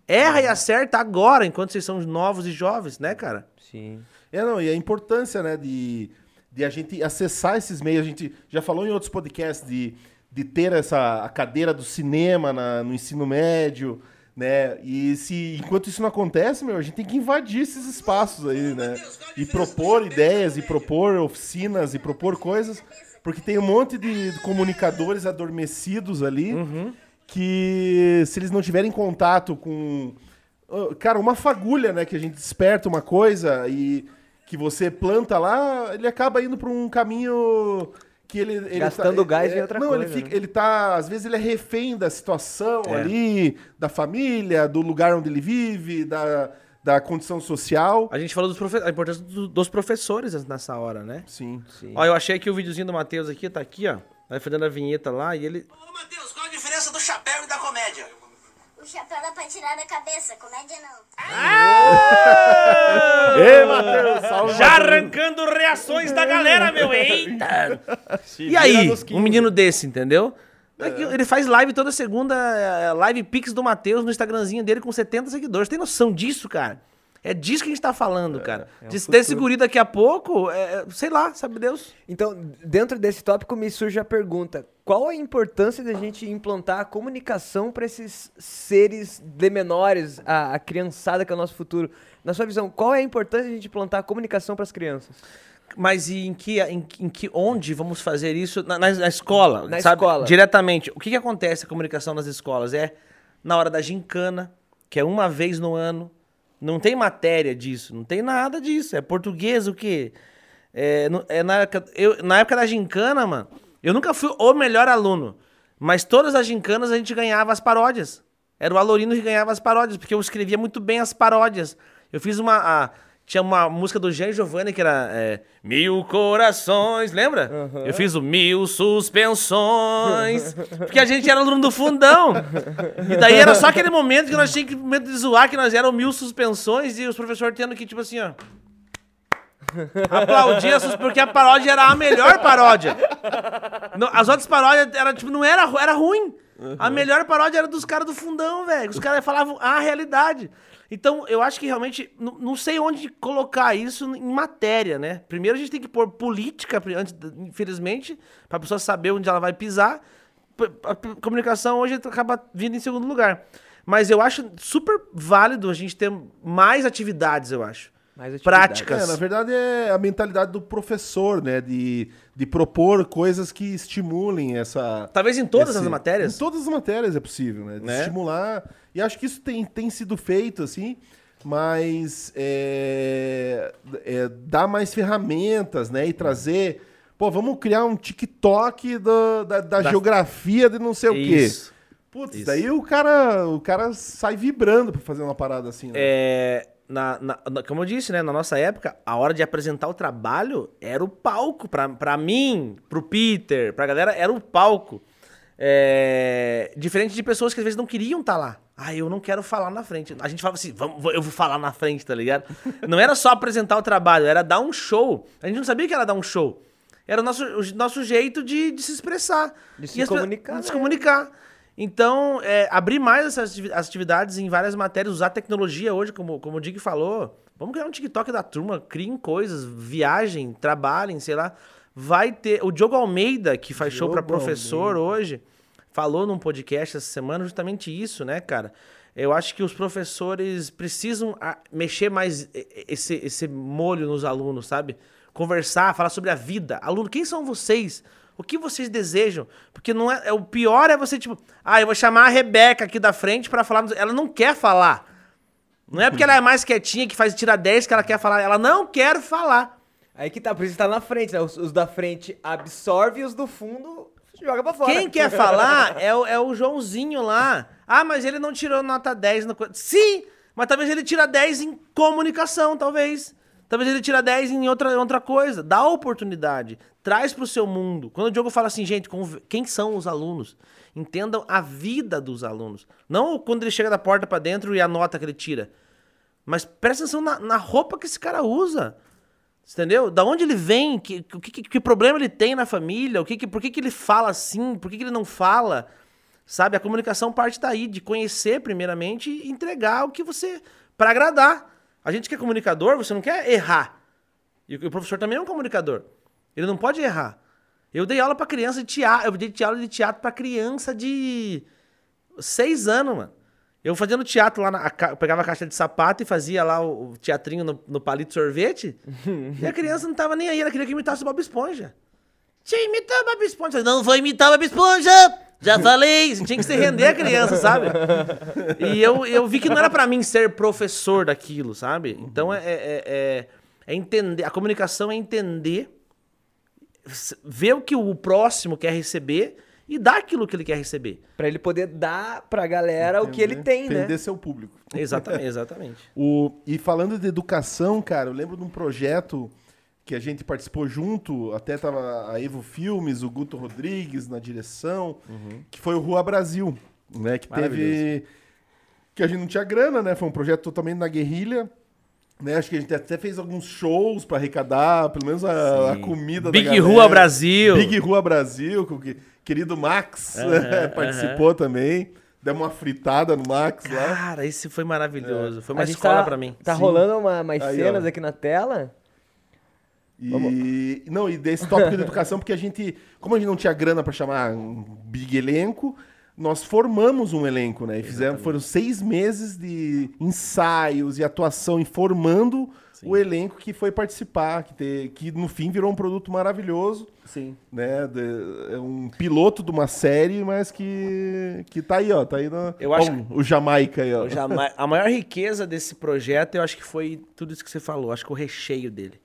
Erra Uhum. e acerta agora, enquanto vocês são novos e jovens, né, cara? Sim. É, não, e a importância, né, de, de a gente acessar esses meios. A gente já falou em outros podcasts de, de ter essa a cadeira do cinema na- no ensino médio, né? E se enquanto isso não acontece, meu, a gente tem que invadir esses espaços aí, né? E propor ideias, e propor oficinas, e propor coisas, porque tem um monte de comunicadores adormecidos ali que se eles não tiverem contato com cara, uma fagulha, né, que a gente desperta uma coisa e que você planta lá, ele acaba indo para um caminho que ele, ele Gastando gás em outra não, coisa, ele fica, né? ele tá, às vezes ele é refém da situação É. ali, da família, do lugar onde ele vive, da, da condição social. A gente falou dos profe- a importância do- dos professores nessa hora, né? Sim. Sim. Ó, eu achei aqui o videozinho do Matheus aqui, tá aqui, ó. Vai fazendo a vinheta lá e ele. Ô, Matheus, qual a diferença do chapéu e da comédia? O chapéu dá pra tirar da cabeça, comédia não. Ê, Matheus, salve, Já Matheus. arrancando reações da galera, meu. Eita! e aí, nos 15. um menino desse, entendeu? Daqui- Ele faz live toda segunda, é, live Pix do Matheus no Instagramzinho dele com 70 seguidores. Tem noção disso, cara? É disso que a gente tá falando, cara. é um De ter esse guri daqui a pouco, é, sei lá, sabe Deus? Então, dentro desse tópico me surge a pergunta: qual a importância da gente implantar a comunicação para esses seres de menores, a, a criançada que é o nosso futuro? Na sua visão, qual é a importância de a gente implantar a comunicação para as crianças? Mas e em que, em, em que onde vamos fazer isso? Na, na- na escola, Na sabe? escola. Diretamente. O que, que acontece a comunicação nas escolas? É na hora da gincana, que é uma vez no ano. Não tem matéria disso, não tem nada disso. É português o quê? É, é na, época, eu, na época da gincana, mano, eu nunca fui o melhor aluno. Mas todas as gincanas a gente ganhava as paródias. Era o Alorino que ganhava as paródias, porque eu escrevia muito bem as paródias. Eu fiz uma. a- tinha uma música do Jean Giovanni que era é, Mil Corações, lembra? Eu fiz o Mil Suspensões. porque a gente era aluno do fundão. E daí era só aquele momento que nós tínhamos que momento de zoar, que nós éramos mil suspensões e os professores tendo que, tipo assim, ó. Aplaudir a sus- porque a paródia era a melhor paródia. As outras paródias era tipo, não era, era ruim. A melhor paródia era dos caras do fundão, velho. Os caras falavam a realidade. Então, eu acho que realmente não, sei onde colocar isso em matéria, né? Primeiro a gente tem que pôr política, infelizmente, pra pessoa saber onde ela vai pisar. A comunicação hoje acaba vindo em segundo lugar. Mas eu acho super válido a gente ter mais atividades, eu acho. Práticas. É, na verdade é a mentalidade do professor, né? De, de propor coisas que estimulem essa. Talvez em todas esse- as matérias. Em todas as matérias é possível, né? De Né? estimular. E acho que isso tem, tem sido feito, assim, mas é, é, dar mais ferramentas, né? E trazer. Pô, vamos criar um TikTok do- da, da Da- geografia de não sei o quê. Isso. Putz, Isso. daí o cara, o cara sai vibrando pra fazer uma parada assim, né? É, na, na- como eu disse, né, na nossa época, a hora de apresentar o trabalho era o palco. Pra, pra mim, pro Peter, pra galera, era o palco. É, diferente de pessoas que às vezes não queriam estar lá. Ah, eu não quero falar na frente. A gente falava assim, vamos, eu vou falar na frente, tá ligado? <laughs> Não era só apresentar o trabalho, era dar um show. A gente não sabia que era dar um show. Era o nosso, o nosso jeito de, de se expressar. De se E as comunicar, De se né? comunicar. Então, é, abrir mais essas ativi- as atividades em várias matérias, usar tecnologia hoje, como, como o Dig falou. Vamos criar um TikTok da turma, criem coisas, viajem, trabalhem, sei lá. Vai ter. O Diogo Almeida, que faz show pra Diogo professor hoje, falou num podcast essa semana justamente isso, né, cara? Eu acho que os professores precisam ah, mexer mais esse, esse molho nos alunos, sabe? Conversar, falar sobre a vida. Aluno, quem são vocês? O que vocês desejam? Porque não é, é- o pior é você tipo, ah, eu vou chamar a Rebeca aqui da frente pra falar, ela não quer falar. Não é porque ela é mais quietinha que faz tirar 10 que ela quer falar, ela não quer falar. Aí que tá, por isso tá na frente, né? Os, os da frente absorve e os do fundo joga pra fora. Quem quer falar é o, é o Joãozinho lá. Ah, mas ele não tirou nota 10 no. Sim! Mas talvez ele tira 10 em comunicação, talvez. Talvez ele tira 10 em outra, outra coisa. Dá oportunidade. Traz pro seu mundo. Quando o Diogo fala assim, gente, quem são os alunos? Entendam a vida dos alunos. Não quando ele chega da porta pra dentro e a nota que ele tira. Mas presta atenção na, na roupa que esse cara usa. Entendeu? Da onde ele vem? Que, que, que, que problema ele tem na família? O que, que, por que, que ele fala assim? Por que, que ele não fala? Sabe? A comunicação parte daí, de conhecer primeiramente e entregar o que você. para agradar. A gente que é comunicador, você não quer errar. E o professor também é um comunicador. Ele não pode errar. Eu dei aula pra criança de teatro. Eu dei aula de teatro pra criança de seis anos, mano. Eu fazendo teatro lá, na, eu pegava a caixa de sapato e fazia lá o, o teatrinho no, no palito de sorvete. <laughs> e a criança não tava nem aí, ela queria que imitasse o Bob Esponja. Tinha imitar o Bob Esponja. Não vou imitar o Bob Esponja! Já falei! Tinha que se render a criança, sabe? E eu, eu vi que não era pra mim ser professor daquilo, sabe? Então é, é, é- é entender. A comunicação é entender, ver o que o próximo quer receber e dar aquilo que ele quer receber. Pra ele poder dar pra galera o que ele tem, Entender né? seu público. Exatamente, exatamente. O, e falando de educação, cara, eu lembro de um projeto que a gente participou junto, até tava a Evo Filmes, o Guto Rodrigues na direção, que foi o Rua Brasil, né? Que teve. Que a gente não tinha grana, né? Foi um projeto totalmente na guerrilha. Né? Acho que a gente até fez alguns shows para arrecadar, pelo menos a, a comida Big da galera. Rua Brasil. Big Rua Brasil, com o que- querido Max <laughs> participou também. Demos uma fritada no Max lá. Cara, esse foi maravilhoso. Foi uma escola tá, pra mim. Tá Sim. rolando uma, umas Aí, cenas ó. aqui na tela. E não, e desse tópico de educação, porque a gente, como a gente não tinha grana para chamar um big elenco, nós formamos um elenco, né? E fizemos, foram seis meses de ensaios e atuação, informando o elenco que foi participar, que, te- que no fim virou um produto maravilhoso, Sim. né? De- é um piloto de uma série, mas que, que tá aí, ó. Tá aí no, Eu acho Ó, o Jamaica aí, ó. Eu jamais- a maior riqueza desse projeto, eu acho que foi tudo isso que você falou. Acho que o recheio dele.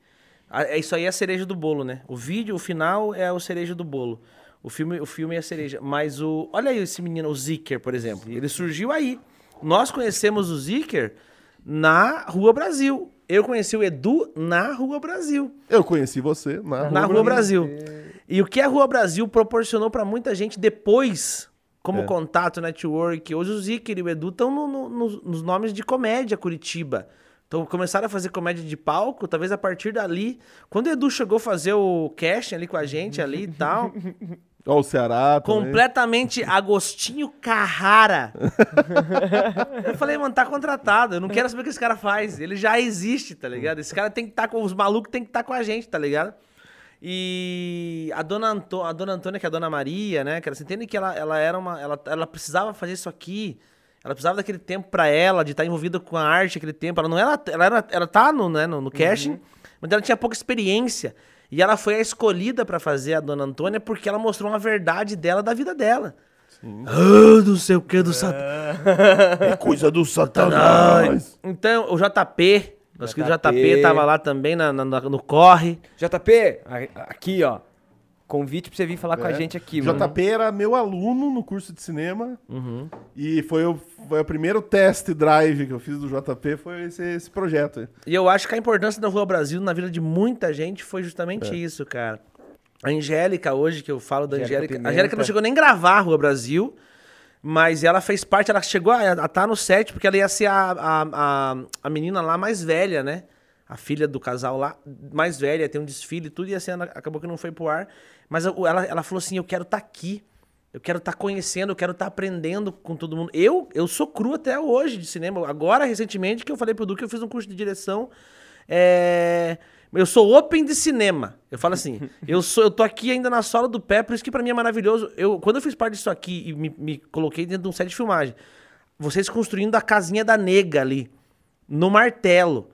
A- é- Isso aí é a cereja do bolo, né? O vídeo, o final, é o cereja do bolo. O filme, o filme é a cereja. Mas o. Olha aí esse menino, o Zicker, por exemplo. Ele surgiu aí. Nós conhecemos o Zicker na Rua Brasil. Eu conheci o Edu na Rua Brasil. Eu conheci você na Rua, na Rua Brasil. E o que a Rua Brasil proporcionou pra muita gente depois, como É. contato, network. Hoje o Zicker e o Edu estão no- no- nos, nos nomes de comédia Curitiba. Então começaram a fazer comédia de palco, talvez a partir dali. Quando o Edu chegou a fazer o casting ali com a gente ali e tal, <laughs> Ó, o Ceará também. completamente Agostinho Carrara. eu falei, mano, tá contratado. Eu não quero saber o que esse cara faz. Ele já existe, tá ligado? Esse cara tem que estar com os malucos, tem que estar com a gente, tá ligado? E a dona, Anto- a dona Antônia, que é a dona Maria, né, cara, você entende que ela, ela era uma. Ela, ela precisava fazer isso aqui. Ela precisava daquele tempo pra ela, de estar envolvida com a arte aquele tempo. Ela não era. Ela, era, ela tá no, né, no, no casting, mas ela tinha pouca experiência. E ela foi a escolhida pra fazer a dona Antônia porque ela mostrou uma verdade dela da vida dela. Ah, não sei o que do Satanás. É coisa do Satanás. Então, o JP, nosso querido JP. Tava lá também na- na- no corre. JP, aqui, ó. Convite pra você vir falar com a É. gente aqui, mano. JP era meu aluno no curso de cinema. Uhum. E foi o, foi o primeiro test drive que eu fiz do JP, foi esse, esse projeto aí. E eu acho que a importância da Rua Brasil na vida de muita gente foi justamente isso, cara. A Angélica, hoje, que eu falo da Angélica Angélica. A Angélica não chegou nem a gravar a Rua Brasil, mas ela fez parte, ela chegou a estar no set, porque ela ia ser a, a, a, a menina lá mais velha, né? A filha do casal lá, mais velha, tem um desfile e tudo, e assim, ela acabou que não foi pro ar. Mas ela, ela falou assim: eu quero estar aqui. Eu quero estar conhecendo, eu quero estar aprendendo com todo mundo. Eu, eu sou cru até hoje de cinema. Agora, recentemente, que eu falei pro Du que eu fiz um curso de direção. é, Eu sou open de cinema. Eu falo assim, <laughs> eu sou, eu tô aqui ainda na sola do pé, por isso que pra mim é maravilhoso. Eu, quando eu fiz parte disso aqui e me, me coloquei dentro de um set de filmagem, vocês construindo a casinha da nega ali, no martelo.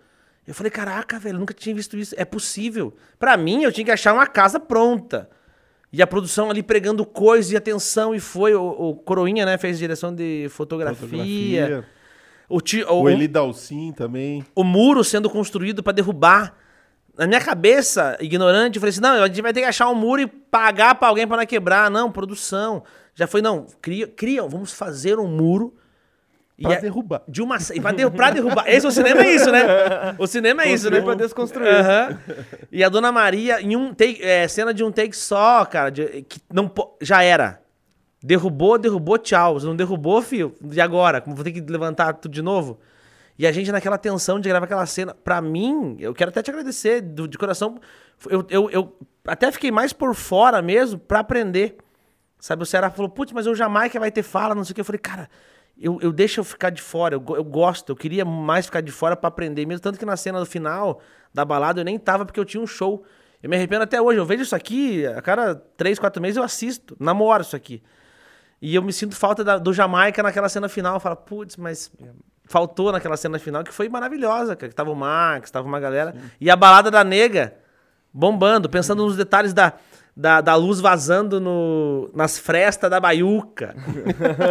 Eu falei, caraca, velho, eu nunca tinha visto isso. É possível. Pra mim, eu tinha que achar uma casa pronta. E a produção ali pregando coisa e atenção, e foi. O, o Coroinha, né, fez direção de fotografia. O, ti, o, O Eli Dalcin também. o muro sendo construído pra derrubar. Na minha cabeça, ignorante, eu falei assim: não, a gente vai ter que achar um muro e pagar pra alguém pra não quebrar. Não, produção. Já foi, não, cria, criam, vamos fazer um muro. E Pra é- derrubar. De uma, e pra, derru- pra derrubar. Esse o cinema é isso, né? O cinema é isso, né? Construir pra desconstruir. Aham. E a dona Maria, em um take, é, cena de um take só, cara, de- que não, já era. Derrubou, derrubou, tchau. Você não derrubou, filho? E agora? Como vou ter que levantar tudo de novo? E a gente naquela tensão de gravar aquela cena. Pra mim, eu quero até te agradecer do- de coração. Eu, eu, eu até fiquei mais por fora mesmo pra aprender. Sabe, o Ceará falou, putz, mas o Jamaica vai ter fala, não sei o que. Eu falei, cara, eu, eu deixo eu ficar de fora, eu, eu gosto, eu queria mais ficar de fora pra aprender mesmo. Tanto que na cena do final da balada eu nem tava porque eu tinha um show. Eu me arrependo até hoje, eu vejo isso aqui, a cada três, quatro meses eu assisto, namoro isso aqui. E eu me sinto falta da- do Jamaica naquela cena final. Eu falo, putz, mas faltou naquela cena final, que foi maravilhosa, cara. Que tava o Max, tava uma galera. E a balada da nega bombando, pensando nos detalhes da, da, da luz vazando no, nas frestas da baiuca.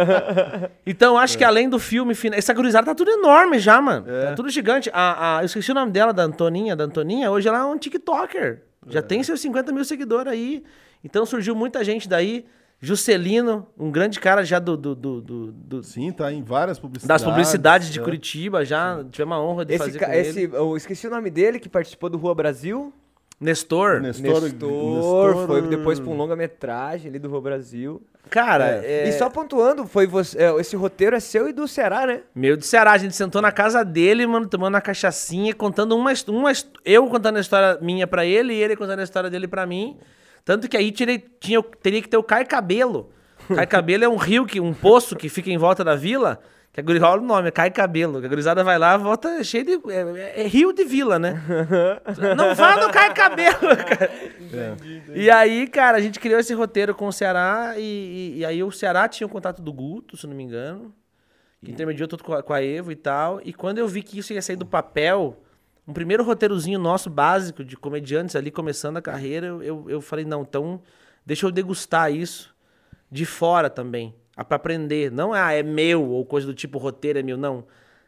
<laughs> então, acho que além do filme final. Essa gurizada tá tudo enorme já, mano. Tá tudo gigante. A, a- eu esqueci o nome dela, da Antoninha. Da Antoninha, hoje ela é um TikToker. Já tem seus 50 mil seguidores aí. Então surgiu muita gente daí. Juscelino, um grande cara já do, do, do- do- do- Sim, tá em várias publicidades. das publicidades de é. Curitiba, já tivemos a honra de Esse, fazer ca- esse, ele. eu esqueci o nome dele, que participou do Rua Brasil. Nestor. Nestor, Nestor, foi depois pra um longa-metragem ali do Rua Brasil. Cara, é... E só pontuando, foi você, é, esse roteiro é seu e do Ceará, né? Meu de Ceará, a gente sentou na casa dele, mano, tomando uma cachaçinha, contando uma, uma eu contando a história minha pra ele e ele contando a história dele pra mim. Tanto que aí tirei, tinha, teria que ter o Cai Cabelo. Cai <laughs> Cabelo é um rio, que, um poço que fica em volta da vila. Que a gurizada, olha o nome, Cai Cabelo. Que a gurizada vai lá, volta cheio de. É, é- é rio de vila, né? <laughs> Não vá no Cai Cabelo, <laughs> cara. E aí, cara, a gente criou esse roteiro com o Ceará e, e- e aí o Ceará tinha o contato do Guto, se não me engano. Que intermediou tudo com a, com a Evo e tal. E quando eu vi que isso ia sair do papel, um primeiro roteirozinho nosso básico de comediantes ali começando a carreira, eu, eu falei, não, então deixa eu degustar isso de fora também. Ah, Pra aprender. Não ah, é meu ou coisa do tipo roteiro é meu, não.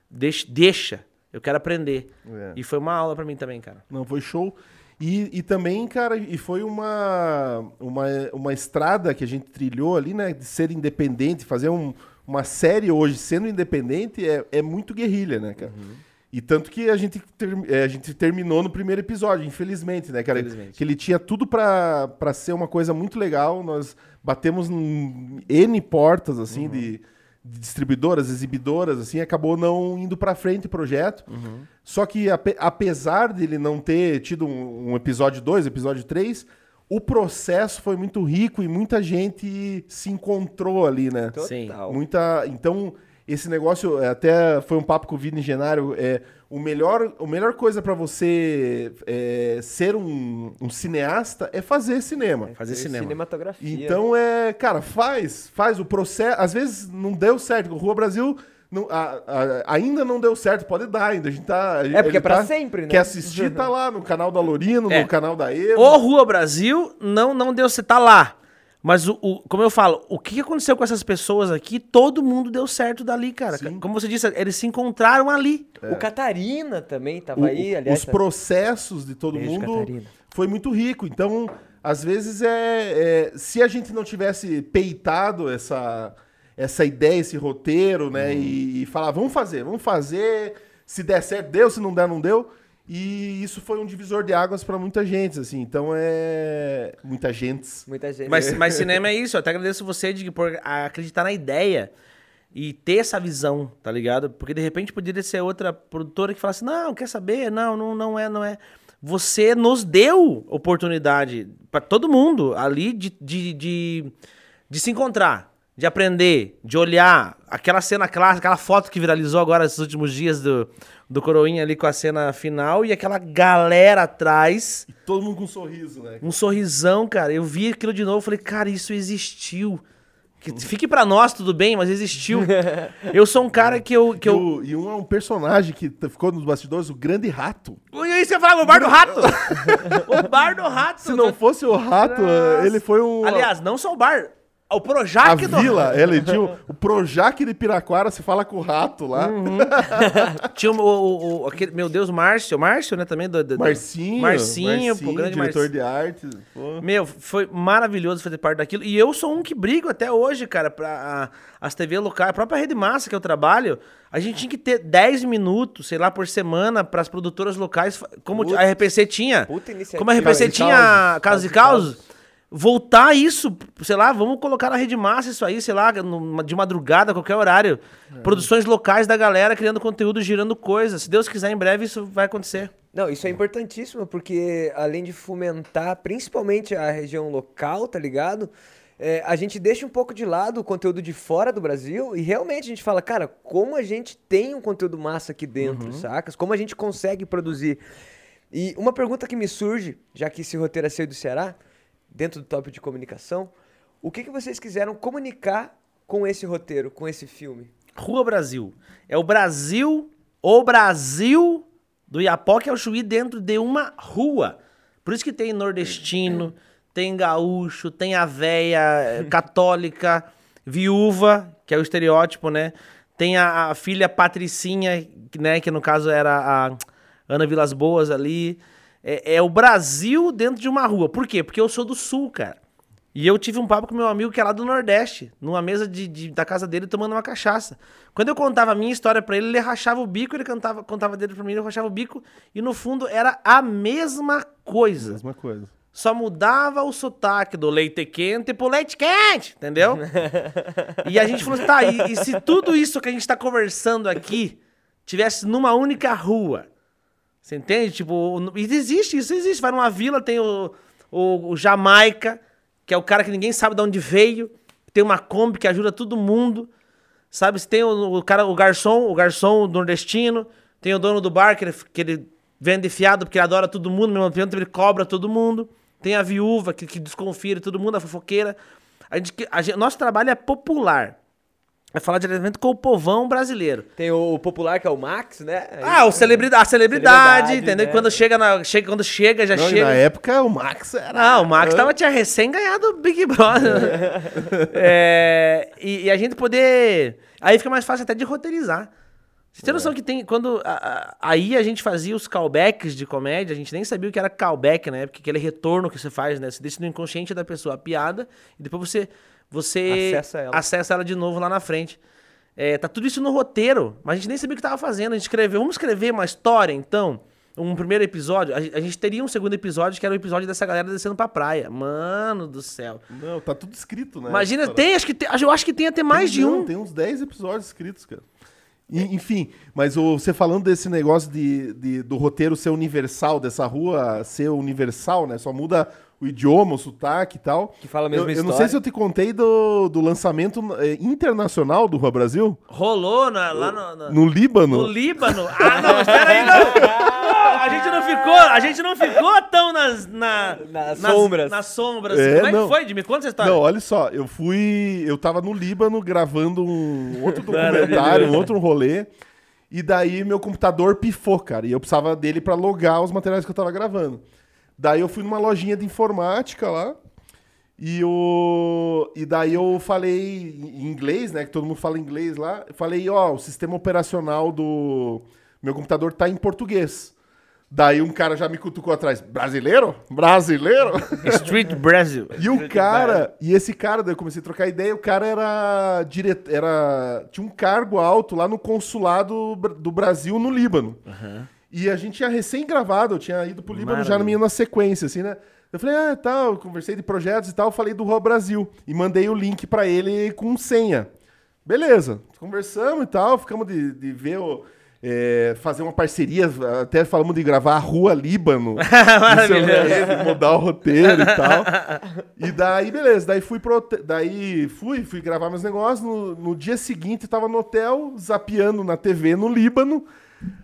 Deixa, deixa. Eu quero aprender. É. E foi uma aula pra mim também, cara. Não, foi show. E, e também, cara, e foi uma, uma, uma estrada que a gente trilhou ali, né? De ser independente, fazer um- uma série hoje sendo independente é, é muito guerrilha, né, cara? E tanto que a gente, ter- é, a gente terminou no primeiro episódio, infelizmente, né, cara? Infelizmente. Que ele tinha tudo pra ser uma coisa muito legal. Nós batemos em N portas, assim, de, de distribuidoras, exibidoras, assim, acabou não indo pra frente o projeto. Só que, ape- apesar dele não ter tido um, um episódio 2, episódio 3, o processo foi muito rico e muita gente se encontrou ali, né? Sim. Total. Muita. Então, esse negócio, é, até foi um papo com o Vini Genário, é, o melhor, a melhor coisa pra você é, ser um, um cineasta é fazer cinema. Fazer É cinema. Cinematografia. Então é, cara, faz, faz o processo. Às vezes não deu certo. O Rua Brasil não- a- a- ainda não deu certo, pode dar ainda. A gente tá. É, porque ele é pra tá- sempre, né? Quer assistir, <laughs> tá lá no canal da Lorino, É. no canal da Eva. O Rua Brasil não, não deu, você tá lá. Mas, o, o- como eu falo, o que aconteceu com essas pessoas aqui, todo mundo deu certo dali, cara. Sim. Como você disse, eles se encontraram ali. O Catarina também tava O- aí, aliás. os tá- processos de todo Beijo, mundo Catarina. foi muito rico. Então, às vezes, é, é, se a gente não tivesse peitado essa, essa ideia, esse roteiro, né? E, e falar, vamos fazer, vamos fazer. Se der certo, deu. Se não der, não deu. E isso foi um divisor de águas para muita gente, assim. Então, é... Muita gente. Muita gente. Mas, mas cinema é isso. Eu até agradeço você de por acreditar na ideia e ter essa visão, tá ligado? Porque de repente poderia ser outra produtora que falasse: não, quer saber? Não, não, não é, não é. Você nos deu oportunidade pra todo mundo ali de, de, de, de se encontrar, de aprender, de olhar. Aquela cena clássica, aquela foto que viralizou agora esses últimos dias do, do Coroinha ali com a cena final e aquela galera atrás. E todo mundo com um sorriso, né? Um sorrisão, cara. Eu vi aquilo de novo, falei, cara, isso existiu. Que, fique pra nós, tudo bem, mas existiu. <laughs> eu sou um cara que eu. Que E, eu... o- e um é um personagem que ficou nos bastidores, o Grande Rato. E aí você fala, o Bar do Rato! <laughs> o Bar do Rato! Se não fosse o Rato, Nossa. ele foi um... Aliás, não só o bar, o a Projac do vila, ele tinha o, o Projac de Piraquara, se fala com o rato lá. Uhum. <laughs> Tinha o, o, o- aquele, meu Deus, Márcio, Márcio, né, também? Do, do- Marcinho, Marcinho, pô, grande diretor Marcinho. de arte. pô. Meu, foi maravilhoso fazer parte daquilo. E eu sou um que brigo até hoje, cara, pra a- as TV locais, a própria Rede Massa que eu trabalho, a gente tinha que ter 10 minutos, sei lá, por semana para as produtoras locais, como Putz. a RPC tinha. Puta iniciativa. Como a RPC Casos e tinha Causos. Casos e Causos. Voltar isso, sei lá, vamos colocar na Rede Massa isso aí, sei lá, numa- de madrugada, qualquer horário. É. Produções locais da galera criando conteúdo, girando coisas. Se Deus quiser, em breve isso vai acontecer. Não, isso é importantíssimo, porque além de fomentar principalmente a região local, tá ligado? É, a gente deixa um pouco de lado o conteúdo de fora do Brasil e realmente a gente fala, cara, como a gente tem um conteúdo massa aqui dentro, sacas? Como a gente consegue produzir. E uma pergunta que me surge, já que esse roteiro é seu do Ceará, dentro do tópico de comunicação, o que, que vocês quiseram comunicar com esse roteiro, com esse filme? Rua Brasil. É o Brasil, o Brasil do Iapoque ao Chuí dentro de uma rua. Por isso que tem nordestino, tem gaúcho, tem a véia eh, <laughs> católica, viúva, que é o estereótipo, né? Tem a, a filha Patricinha, né, que no caso era a Ana Vilas Boas ali. É, é o Brasil dentro de uma rua. Por quê? Porque eu sou do sul, cara. E eu tive um papo com meu amigo que é lá do Nordeste, numa mesa de, de- da casa dele tomando uma cachaça. Quando eu contava a minha história pra ele, ele rachava o bico, ele cantava, contava dele pra mim, ele rachava o bico, e no fundo era a mesma coisa. Mesma coisa. Só mudava o sotaque do leite quente pro leite quente, entendeu? <laughs> e a gente falou assim, tá, e, e se tudo isso que a gente tá conversando aqui tivesse numa única rua? Você entende? Tipo, existe, isso existe. Vai numa vila, tem o, o, o Jamaica, que é o cara que ninguém sabe de onde veio, tem uma Kombi que ajuda todo mundo. Sabe, tem o, o cara, o garçom, o garçom nordestino, tem o dono do bar, que ele, que ele vende fiado porque ele adora todo mundo, mesmo tempo ele cobra todo mundo. Tem a viúva que, que desconfia de todo mundo, a fofoqueira. A gente, a gente- nosso trabalho é popular. É falar diretamente com o povão brasileiro. Tem o popular que é o Max, né? Ah, o celebridade, a celebridade, Celebridade, entendeu? né? Quando chega, na, chega, quando chega, já Não, chega. na época o Max era. Ah, o Max tava, tinha recém ganhado o Big Brother. <laughs> É, e, e a gente poder. Aí fica mais fácil até de roteirizar. Você tem noção que tem. Quando. a- a- aí a gente fazia os callbacks de comédia, a gente nem sabia o que era callback na época, aquele retorno que você faz, né? Você deixa no inconsciente da pessoa a piada e depois você. Você Acessa ela. acessa ela de novo lá na frente. É, tá tudo isso no roteiro, mas a gente nem sabia o que tava fazendo. A gente escreveu, vamos escrever uma história, então. Um primeiro episódio. A, gen- a gente teria um segundo episódio, que era o episódio dessa galera descendo pra praia. Mano do céu. Não, tá tudo escrito, né? Imagina, Essa tem, acho que tem, eu acho que tem até mais Tem, de não, um. Tem uns 10 episódios escritos, cara. E, enfim, mas você falando desse negócio de, de- do roteiro ser universal, dessa rua ser universal, né? Só muda o idioma, o sotaque e tal. Que fala a mesma eu, eu não história. sei se eu te contei do, do lançamento eh, internacional do Rua Brasil, Rolou na- lá no, no- no Líbano. no Líbano. Ah, não, espera aí, não. A gente não ficou, a gente não ficou tão nas, na- Nas sombras. Nas sombras. É, Como é não. que foi, Jimmy? Conta essa história. Não, olha só, eu fui. Eu tava no Líbano gravando um outro <laughs> documentário, um outro rolê. E daí meu computador pifou, cara. E eu precisava dele pra logar os materiais que eu tava gravando. Daí eu fui numa lojinha de informática lá. E, o... e daí eu falei em inglês, né? Que todo mundo fala inglês lá. Eu falei, ó, o sistema operacional do meu computador tá em português. Daí um cara já me cutucou atrás. Brasileiro? Brasileiro? <laughs> Street Brasil. E o cara, e esse cara, daí eu comecei a trocar ideia, o cara era diretor, era tinha um cargo alto lá no consulado do Brasil no Líbano. E a gente tinha recém gravado, eu tinha ido pro Líbano já na minha na sequência, assim, né? Eu falei, ah, tá, eu conversei de projetos e tal, falei do Rua Brasil e mandei o link pra ele com senha. Beleza, conversamos e tal, ficamos de, de ver o é, fazer uma parceria, até falamos de gravar a Rua Líbano. <laughs> Maravilhoso. mudar o roteiro e tal. <laughs> E daí, beleza. Daí fui pro Daí fui, fui gravar meus negócios. No, no dia seguinte, tava no hotel, zapeando na TV no Líbano.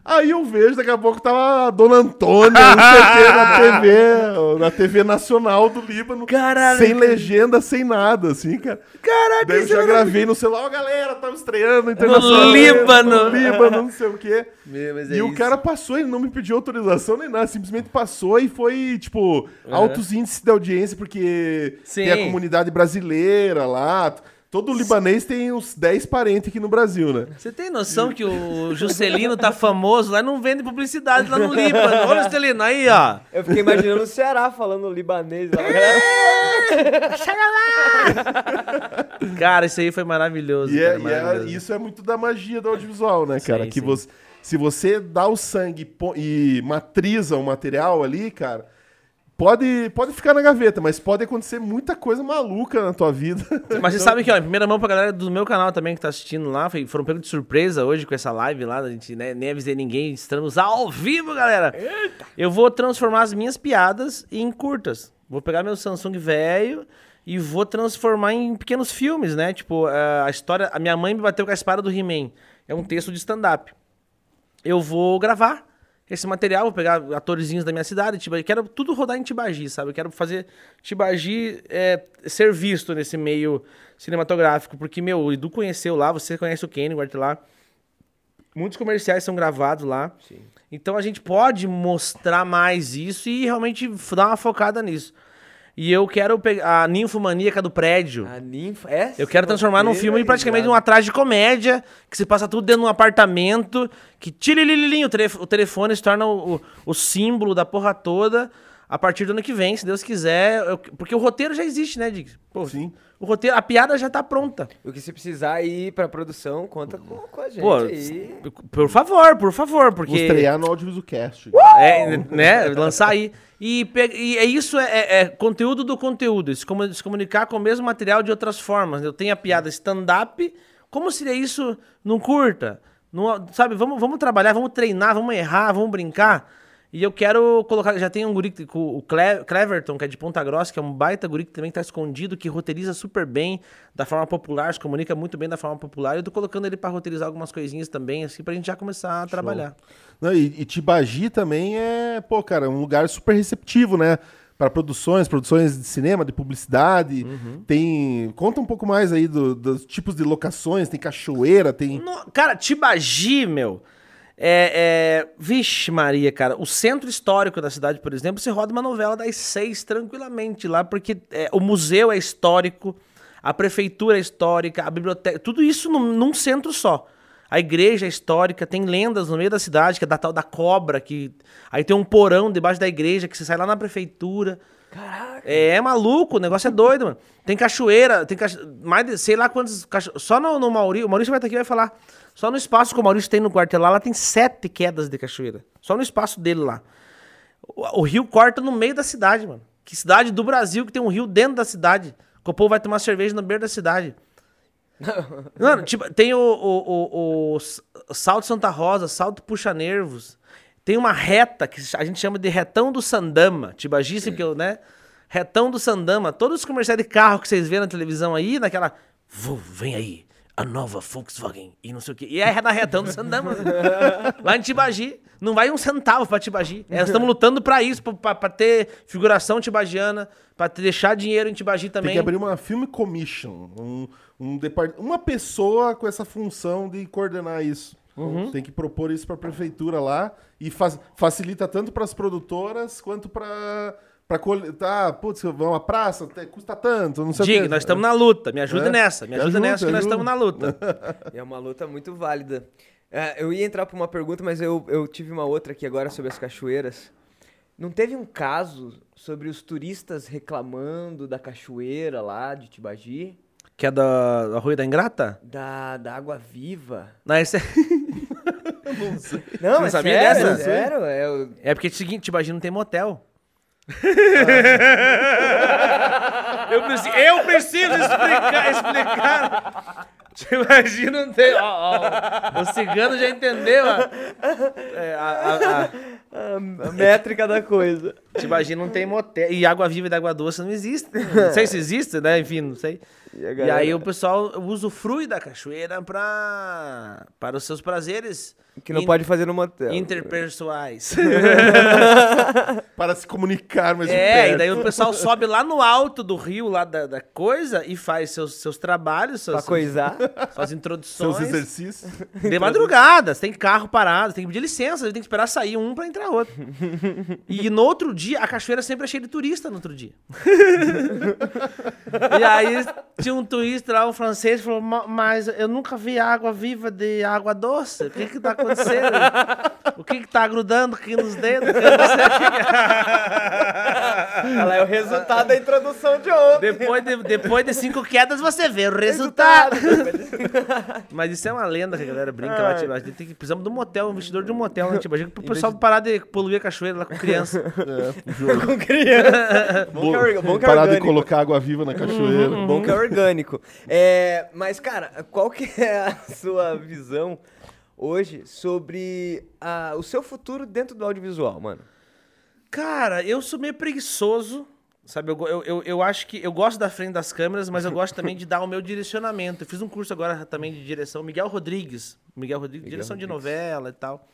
Aí eu vejo, daqui a pouco tava a Dona Antônia, não sei o quê, na <laughs> TV, na TV nacional do Líbano. Caralho, Sem legenda, sem nada, assim, cara. Caraca, Daí eu já gravei no celular, ó, galera, tava estreando internacional. Líbano. No Líbano, não sei o quê. Meu, é E o isso. cara passou, ele não me pediu autorização nem nada, simplesmente passou e foi, tipo, altos índices de audiência, porque Sim. tem a comunidade brasileira lá. Todo libanês tem uns 10 parentes aqui no Brasil, né? Você tem noção que o Juscelino tá famoso lá e não vende publicidade lá no Líbano? Olha o Juscelino, aí, ó. Eu fiquei imaginando o Ceará falando libanês lá. Cara, isso aí foi maravilhoso. E, cara, é, e é- maravilhoso. isso é muito da magia do audiovisual, né, cara? Sim, que sim. você, se você dá o sangue e matriza o material ali, cara, pode, pode ficar na gaveta, mas pode acontecer muita coisa maluca na tua vida. <laughs> Mas você sabe que, ó, em primeira mão pra galera do meu canal também que tá assistindo lá, foi, foram pegos de surpresa hoje com essa live lá, a gente né, nem avisei ninguém, estamos ao vivo, galera. Eu vou transformar as minhas piadas em curtas. Vou pegar meu Samsung velho e vou transformar em pequenos filmes, né? Tipo, a história. A minha mãe me bateu com a espada do He-Man. É um texto de stand-up. Eu vou gravar esse material, vou pegar atorzinhos da minha cidade, Tiba- quero tudo rodar em Tibagi, sabe? Eu quero fazer Tibagi é, ser visto nesse meio cinematográfico, porque, meu, o Edu conheceu lá, você conhece o Kenny, lá. Muitos comerciais são gravados lá. Então a gente pode mostrar mais isso e realmente dar uma focada nisso. E eu quero pegar a ninfomaníaca do prédio. A ninfa. É? Eu quero transformar num filme praticamente um uma atrás de comédia, que se passa tudo dentro de um apartamento, que tililililinho, o, telef- o telefone se torna o, o- o símbolo da porra toda a partir do ano que vem, se Deus quiser. Eu- porque o roteiro já existe, né, Diggs? Pô, Sim. O roteiro, a piada já tá pronta. O que se precisar ir pra produção, conta com, com a gente Pô, aí. por favor, por favor, porque... Vou estrear no Audiovisual Cast. É, né? Lançar aí. E, pe- e é isso, é, é- é conteúdo do conteúdo. Se comunicar com o mesmo material de outras formas. Eu tenho a piada stand-up. Como seria isso num curta? Num- sabe, vamos, vamos trabalhar, vamos treinar, vamos errar, vamos brincar. E eu quero colocar. Já tem um guri o Cle- Cleverton, que é de Ponta Grossa, que é um baita guri que também tá escondido, que roteiriza super bem, da forma popular, se comunica muito bem da forma popular. Eu tô colocando ele pra roteirizar algumas coisinhas também, assim, pra gente já começar a trabalhar. Não, e, e Tibagi também é, pô, cara, um lugar super receptivo, né? Para produções, produções de cinema, de publicidade. Uhum. Tem. Conta um pouco mais aí do- dos tipos de locações, tem cachoeira, tem. No- cara, Tibagi, meu. É, é. Vixe, Maria, cara. O centro histórico da cidade, por exemplo, você roda uma novela das seis tranquilamente lá, porque é, o museu é histórico, a prefeitura é histórica, a biblioteca. Tudo isso num, num centro só. A igreja é histórica, tem lendas no meio da cidade, que é da tal da cobra, que aí tem um porão debaixo da igreja que você sai lá na prefeitura. Caraca. É, é maluco, o negócio é doido, mano. Tem cachoeira, tem cacho... mais de, sei lá quantos cacho... Só no, no Maurício, o Maurício vai estar aqui e vai falar. Só no espaço que o Maurício tem no quartel lá, lá tem sete quedas de cachoeira. Só no espaço dele lá. O, o rio corta no meio da cidade, mano. Que cidade do Brasil que tem um rio dentro da cidade? Que o povo vai tomar cerveja no beiro da cidade. <laughs> Mano, tipo, tem o, o, o, o Salto Santa Rosa, Salto Puxa Nervos. Tem uma reta que a gente chama de retão do Sandama. Tibagi, que eu, né? Retão do Sandama. Todos os comerciais de carro que vocês vêem na televisão aí, naquela. "Vu, vem aí, a nova Volkswagen e não sei o quê. E é na retão do Sandama. <laughs> Lá em Tibagi. Não vai um centavo pra Tibagi. É, nós estamos lutando pra isso, pra, pra- ter figuração tibagiana, pra deixar dinheiro em Tibagi Tem também. que abrir uma film commission. Um, um depart... Uma pessoa com essa função de coordenar isso. Uhum. Tem que propor isso pra prefeitura lá e fa- facilita tanto pras produtoras quanto pra. Pra coletar, putz, vamos à praça, até custa tanto, não sei o Diga, quê. nós estamos na luta. Me ajuda É. nessa. Me Me ajuda ajuda, nessa que nós ajuda. estamos na luta. <laughs> É uma luta muito válida. É, eu ia entrar pra uma pergunta, mas eu, eu tive uma outra aqui agora sobre as cachoeiras. Não teve um caso sobre os turistas reclamando da cachoeira lá de Tibagi? Que é da, da Rua da Ingrata? Da, da água viva? Não, esse é... <laughs> Não, não é sabia sério, dessa? é sério. É, o- é porque é o seguinte, Tibagi não tem motel. <laughs> eu, preciso, eu preciso explicar, explicar. Tibagi não tem... Ó, ó, o cigano já entendeu. É, a- a- a- a, a métrica da coisa. Tibagi não tem motel. E água viva e água doce não existe. Não sei se existe, né? Enfim, não sei. E, a E galera- aí o pessoal usufrui da cachoeira pra, para os seus prazeres Que não in- pode fazer no motel. interpessoais. <laughs> Para se comunicar mais é, perto. e daí o pessoal sobe lá no alto do rio, lá da, da coisa, e faz seus, seus trabalhos, Pra suas, coisar. suas introduções. Seus exercícios. De madrugada, você tem carro parado, tem que pedir licença, tem que esperar sair um pra entrar outro. E no outro dia, a cachoeira sempre é cheia de turista no outro dia. <laughs> e aí tinha um turista lá, um francês, falou, "Ma- mas eu nunca vi água viva de água doce. O que que tá acontecendo? O que que tá grudando aqui nos dedos? Eu não sei o que que é." <laughs> Ela é o resultado da introdução de ontem. Depois de, depois de cinco quedas, você vê o resultado. <laughs> Mas isso é uma lenda que a galera brinca lá, tipo, a gente tem que, precisamos de um motel, um investidor de um motel, né? Tipo, a gente, pro pessoal parar de poluir a cachoeira lá com criança. É. Com criança. <laughs> Bom que é, bom que é Parar de colocar água viva na cachoeira. Bom que é orgânico. É, mas, cara, qual que é a <laughs> sua visão hoje sobre ah, o seu futuro dentro do audiovisual, mano? Cara, eu sou meio preguiçoso, sabe? Eu, eu, eu, eu acho que eu gosto da frente das câmeras, mas eu gosto <laughs> também de dar o meu direcionamento. Eu fiz um curso agora também de direção, Miguel Rodrigues. Miguel Rodrigues, direção de novela e tal.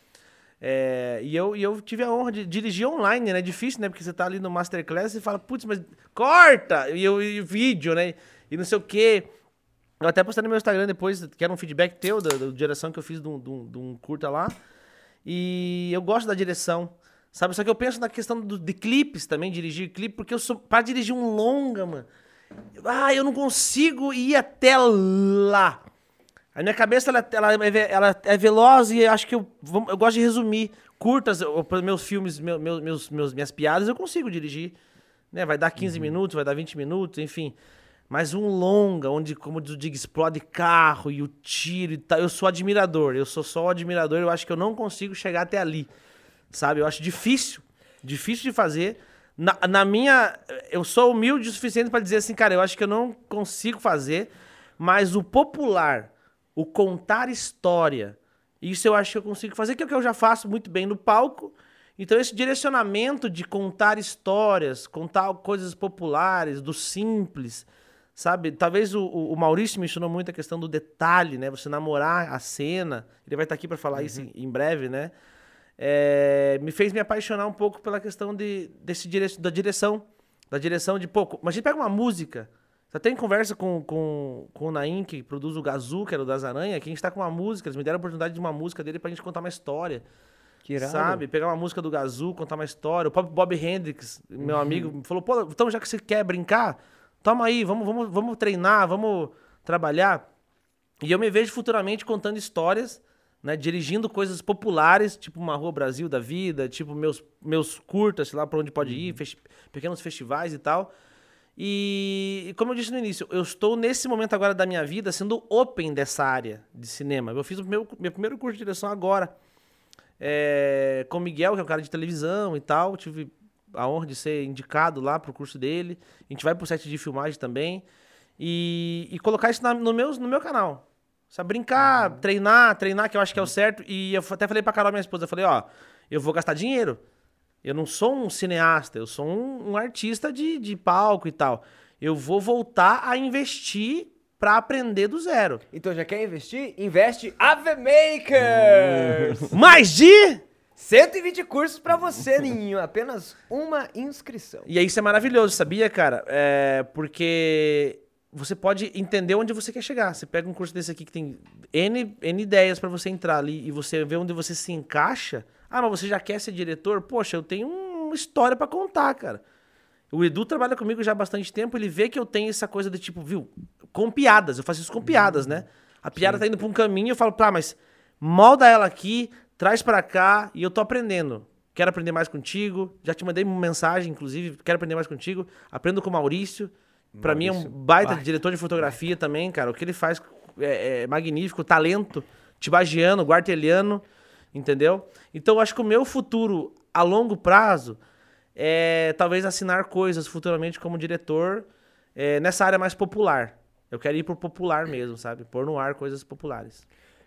É, e, eu, e eu tive a honra de dirigir online, né? É difícil, né? Porque você tá ali no Masterclass e fala, putz, mas corta! E, eu, e vídeo, né? E não sei o quê. Eu até postei no meu Instagram depois, que era um feedback teu, da, da direção que eu fiz de um, de um- de um curta lá. E eu gosto da direção, sabe? Só que eu penso na questão do- de clipes também, dirigir clipe, porque eu sou. Pra dirigir um longa, mano. Ah, eu não consigo ir até lá. A minha cabeça ela, ela, é ela é veloz e eu acho que eu, eu gosto de resumir. Curtas, eu- meus filmes, meu- meu- meus, meus, minhas piadas, eu consigo dirigir. Né? Vai dar 15 minutos, vai dar 20 minutos, enfim. Mas um longa, onde, como diz o Dig, explode carro e o tiro e tal. Eu sou admirador, eu sou só admirador, eu acho que eu não consigo chegar até ali. Sabe? Eu acho difícil. Difícil de fazer. Na, na minha. Eu sou humilde o suficiente pra dizer assim, cara, eu acho que eu não consigo fazer, mas o popular, o contar história, isso eu acho que eu consigo fazer, que é o que eu já faço muito bem no palco. Então, esse direcionamento de contar histórias, contar coisas populares, do simples, sabe? Talvez o, o- Maurício me ensinou muito a questão do detalhe, né? Você namorar a cena. Ele vai estar aqui para falar isso em, breve, né? É, me fez me apaixonar um pouco pela questão de, desse dire, da direção. Da direção de, pô, mas a gente pega uma música. Você tem conversa com, com, com o Naim, que produz o Gazu, que era o das Aranha, que a gente tá com uma música. Eles me deram a oportunidade de uma música dele pra gente contar uma história. Que irado. Sabe? Pegar uma música do Gazu, contar uma história. O próprio Bob Hendrix, meu amigo, me falou: pô, então já que você quer brincar, toma aí, vamos, vamos, vamos treinar, vamos trabalhar. E eu me vejo futuramente contando histórias, né? Dirigindo coisas populares, tipo uma Rua Brasil da vida, tipo meus, meus curtas, sei lá pra onde pode ir, festi- pequenos festivais e tal. E, e como eu disse no início, eu estou nesse momento agora da minha vida sendo open dessa área de cinema. Eu fiz o meu, meu primeiro curso de direção agora. É, com o Miguel, que é um cara de televisão e tal. Tive a honra de ser indicado lá pro curso dele. A gente vai pro set de filmagem também. E, e colocar isso na- no, meu, no meu canal. Sabe, brincar, treinar, treinar, que eu acho que é o certo. E eu até falei pra Carol, minha esposa, eu falei, ó, eu vou gastar dinheiro. Eu não sou um cineasta, eu sou um, um artista de, de palco e tal. Eu vou voltar a investir pra aprender do zero. Então já quer investir? Investe Ave Makers! Mais de... 120 cursos pra você, <laughs> Ninho. Apenas uma inscrição. E isso é maravilhoso, sabia, cara? É, porque você pode entender onde você quer chegar. Você pega um curso desse aqui que tem N, N ideias pra você entrar ali e você vê onde você se encaixa. Ah, mas você já quer ser diretor? Poxa, eu tenho uma história pra contar, cara. O Edu trabalha comigo já há bastante tempo, ele vê que eu tenho essa coisa de tipo, viu, com piadas, eu faço isso com piadas, né? A piada tá indo pra um caminho, eu falo, tá, mas molda ela aqui, traz pra cá e eu tô aprendendo. Quero aprender mais contigo. Já te mandei uma mensagem, inclusive, quero aprender mais contigo. Aprendo com o Maurício. Pra mim é um baita, baita. diretor de fotografia também, cara. O que ele faz é, é magnífico, talento, tibagiano, guarteliano, entendeu? Então eu acho que o meu futuro a longo prazo é talvez assinar coisas futuramente como diretor é, nessa área mais popular. Eu quero ir pro popular mesmo, sabe? Pôr no ar coisas populares.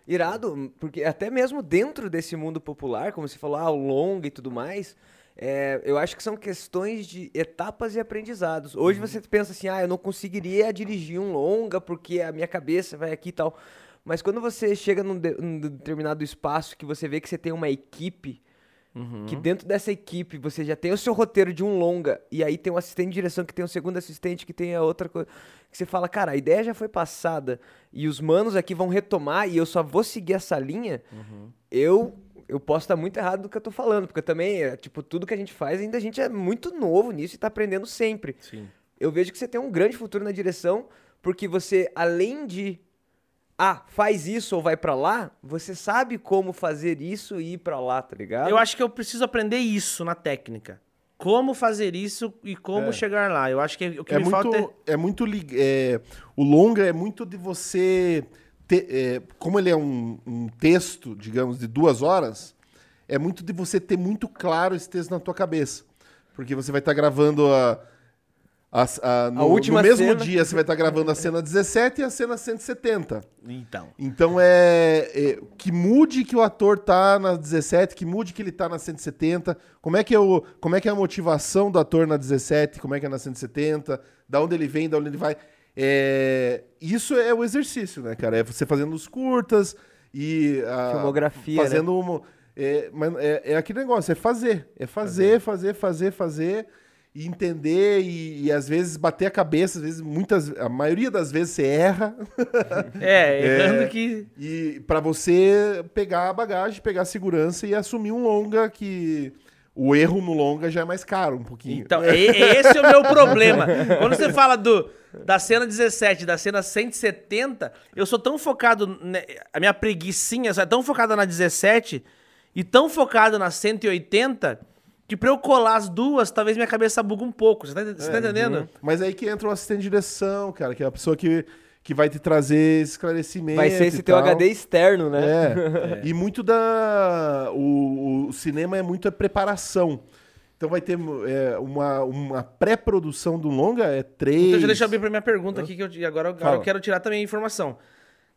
Irado, porque até mesmo dentro desse mundo popular, como você falou, ah, o longa e tudo mais, é, eu acho que são questões de etapas e aprendizados. Hoje você pensa assim, ah, eu não conseguiria dirigir um longa porque a minha cabeça vai aqui e tal. Mas quando você chega num, de- num determinado espaço que você vê que você tem uma equipe, que dentro dessa equipe você já tem o seu roteiro de um longa, e aí tem um assistente de direção que tem um segundo assistente que tem a outra coisa. Que você fala, cara, a ideia já foi passada e os manos aqui vão retomar e eu só vou seguir essa linha, eu. Eu posso estar muito errado do que eu tô falando, porque também, é, tipo, tudo que a gente faz, ainda a gente é muito novo nisso e tá aprendendo sempre. Sim. Eu vejo que você tem um grande futuro na direção, porque você, além de ah, faz isso ou vai pra lá, você sabe como fazer isso e ir pra lá, tá ligado? Eu acho que eu preciso aprender isso na técnica. Como fazer isso e como É. chegar lá. Eu acho que o que É me muito, falta é... é muito é, o longa é muito de você ter, é, como ele é um, um texto, digamos, de duas horas, é muito de você ter muito claro esse texto na tua cabeça, porque você vai estar gravando a, a, a- no, última no mesmo cena. dia você vai estar gravando a cena 17 e a cena 170. Então. Então é, é, que mude que o ator tá na 17, que mude que ele tá na 170. Como é que é o, como é que é a motivação do ator na 17, como é que é na 170, da onde ele vem, da onde ele vai. É, isso é o exercício, né, cara? É você fazendo os curtas e a- Filmografia, fazendo uma, é, mas é, é aquele negócio, é fazer, é fazer, fazer, fazer, fazer e entender e, e às vezes bater a cabeça, às vezes muitas, a maioria das vezes você erra. <laughs> É, errando É. que... E para você pegar a bagagem, pegar a segurança e assumir um longa que o erro no longa já é mais caro um pouquinho. Então, e- esse é o meu problema. Quando você <laughs> fala do, da cena 17, da cena 170, eu sou tão focado. a minha preguiçinha é tão focada na 17 e tão focado na 180 que pra eu colar as duas, talvez minha cabeça bugue um pouco. Você tá, você tá entendendo? Mas aí que entra o assistente de direção, cara, que é a pessoa que, que vai te trazer esclarecimento. Vai ser esse e teu tal. HD externo, né? É. <laughs> E muito da. O, o cinema é muito a preparação. Então vai ter é, uma, uma pré-produção do longa, é três. Então, já deixa eu abrir pra minha pergunta aqui, que eu, e agora, agora eu quero tirar também a informação.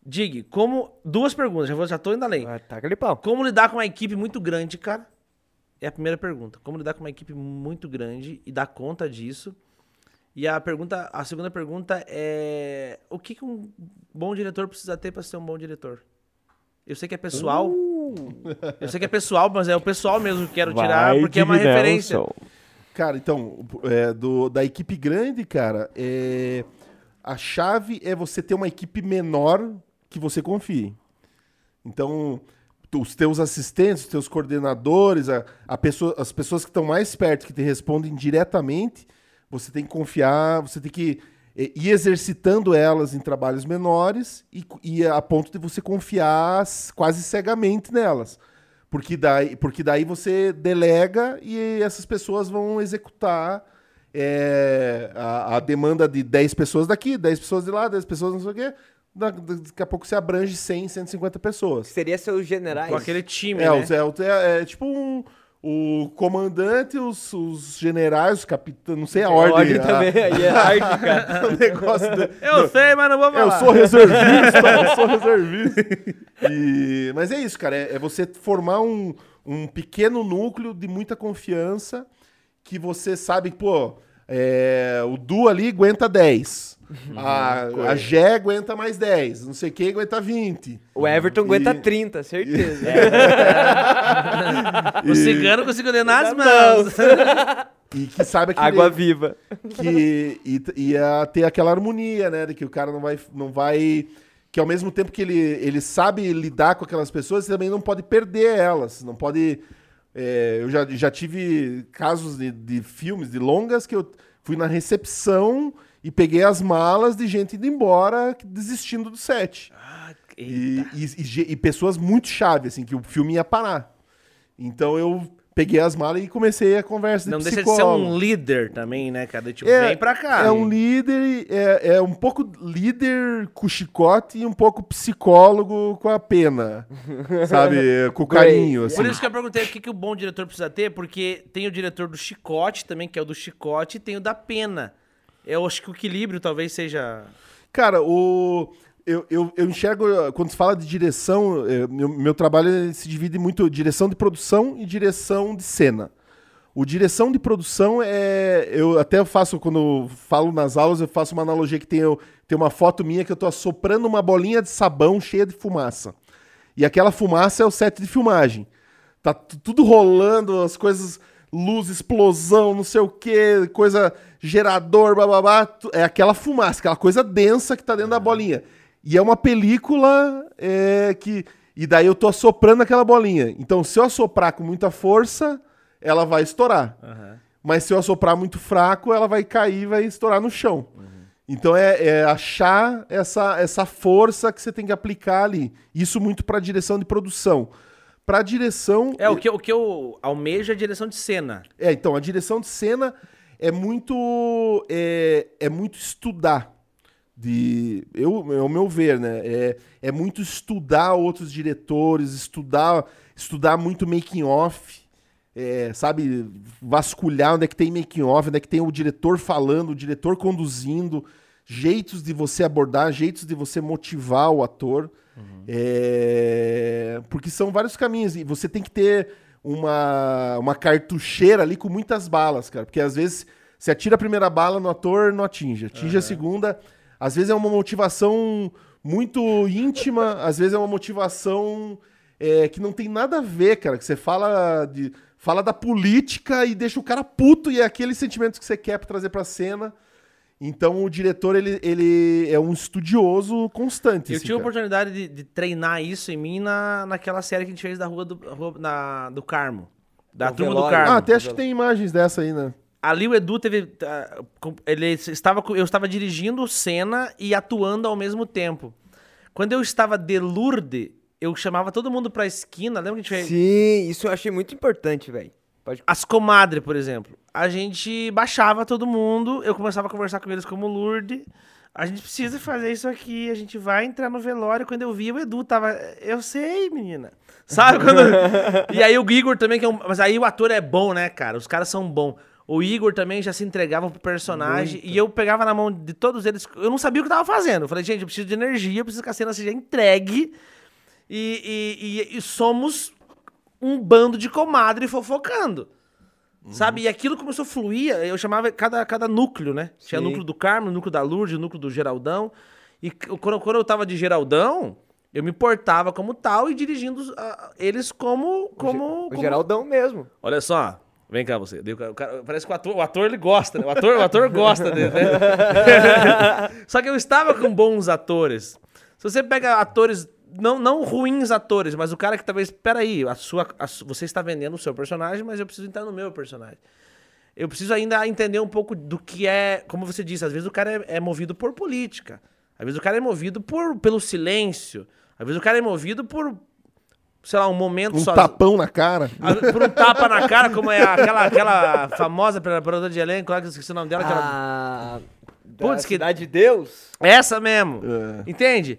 Dig, como. Duas perguntas, já, vou, já tô indo além. Ah, taca ali pau. Como lidar com uma equipe muito grande, cara? É a primeira pergunta. Como lidar com uma equipe muito grande e dar conta disso? E a pergunta, a segunda pergunta é o que, que um bom diretor precisa ter para ser um bom diretor? Eu sei que é pessoal. Eu sei que é pessoal, mas é o pessoal mesmo que quero tirar porque é uma referência. Cara, então, é, do, da equipe grande, cara, é, a chave é você ter uma equipe menor que você confie. Então, os teus assistentes, os teus coordenadores, a, a pessoa, as pessoas que estão mais perto, que te respondem diretamente, você tem que confiar, você tem que e, e exercitando elas em trabalhos menores e, e a ponto de você confiar quase cegamente nelas. Porque daí, porque daí você delega e essas pessoas vão executar é, a, a demanda de 10 pessoas daqui, 10 pessoas de lá, 10 pessoas não sei o quê. Da- Daqui a pouco você abrange 100, 150 pessoas. Seria seus generais. Com aquele time, É, né? os- é, o- é- é tipo um, o comandante, os, os generais, os capitães, não sei a ordem. a- também, a hierárquica. o negócio do- Eu sei, mas não vou falar. eu sou reservista, <laughs> eu sou reservista. E- mas é isso, cara. É, é você formar um, um pequeno núcleo de muita confiança que você sabe, pô, é, o Du ali aguenta 10. A, a Gé aguenta mais 10. Não sei quem aguenta 20. O Everton aguenta E- 30, certeza. <laughs> O cigano conseguiu ler nas mãos. E que saiba que Água ele- viva. que e- ia ter aquela harmonia, né? De que o cara não vai, não vai. Que ao mesmo tempo que ele, ele sabe lidar com aquelas pessoas, ele também não pode perder elas. Não pode. É, eu já, já tive casos de, de filmes, de longas, que eu fui na recepção e peguei as malas de gente indo embora, desistindo do set. E, e, e ge- e pessoas muito chave, assim, que o filme ia parar. Então eu peguei as malas e comecei a conversa de Não deixa de ser um líder também, né, cara? Tipo, É, vem pra cá. É um líder, é, é um pouco líder com chicote e um pouco psicólogo com a pena. <laughs> sabe? Com carinho. Assim. Por isso que eu perguntei o que, que o bom diretor precisa ter, porque tem o diretor do chicote também, que é o do chicote, e tem o da pena. Eu acho que o equilíbrio talvez seja. Cara, o. Eu, eu, eu enxergo, quando se fala de direção, é, meu, meu trabalho se divide muito em direção de produção e direção de cena. O direção de produção é. Eu até faço, quando falo nas aulas, eu faço uma analogia que tem, eu, tem uma foto minha que eu tô assoprando uma bolinha de sabão cheia de fumaça. E aquela fumaça é o set de filmagem. Tá tu- tudo rolando, as coisas, luz, explosão, não sei o que, coisa, gerador, bababá. É aquela fumaça, aquela coisa densa que tá dentro da bolinha. E é uma película é, que. E daí eu tô assoprando aquela bolinha. Então, se eu assoprar com muita força, ela vai estourar. Mas se eu assoprar muito fraco, ela vai cair e vai estourar no chão. Então é, é achar essa, essa força que você tem que aplicar ali. Isso muito para direção de produção. Para direção. É, o que, eu- o que eu almejo é a direção de cena. É, então, a direção de cena é muito. É, é muito estudar. De, eu, é o meu ver, né? É, é muito estudar outros diretores, estudar, estudar muito making off. é, sabe, vasculhar onde é que tem making off, onde é que tem o diretor falando, o diretor conduzindo, jeitos de você abordar, jeitos de você motivar o ator. É, porque são vários caminhos e você tem que ter uma, uma cartucheira ali com muitas balas, cara. Porque às vezes você atira a primeira bala no ator, não atinge. Atinge a segunda. Às vezes é uma motivação muito íntima, <laughs> às vezes é uma motivação é, que não tem nada a ver, cara. Que você fala de fala da política e deixa o cara puto e é aquele sentimento que você quer pra trazer pra cena. Então o diretor ele, ele é um estudioso constante. Eu assim, tive a cara. oportunidade de, de treinar isso em mim na, naquela série que a gente fez da Rua do, rua, na, do Carmo. Da No Turma do velório. Carmo. Ah, até acho que tem imagens dessa aí, né? Ali o Edu teve. ah, Ele estava, eu estava dirigindo cena e atuando ao mesmo tempo. Quando eu estava de Lourdes, eu chamava todo mundo pra esquina. Lembra que a gente fez? Sim, isso eu achei muito importante, velho. Pode... As comadres, por exemplo. A gente baixava todo mundo, eu começava a conversar com eles como Lourdes. A gente precisa fazer isso aqui, a gente vai entrar no velório. Quando eu vi, o Edu tava. Eu sei, menina. Sabe quando. <laughs> e aí o Igor também, que é um. Mas aí o ator é bom, né, cara? Os caras são bons. O Igor também já se entregava pro personagem. E eu pegava na mão de todos eles. Eu não sabia o que tava fazendo. Eu falei, gente, eu preciso de energia, eu preciso que a cena seja entregue. E, e- e- e somos um bando de comadre fofocando. Sabe? E aquilo começou a fluir. Eu chamava cada, cada núcleo, né? Tinha Sim. núcleo do Carmo, núcleo da Lourdes, núcleo do Geraldão. E quando, quando eu tava de Geraldão, eu me portava como tal e dirigindo eles como. como, O como- Geraldão mesmo. Olha só. Vem cá você. O cara- parece que o ator, o ator ele gosta, né? O ator, o ator gosta dele, né? <laughs> Só que eu estava com bons atores. Se você pega atores, não, não ruins atores, mas o cara que talvez, peraí, a sua, a você está vendendo o seu personagem, mas eu preciso entrar no meu personagem. eu preciso ainda entender um pouco do que é, como você disse, às vezes o cara é, é movido por política, às vezes o cara é movido por, pelo silêncio, às vezes o cara é movido por, sei lá, um momento Um sozinho. tapão na cara. Ah, Por um tapa na cara, como é aquela, aquela <laughs> famosa preparadora de elenco lá, que eu esqueci o nome dela. que Ah, Putz, que- Cidade de Deus? Essa mesmo. É. Entende?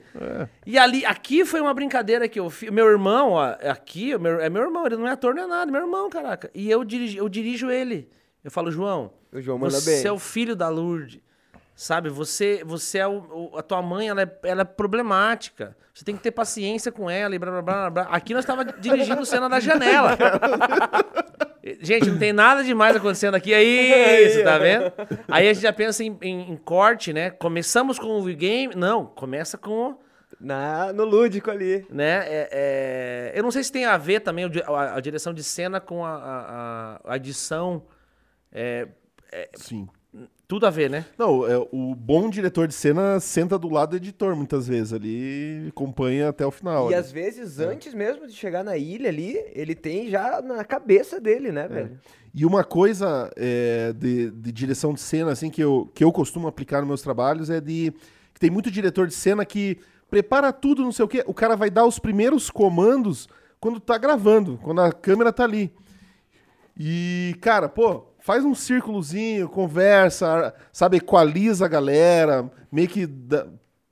E ali, aqui foi uma brincadeira que eu fiz. Meu irmão, ó, aqui, meu- é meu irmão, ele não é ator nem nada, meu irmão, caraca. E eu dirijo, eu dirijo ele. Eu falo, João, O João manda você bem. é o filho da Lourdes. Sabe, você, você é o, o- a tua mãe, ela é, ela é problemática. Você tem que ter paciência com ela e blá blá blá blá. Aqui nós tava dirigindo cena da janela. <laughs> Gente, não tem nada demais acontecendo aqui. É isso, tá vendo? Aí a gente já pensa em, em- em corte, né? Começamos com o game. Não, começa com. Na, no lúdico ali. Né? é- é- Eu não sei se tem a ver também a, a direção de cena com a, a- a edição. É, Sim. Tudo a ver, né? Não, é, o bom diretor de cena senta do lado do editor muitas vezes ali, e acompanha até o final. E ali. às vezes, antes mesmo de chegar na ilha ali, ele tem já na cabeça dele, né, velho? E uma coisa é, de, de direção de cena, assim, que eu, que eu costumo aplicar nos meus trabalhos é de. que tem muito diretor de cena que prepara tudo, não sei o quê. O cara vai dar os primeiros comandos quando tá gravando, quando a câmera tá ali. E, cara, pô, faz um círculozinho, conversa, sabe, equaliza a galera, meio que dá-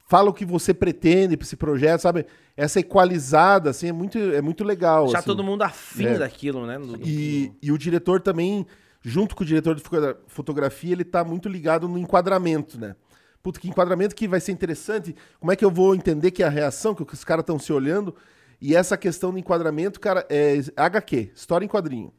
fala o que você pretende pra esse projeto, sabe? Essa equalizada, assim, é muito, é muito legal. Já assim. todo mundo afim É. daquilo, né? Do- do- E, e o diretor também, junto com o diretor de fotogra- fotografia, ele tá muito ligado no enquadramento, né? Puta, que enquadramento que vai ser interessante. Como é que eu vou entender que é a reação, que os caras estão se olhando? E essa questão do enquadramento, cara, é HQ, história em quadrinho.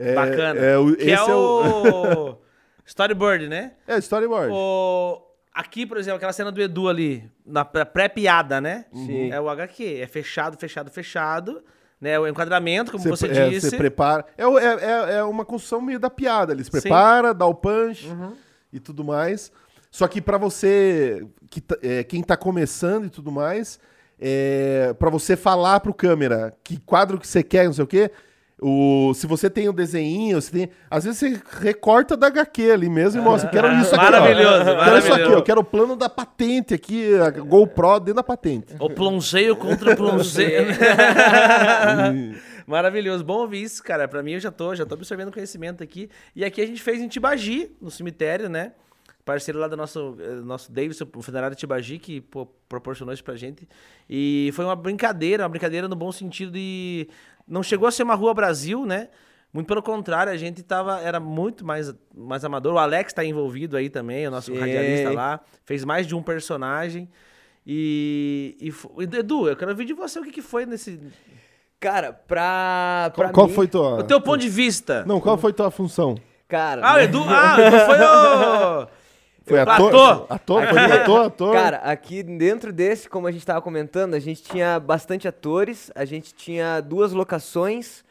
É, Bacana. É, o, que esse é o. <laughs> Storyboard, né? É, storyboard. O... Aqui, por exemplo, aquela cena do Edu ali, na pré- pré-piada, né? Sim. É o HQ. É fechado, fechado, fechado. Né? O enquadramento, como você, é, disse. Você prepara. É, é, é, é uma construção meio da piada. Ele se Sim. Uhum. prepara, dá o punch e tudo mais. Só que pra você, que tá- é, quem tá começando e tudo mais, é, para você falar pro câmera que quadro que você quer, não sei o quê. O, se você tem o desenho, você tem, às vezes você recorta da HQ ali mesmo e mostra, quero isso aqui. ó. Maravilhoso, Quero isso aqui, eu quero o plano da patente aqui, a GoPro dentro da patente. O plongeio contra o plongeio. <laughs> Maravilhoso. Bom ouvir isso, cara. Pra mim, eu já tô, já tô absorvendo conhecimento aqui. E aqui a gente fez em Tibagi, no cemitério, né? Parceiro lá do nosso, eh, nosso Davidson, o Federado de Tibagi, que pô, proporcionou isso pra gente. E foi uma brincadeira, uma brincadeira no bom sentido de... Não chegou a ser uma rua Brasil, né? Muito pelo contrário, a gente tava, era muito mais, mais amador. O Alex tá envolvido aí também, o nosso Sim. radialista lá. Fez mais de um personagem. E, e Edu, eu quero ouvir de você o que, que foi nesse. Cara, pra. pra Qual, qual mim- foi tua. O teu ponto de vista. Não, qual foi tua função? Cara. Ah, o Edu. Ah, o Edu foi <laughs> o. Foi Ator. ator? Ator? Foi ator? Ator? Cara, aqui dentro desse, como a gente tava comentando, a gente tinha bastante atores, a gente tinha duas locações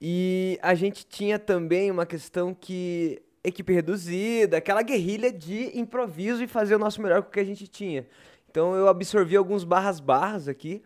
e a gente tinha também uma questão que equipe reduzida, aquela guerrilha de improviso e fazer o nosso melhor com o que a gente tinha. Então eu absorvi alguns barras barras aqui.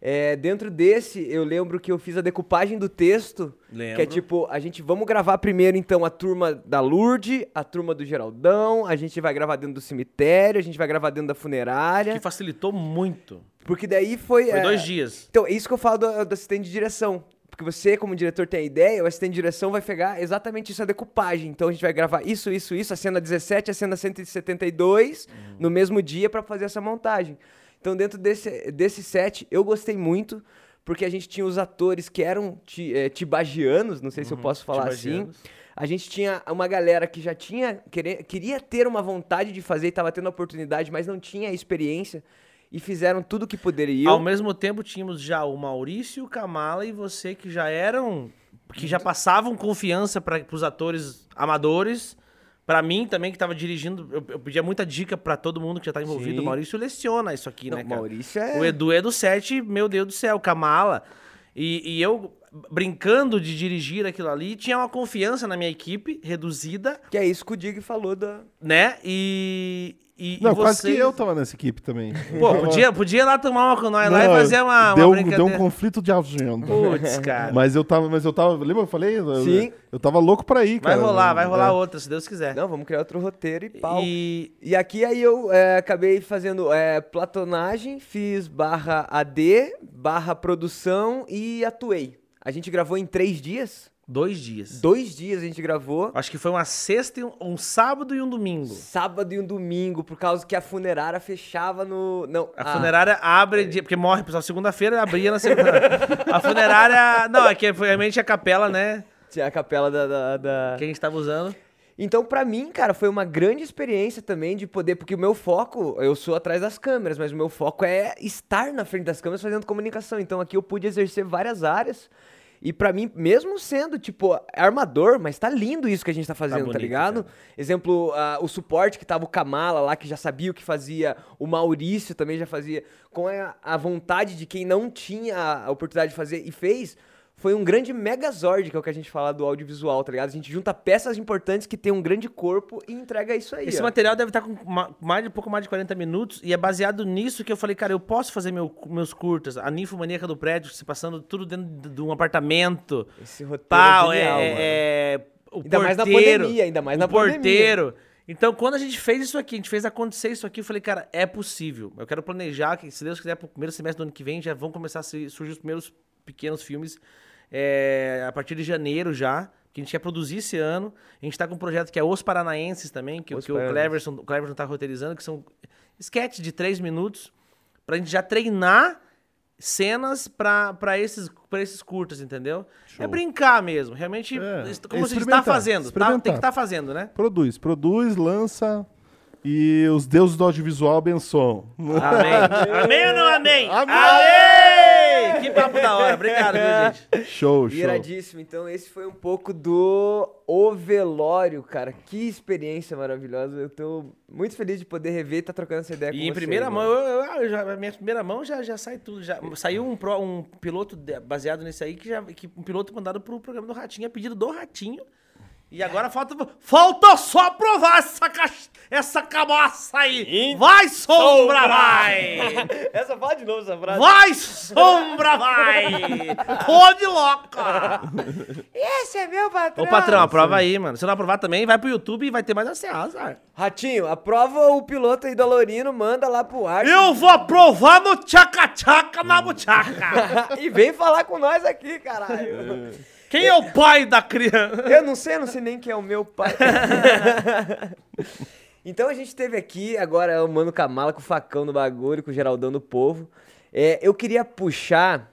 É, dentro desse, eu lembro que eu fiz a decupagem do texto, que Lembro. é tipo, a gente vamos gravar primeiro então a turma da Lourdes, a turma do Geraldão, a gente vai gravar dentro do cemitério, a gente vai gravar dentro da funerária, Que facilitou muito. porque daí foi... Foi é, dois dias. Então, é isso que eu falo do, do assistente de direção. Porque você, como diretor, tem a ideia, o assistente de direção vai pegar exatamente isso, a decupagem. Então a gente vai gravar isso, isso, isso, a cena 17, a cena 172, Uhum. no mesmo dia pra fazer essa montagem. Então, dentro desse, desse set, eu gostei muito, porque a gente tinha os atores que eram ti, eh, tibagianos, não sei se eu posso falar assim. Uhum. tibagianos. A gente tinha uma galera que já tinha, querer, queria ter uma vontade de fazer e tava tendo a oportunidade, mas não tinha experiência. E fizeram tudo o que poderiam. Ao mesmo tempo, tínhamos já o Maurício, o Kamala e você que já eram. que já passavam confiança para os atores amadores. Pra mim também, que tava dirigindo, eu, eu pedia muita dica pra todo mundo que já tá envolvido. Sim. O Maurício leciona isso aqui, Não, né, cara? Maurício é- O Edu é do set, meu Deus do céu, Kamala. E, e eu, brincando de dirigir aquilo ali, tinha uma confiança na minha equipe, reduzida, Que é isso que o Dig falou da. né? E, E, Não, e quase vocês- que eu tava nessa equipe também. Pô, podia, podia ir lá tomar uma com nós lá e fazer uma, uma deu, brincadeira. deu um conflito de agenda. Putz, cara. Mas eu tava, mas eu tava, lembra que eu falei? Eu- Sim. Eu tava louco pra ir, Vai cara. rolar, vai rolar É. outra, se Deus quiser. Não, vamos criar outro roteiro e pau. E E aqui aí eu é, acabei fazendo é, platonagem, fiz barra AD, barra produção e atuei. A gente gravou em três dias. dois dias. Dois dias a gente gravou. Acho que foi uma sexta, um, um sábado e um domingo. Sábado e um domingo, por causa que a funerária fechava no. Não, A funerária abre, porque morre, pessoal, segunda-feira abria na segunda. <laughs> a funerária. Não, é que realmente a capela, né? Tinha a capela da. da- da- Que a gente tava usando. Então, pra mim, cara, foi uma grande experiência também de poder, porque o meu foco, eu sou atrás das câmeras, mas o meu foco é estar na frente das câmeras fazendo comunicação. Então, aqui eu pude exercer várias áreas. E pra mim, mesmo sendo, tipo, armador, mas tá lindo isso que a gente tá fazendo, tá, bonito, ligado? Exemplo, ah, o suporte que tava o Kamala lá, que já sabia o que fazia, o Maurício também já fazia, com a, a vontade de quem não tinha a oportunidade de fazer e fez, foi um grande megazord, que é o que a gente fala do audiovisual, tá ligado? A gente junta peças importantes que tem um grande corpo e entrega isso aí. Esse ó. material deve estar com ma- mais de pouco mais de 40 minutos e é baseado nisso que eu falei, cara, eu posso fazer meu- meus curtas. A ninfomaníaca do prédio, se passando tudo dentro de um apartamento. Esse roteiro Pau, é é, genial, é- é o Ainda mais na porteiro, pandemia, ainda mais o na pandemia. porteiro. Então, quando a gente fez isso aqui, a gente fez acontecer isso aqui, eu falei, cara, é possível. Eu quero planejar que, se Deus quiser, pro primeiro semestre do ano que vem, já vão começar a surgir os primeiros pequenos filmes é, a partir de janeiro já. Que a gente quer produzir esse ano. A gente tá com um projeto que é Os Paranaenses também, que, Os que o Paranaenses. Cleverson, o Cleverson tá roteirizando, que são sketches de três minutos, pra gente já treinar cenas pra, pra, esses, pra esses curtas, entendeu? É brincar mesmo. Realmente, É, como a gente tá experimentar, fazendo. Tá, tem que estar fazendo, né? Produz, produz, lança e os deuses do audiovisual abençoam. Amém. <laughs> amém ou não amém? Amém! Amém! Que papo da hora. Obrigado, viu, gente? Show, show. Iradíssimo. Então, esse foi um pouco do O Velório, cara. Que experiência maravilhosa. Eu tô muito feliz de poder rever e estar trocando essa ideia com E em você, primeira mão, mano. eu, eu- eu já, a minha primeira mão já, já sai tudo. Já, saiu um, pro- um piloto baseado nesse aí, que, já, que um piloto mandado pro programa do Ratinho, a pedido do Ratinho. E agora falta. Falta só aprovar essa, caixa, essa cabaça aí! Vai, sombra, vai! <laughs> Essa fala de novo essa frase. Vai, sombra, vai! Tô de louca! <laughs> Esse é meu patrão. Ô, patrão, aprova aí, mano. Se não aprovar também, vai pro YouTube e vai ter mais a azar. Ratinho, aprova o piloto aí do Alorino, manda lá pro ar. Eu vou aprovar no tchaca-tchaca na <laughs> buchaca! e vem falar com nós aqui, caralho. Quem é o pai da criança? Eu não sei, eu não sei nem quem é o meu pai. <laughs> então a gente teve aqui agora o Mano Kamala com o facão no bagulho, com o Geraldão do Povo. É, eu queria puxar,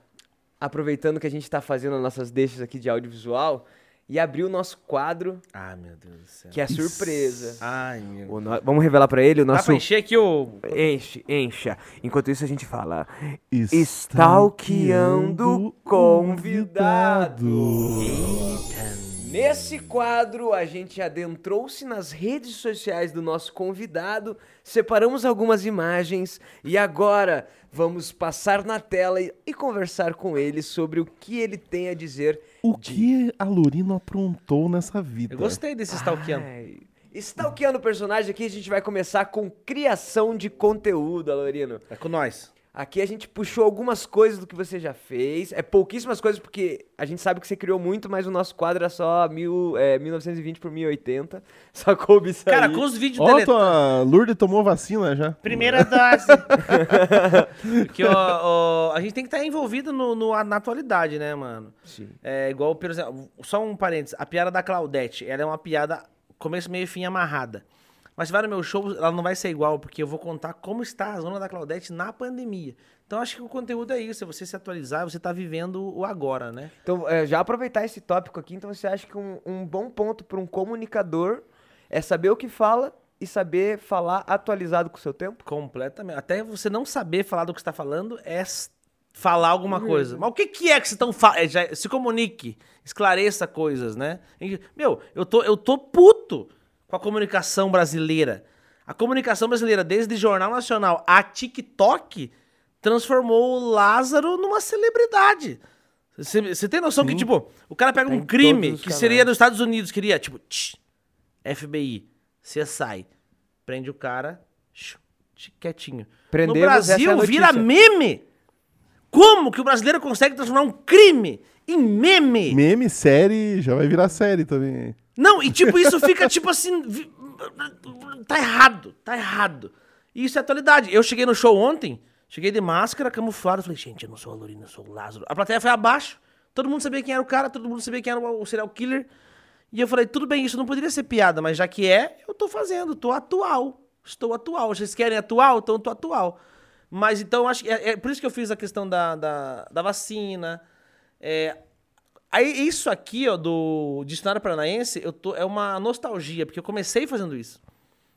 aproveitando que a gente tá fazendo as nossas deixas aqui de audiovisual, e abrir o nosso quadro, Ai, meu Deus do céu. que é surpresa. Ai, meu no- Vamos revelar pra ele o Dá nosso. pra encher aqui o... Enche, encha. Enquanto isso a gente fala. Stalkeando convidado. Nesse quadro, a gente adentrou-se nas redes sociais do nosso convidado, separamos algumas imagens e agora vamos passar na tela e, e conversar com ele sobre o que ele tem a dizer. O que a Lorino aprontou nessa vida? Eu gostei desse stalkeando. Ai, Stalkeando o personagem aqui, a gente vai começar com criação de conteúdo, Alorino. É com nós. Aqui a gente puxou algumas coisas do que você já fez. É pouquíssimas coisas, porque a gente sabe que você criou muito, mas o nosso quadro é só mil, é, 1920 por 1080. <laughs> Só coube isso Cara, aí. com os vídeos Ó, dele... tua Lourdes tomou vacina já. Primeira dose. <laughs> Porque ó, ó, a gente tem que estar envolvido no, no- na atualidade, né, mano? Sim. É igual, por exemplo, só um parênteses. A piada da Claudete, ela é uma piada começo, meio e fim amarrada. Mas se vai no meu show, ela não vai ser igual, porque eu vou contar como está a zona da Claudete na pandemia. Então acho que o conteúdo é isso, é você se atualizar, você tá vivendo o agora, né? Então, é, já aproveitar esse tópico aqui, então você acha que um, um bom ponto para um comunicador é saber o que fala e saber falar atualizado com o seu tempo? Completamente. Até você não saber falar do que está falando é falar alguma coisa. Mas o que, que é que vocês estão falando? Se comunique, esclareça coisas, né? Meu, eu tô, eu tô puto com a comunicação brasileira. A comunicação brasileira, desde Jornal Nacional a TikTok, transformou o Lázaro numa celebridade. Você tem noção que, tipo, o cara pega Tá um crime que seria dos Estados Unidos, queria, tipo, tch, FBI, CSI, prende o cara, Shoo, quietinho. Prendemos, no é Brasil vira meme. Como que o brasileiro consegue transformar um crime em meme? Meme, série, já vai virar série também. Não, e tipo, isso fica tipo assim. Tá errado, tá errado. E isso é atualidade. Eu cheguei no show ontem, cheguei de máscara, camuflado, falei, gente, eu não sou a Lorina, eu sou o Lázaro. A plateia foi abaixo, todo mundo sabia quem era o cara, todo mundo sabia quem era o serial killer. E eu falei, tudo bem, isso não poderia ser piada, mas já que é, eu tô fazendo, tô atual. Estou atual. Vocês querem atual? Então eu tô atual. Mas então, acho que é, é por isso que eu fiz a questão da, da, da vacina. É, Aí, isso aqui, ó, do Dicionário Paranaense, eu tô, é uma nostalgia, porque eu comecei fazendo isso.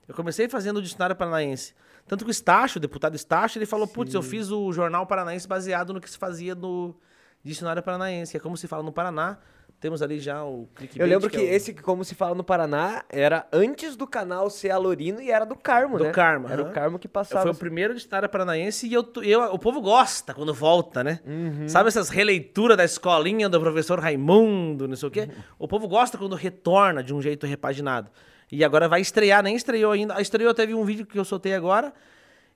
Eu comecei fazendo o Dicionário Paranaense. Tanto que o Estácio, o deputado Estácio, ele falou, putz, eu fiz o Jornal Paranaense baseado no que se fazia no Dicionário Paranaense, que é como se fala no Paraná. Temos ali já o clickbait, Eu lembro que, é o- esse, como se fala no Paraná, era antes do canal ser Alorino e era do Carmo, Do né? Carmo, Era o Carmo que Foi passava. o primeiro dicionário paranaense e eu, eu, o povo gosta quando volta, né? Uhum. Sabe essas releituras da escolinha do professor Raimundo, não sei o quê? O povo gosta quando retorna de um jeito repaginado. E agora vai estrear, nem estreou ainda. Estreou, teve um vídeo que eu soltei agora.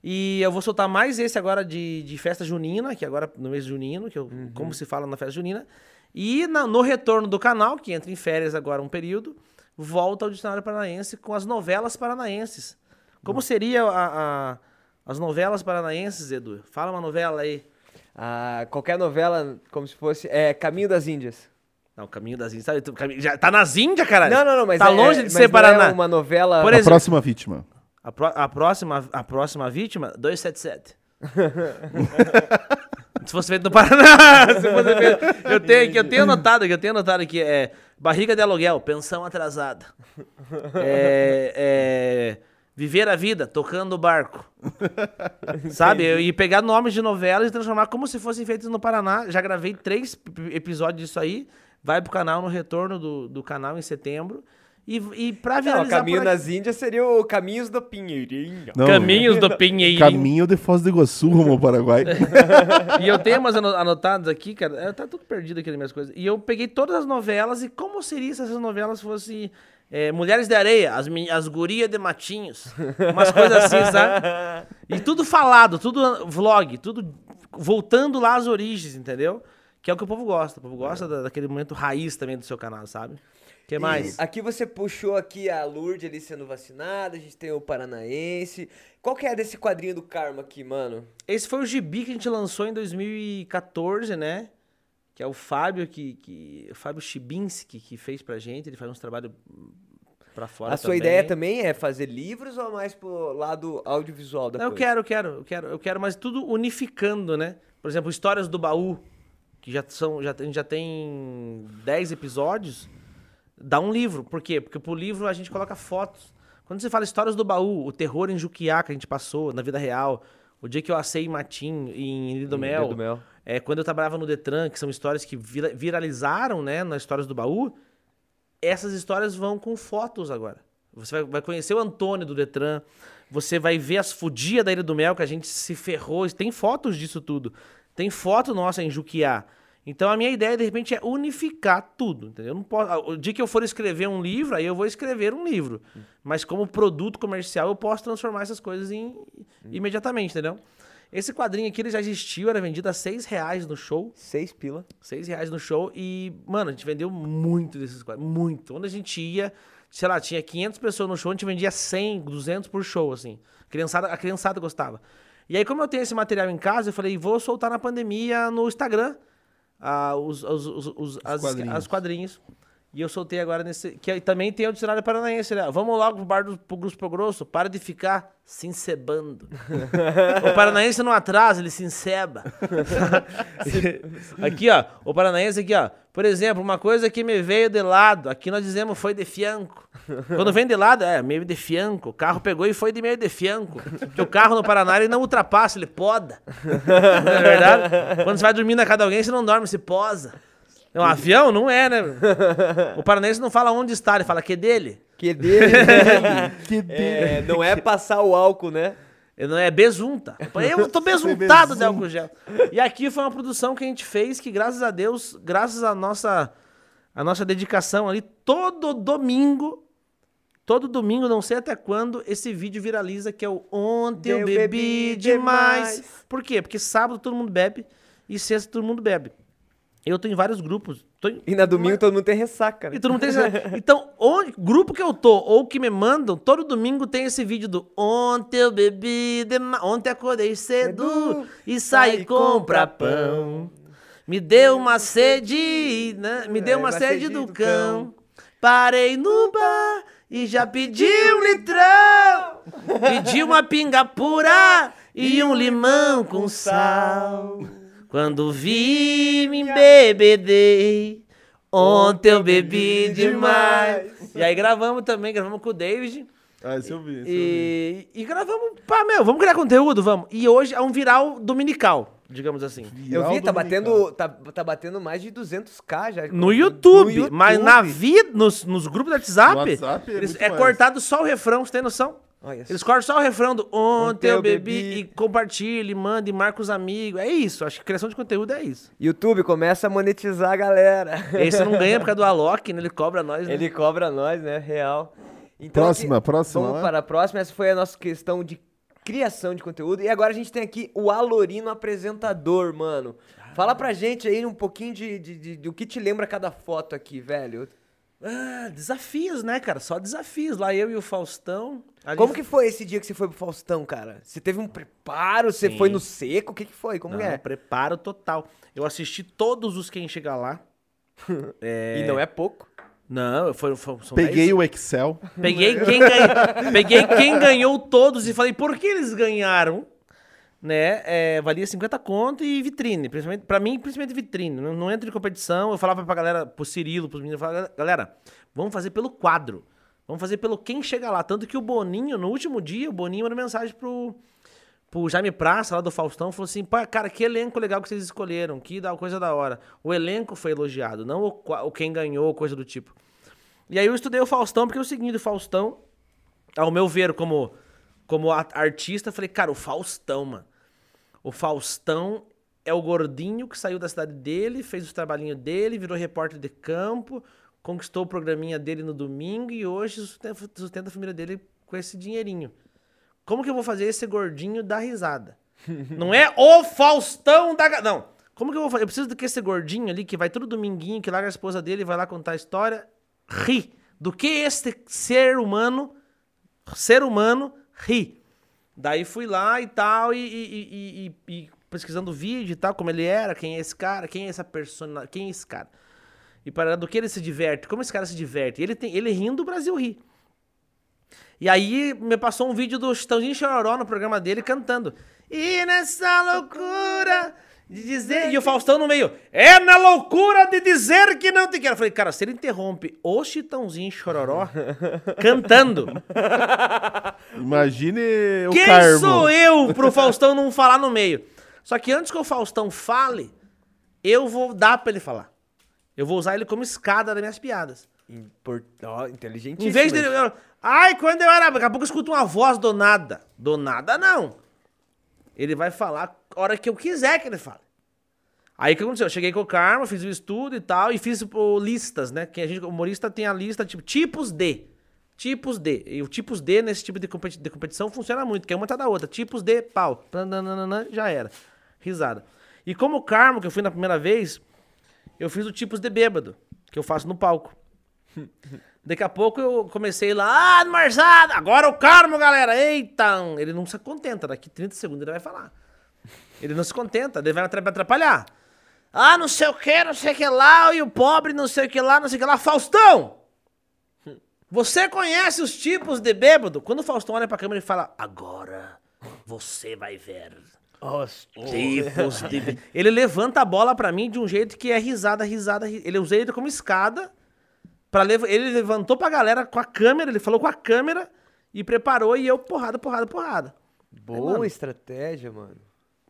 E eu vou soltar mais esse agora de, de festa junina, que agora no mês junino, que eu, Uhum. como se fala na festa junina. E na- no retorno do canal, que entra em férias agora um período, volta ao Dicionário Paranaense com as novelas paranaenses. Como seria a- a- as novelas paranaenses, Edu? Fala uma novela aí. Ah, qualquer novela, como se fosse. É Caminho das Índias. Não, Caminho das Índias. Sabe, tu- Caminho- já tá nas Índias, caralho? Não, não, não, mas Tá é- longe de mas ser não Paraná. É uma novela. Por A exemplo- próxima vítima. A, pró- a próxima, a próxima vítima, 277. <laughs> Se fosse feito no Paraná, <laughs> se fosse feito, eu tenho aqui, eu tenho anotado aqui, eu tenho anotado aqui, é barriga de aluguel, pensão atrasada. É, é, viver a vida, tocando o barco. <laughs> Sabe? Eu ia pegar nomes de novelas e transformar como se fossem feitos no Paraná. Já gravei três episódios disso aí. Vai pro canal no retorno do, do canal em setembro. E, e pra Não, viralizar Caminho por aqui- das Índias seria o Caminhos do Pinheirinho. Não, Caminhos do <laughs> Pinheirinho. Caminho de Foz do Iguaçu rumo ao Paraguai. <laughs> E eu tenho umas ano- anotadas aqui, cara. é, Tá tudo perdido aqui nas minhas coisas. E eu peguei todas as novelas e como seria se essas novelas fossem é, Mulheres de Areia, as, as gurias de matinhos. Umas coisas assim, <laughs> sabe? E tudo falado, tudo vlog, tudo voltando lá às origens, entendeu? Que é o que o povo gosta. O povo gosta da- daquele momento raiz também do seu canal, sabe? O que mais? E aqui você puxou aqui a Lourdes ali sendo vacinada, a gente tem o Paranaense. Qual que é desse quadrinho do Karma aqui, mano? Esse foi o gibi que a gente lançou em 2014, né? Que é o Fábio, que, que, o Fábio Chibinski que fez pra gente. Ele faz uns trabalhos pra fora a sua também. ideia também é fazer livros ou mais pro lado audiovisual da Não, eu coisa? quero, eu quero, eu quero, eu quero, mas tudo unificando, né? Por exemplo, Histórias do Baú, que já são, já tem, já tem 10 episódios, dá um livro. Por quê? Porque pro livro a gente coloca fotos. Quando você fala Histórias do Baú, o terror em Juquiá que a gente passou na vida real, o dia que eu assei Matim em Lidomel, Lidomel. é, quando eu trabalhava no Detran, que são histórias que vira- viralizaram, né, nas Histórias do Baú, essas histórias vão com fotos agora. Você vai, vai conhecer o Antônio do Detran, você vai ver as fudias da Ilha do Mel, que a gente se ferrou. Tem fotos disso tudo. Tem foto nossa em Juquiá. Então a minha ideia, de repente, é unificar tudo. Entendeu? Eu não posso, o dia que eu for escrever um livro, aí eu vou escrever um livro. Mas como produto comercial, eu posso transformar essas coisas em, imediatamente, entendeu? Esse quadrinho aqui ele já existiu, era vendido a seis reais no show. Seis pila. Seis reais no show e, mano, a gente vendeu muito desses quadros, muito. Onde a gente ia, sei lá, tinha 500 pessoas no show, a gente vendia 100, 200 por show, assim. A criançada, a criançada gostava. E aí, como eu tenho esse material em casa, eu falei, vou soltar na pandemia no Instagram ah, os, os, os, os- as, as quadrinhos. E eu soltei agora nesse. Que também tem o dicionário paranaense, né? Vamos logo pro bar do pro Grupo Grosso, para de ficar se encebando. <laughs> o paranaense não atrasa, ele se enceba. <laughs> aqui, ó. O paranaense aqui, ó. Por exemplo, uma coisa que me veio de lado. Aqui nós dizemos foi de fianco. Quando vem de lado, é meio de fianco. O carro pegou e foi de meio de fianco. Porque o carro no Paraná ele não ultrapassa, ele poda. Não é verdade? Quando você vai dormir na casa de alguém, você não dorme, você posa. É um avião? Não é, né? <laughs> O paranaense não fala onde está, ele fala que é dele. Que dele, <laughs> que É, não é passar o álcool, né? Ele não é besunta. <laughs> Eu tô besuntado de álcool gel. E aqui foi uma produção que a gente fez que, graças a Deus, graças à nossa, à nossa dedicação ali, todo domingo Todo domingo, não sei até quando, esse vídeo viraliza que é o Ontem eu, Eu bebi, bebi demais. demais. Por quê? Porque sábado todo mundo bebe e sexta todo mundo bebe. Eu tô em vários grupos. Em... E na domingo todo mundo tem ressaca, né? E todo mundo tem esse... Então, onde, grupo que eu tô ou que me mandam, todo domingo tem esse vídeo do Ontem eu bebi demais. Ontem acordei cedo e saí comprar pão. Me deu uma sede, né? Me deu É, uma uma sede do do cão. Parei no bar e já pedi um litrão. <laughs> Pedi uma pinga pura e um limão com sal. Quando vi, me embebedei. Ontem eu bebi demais. E aí gravamos também, gravamos com o David. Ah, esse eu vi. esse eu vi. E, e gravamos, pá, meu, vamos criar conteúdo, vamos. E hoje é um viral dominical, digamos assim. Eu vi, Viral tá dominical. batendo, tá, tá batendo mais de 200k já. No YouTube, No mas YouTube. na vida, nos, nos grupos do WhatsApp, No WhatsApp é eles- é, cortado só o refrão, você tem noção? Olha Eles só. cortam só o refrão do ontem eu bebi, bebi. e compartilhe, manda e marca os amigos. É isso, acho que criação de conteúdo é isso. YouTube começa a monetizar a galera. Esse não ganha por causa do <laughs> Alok, né? Ele cobra nós, né? Ele cobra nós, né? Real. Então, Próxima, próxima, Vamos né? para a próxima. Essa foi a nossa questão de criação de conteúdo. E agora a gente tem aqui o Alorino apresentador, mano. Fala pra gente aí um pouquinho de, de- de- do que te lembra cada foto aqui, velho. Ah, desafios, né, cara? Só desafios. Lá eu e o Faustão. a Como que foi esse dia que você foi pro Faustão, cara? Você teve um preparo? Você Sim. foi no seco? O que que foi? Como Não, é? preparo total. Eu assisti todos os Quem Chega Lá. <laughs> E não é pouco. Não, foi, foi, são Peguei 10. o Excel. Peguei quem, ganha- Peguei quem ganhou todos e falei, por que eles ganharam? Né? É, valia 50 conto e vitrine. Principalmente, pra mim, principalmente vitrine. Não, não entra em competição. Eu falava pra galera, pro Cirilo, pros meninos, eu falava, galera, vamos fazer pelo quadro. Vamos fazer pelo quem chega lá. Tanto que o Boninho, no último dia, o Boninho mandou mensagem pro, pro Jaime Praça, lá do Faustão, falou assim: "Pá, cara, que elenco legal que vocês escolheram, que da coisa da hora. O elenco foi elogiado, não o, o quem ganhou, coisa do tipo. E aí eu estudei o Faustão, porque é o seguinte: o Faustão, ao meu ver, como, como artista, falei, cara, o Faustão, mano. O Faustão é o gordinho que saiu da cidade dele, fez os trabalhinhos dele, virou repórter de campo, conquistou o programinha dele no domingo e hoje sustenta, a família dele com esse dinheirinho. Como que eu vou fazer esse gordinho dar risada? <laughs> Não é o Faustão da... Não. Como que eu vou fazer? Eu preciso do que esse gordinho ali, que vai todo dominguinho, que larga a esposa dele e vai lá contar a história, ri. Do que este ser humano, ser humano, ri. Daí fui lá e tal, e, e- e- e- pesquisando vídeo e tal, como ele era, quem é esse cara, quem é essa persona, quem é esse cara. E para do que ele se diverte, como esse cara se diverte. Ele, tem, ele rindo, o Brasil ri. E aí me passou um vídeo do Chitãozinho Chororó no programa dele cantando. E nessa loucura de dizer. E o Faustão no meio. É na loucura de dizer que não te quero. Eu falei, cara, se ele interrompe o Chitãozinho Chororó <laughs> cantando. Imagine o Quem Carmo. sou eu pro Faustão não falar no meio? Só que antes que o Faustão fale, eu vou dar pra ele falar. Eu vou usar ele como escada das minhas piadas. Import... Ó, inteligentíssimo. Em vez dele. eu- ai, quando eu era. Daqui a pouco eu escuto uma voz do nada. Do nada, não. Ele vai falar a hora que eu quiser que ele fale. Aí o que aconteceu? Eu cheguei com o Karma, fiz o estudo e tal, e fiz pô, listas, né? Que a gente, o humorista tem a lista, tipo, tipos de. Tipos de. E o tipos de nesse tipo de, competi- de competição funciona muito, que é uma atrás da outra. Tipos de pau. Tananana, Já era. Risada. E como o Karma, que eu fui na primeira vez, eu fiz o tipos de bêbado, que eu faço no palco. <laughs> Daqui a pouco eu comecei lá, ah, Marzada, agora o Carmo, galera, eita! Ele não se contenta, daqui 30 segundos ele vai falar. Ele não se contenta, ele vai atra- atrapalhar. Ah, não sei o que, não sei o que lá, e o pobre, não sei o que lá, não sei o que lá. Faustão! Você conhece os tipos de bêbado? Quando o Faustão olha pra câmera e fala, agora você vai ver. Nossa, Tipos de... bê-". Ele levanta a bola pra mim de um jeito que é risada, risada, ri- Ele usei ele como escada. Pra lev... Ele levantou pra galera com a câmera, ele falou com a câmera e preparou e eu porrada, porrada, porrada. boa mano. estratégia, mano.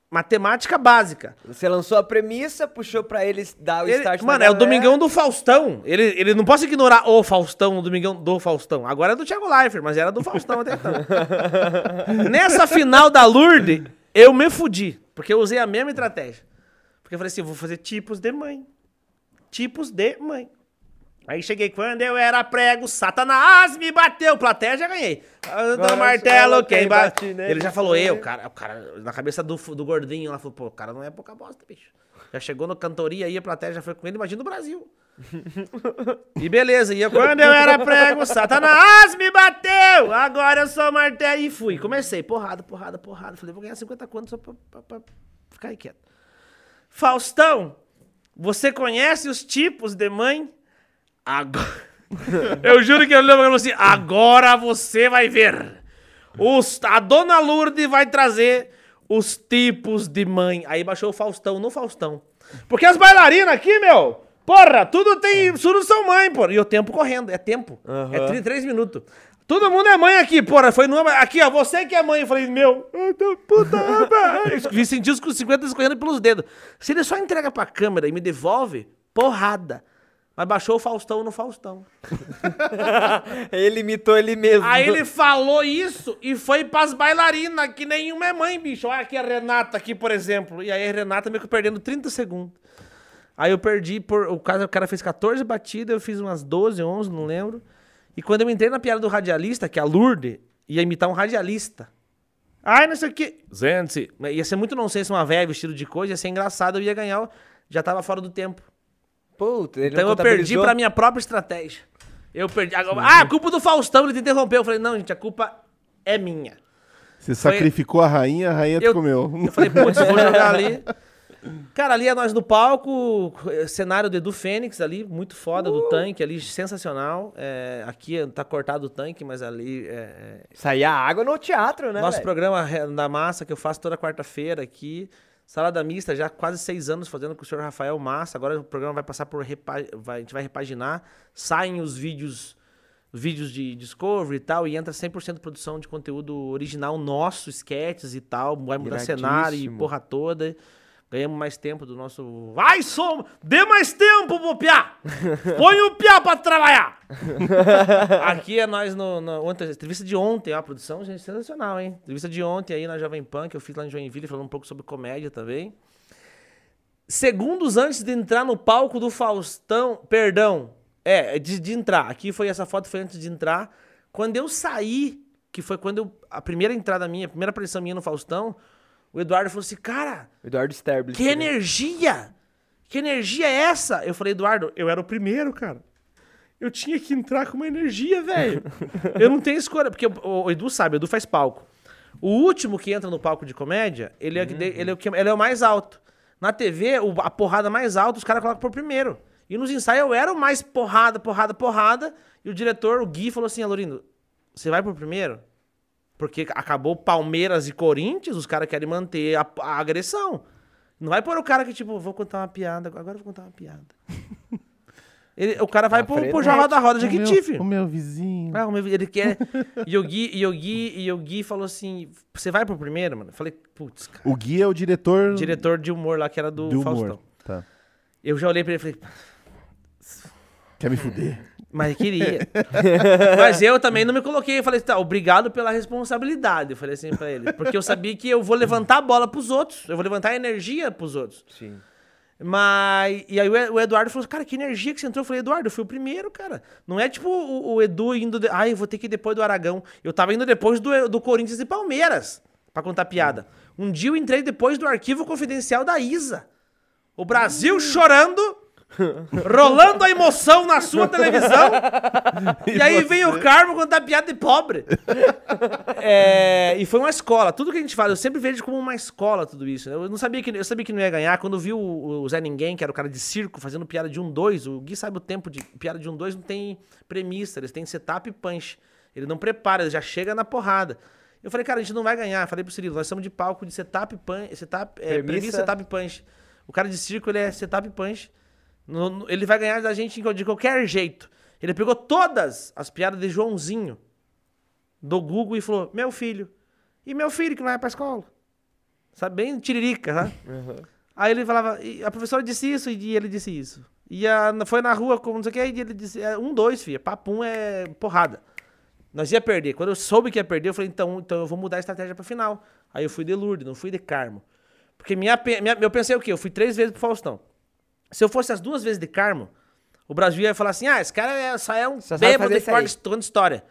Matemática básica. Você lançou a premissa, puxou pra eles dar o Ele- start mano, é o. Domingão do Faustão. Ele, ele não pode ignorar o Faustão, o Domingão do Faustão. Agora é do Thiago Leifert, mas era do Faustão até então. <laughs> Nessa final da Lourdes, eu me fudi. Porque eu usei a mesma estratégia. Porque eu falei assim, eu vou fazer tipos de mãe. Tipos de mãe. Aí cheguei quando eu era prego, Satanás me bateu, plateia já ganhei. Do martelo, quem bate. Ele já falou, eu, cara, o cara, na cabeça do, do gordinho lá, falou, pô, o cara não é pouca bosta, bicho. Já chegou no cantoria aí, a plateia já foi com ele, imagina o Brasil. e beleza, e eu, quando eu era prego, Satanás me bateu, agora eu sou martelo. E fui, comecei, porrada, porrada, porrada. Falei, vou ganhar 50 contos só pra, pra- pra ficar aí quieto. Faustão, você conhece os tipos de mãe? Agora. <laughs> Eu juro que eu lembro falou assim: agora você vai ver. Os, a dona Lourdes vai trazer os tipos de mãe. Aí baixou o Faustão no Faustão. Porque as bailarinas aqui, meu, porra, tudo tem. Tudo são mãe, porra. E o tempo correndo, é tempo. É Aham. tri- três minutos. Todo mundo é mãe aqui, porra. Foi numa. Aqui, ó, você que é mãe. Eu falei, meu. tá Puta. <laughs> Vi sentir os 50 escorrendo pelos dedos. Se ele só entrega pra câmera e me devolve, porrada. Mas baixou o Faustão no Faustão. <laughs> Ele imitou ele mesmo. Aí ele falou isso e foi pras bailarinas, que nenhuma é mãe, bicho. Olha aqui a Renata aqui, por exemplo. E aí a Renata meio que perdendo 30 segundos. Aí eu perdi por. O cara, o cara fez 14 batidas, eu fiz umas 12, 11, não lembro. E quando eu entrei na piada do radialista, que é a Lourdes, ia imitar um radialista. Ai, não sei o que. Gente, ia ser muito nonsense uma velha vestido de coisa, ia ser engraçado, eu ia ganhar. Já tava fora do tempo. Puta, ele Então eu perdi pra minha própria estratégia. Eu perdi. Agora, ah, a culpa do Faustão, ele te interrompeu. Eu falei, não, gente, a culpa é minha. Você sacrificou a rainha, a rainha te Eu, comeu. eu falei, putz, vou <laughs> jogar ali. Cara, ali é nós no palco, eh, cenário do Edu Fênix ali, muito foda, Uh! do tanque ali, sensacional. É, aqui tá cortado o tanque, mas ali é, é, Saía água no teatro, né? nosso velho? programa Re- da Massa, que eu faço toda quarta-feira aqui. Salada Mista, já quase seis anos fazendo com o senhor Rafael Massa. Agora o programa vai passar por. Repa... Vai, a gente vai repaginar. Saem os vídeos vídeos de Discovery e tal, e entra 100% de produção de conteúdo original nosso, sketches e tal. Vai mudar cenário e porra toda. Ganhamos mais tempo do nosso. Vai, som! Dê mais tempo pro Piá! Põe o Piá pra trabalhar! <laughs> Aqui é nós no, no ontem, entrevista de ontem, ó, a produção, gente, sensacional, hein? Entrevista de ontem aí na Jovem Pan, que eu fiz lá em Joinville, falando um pouco sobre comédia também. Segundos antes de entrar no palco do Faustão, perdão, é, de, de entrar, aqui foi essa foto foi antes de entrar. Quando eu saí, que foi quando eu, a primeira entrada minha, a primeira aparição minha no Faustão, o Eduardo falou assim, cara, Eduardo Sterblich. que energia! Que energia é essa? Eu falei, Eduardo, eu era o primeiro, cara. Eu tinha que entrar com uma energia, velho. <laughs> eu não tenho escolha, porque o, Edu sabe, o Edu faz palco. O último que entra no palco de comédia, ele é, o que de- ele é, o, que, ele é o mais alto. Na TV, o- a porrada mais alta, os caras colocam por primeiro. E nos ensaios eu era o mais porrada, porrada, porrada. E o diretor, o Gui, falou assim, Alorindo, você vai por primeiro? Porque acabou Palmeiras e Corinthians, os caras querem manter a, a agressão. Não vai pôr o cara que, tipo, vou contar uma piada, agora vou contar uma piada. <laughs> Ele- o cara vai Tá pro, pro frenético. Jornal da Roda o, Jequiti, meu, o meu vizinho. ah, o meu- ele quer. <laughs> E o Gui, e o Gui, e o Gui falou assim: você vai pro primeiro, mano? Eu falei, putz, cara. O Gui é o diretor Diretor de humor lá, que era do, do humor. Faustão. Tá. Eu já olhei pra ele e falei, Quer me fuder? Mas queria. <laughs> mas eu também não me coloquei. Eu falei, tá, obrigado pela responsabilidade. Eu falei assim pra ele. Porque eu sabia que eu vou levantar a bola pros outros. Eu vou levantar a energia pros outros. Sim. Mas. E aí o Eduardo falou: Cara, que energia que você entrou. Eu falei: Eduardo, eu fui o primeiro, cara. Não é tipo o, o Edu indo. De... Ai, eu vou ter que ir depois do Aragão. Eu tava indo depois do, do Corinthians e Palmeiras pra contar piada. Um dia eu entrei depois do arquivo confidencial da Isa. O Brasil chorando. Rolando a emoção na sua televisão. <laughs> e aí vem o Carmo contar piada de pobre. É, e foi uma escola. Tudo que a gente fala, eu sempre vejo como uma escola tudo isso. né? Eu não sabia que eu sabia que não ia ganhar. Quando eu vi o, o Zé Ninguém, que era o cara de circo, fazendo piada de um dois, o Gui sabe o tempo de piada de um dois não tem premissa, eles têm setup e punch. Ele não prepara, ele já chega na porrada. Eu falei, cara, a gente não vai ganhar. Falei pro Cirilo, nós estamos de palco de setup, punch, setup, é, Premissa. premissa, setup e punch. O cara de circo, ele é setup e punch. No- ele vai ganhar da gente de qualquer jeito. Ele pegou todas as piadas de Joãozinho do Google e falou: Meu filho. E meu filho que não vai pra escola. Sabe, bem tiririca, tá? <laughs> Aí ele falava: "E a professora disse isso e ele disse isso. E a, foi na rua, como não sei o que, e ele disse: é, Um, dois, filha. Papum é porrada. Nós ia perder. Quando eu soube que ia perder, eu falei: Então, então eu vou mudar a estratégia pra final. Aí eu fui de Lourdes, não fui de Carmo. Porque minha, minha, eu pensei o quê? Eu fui três vezes pro Faustão. Se eu fosse as duas vezes de Carmo, O Brasil ia falar assim: ah, esse cara é, só é um Só bêbado quarta contando história.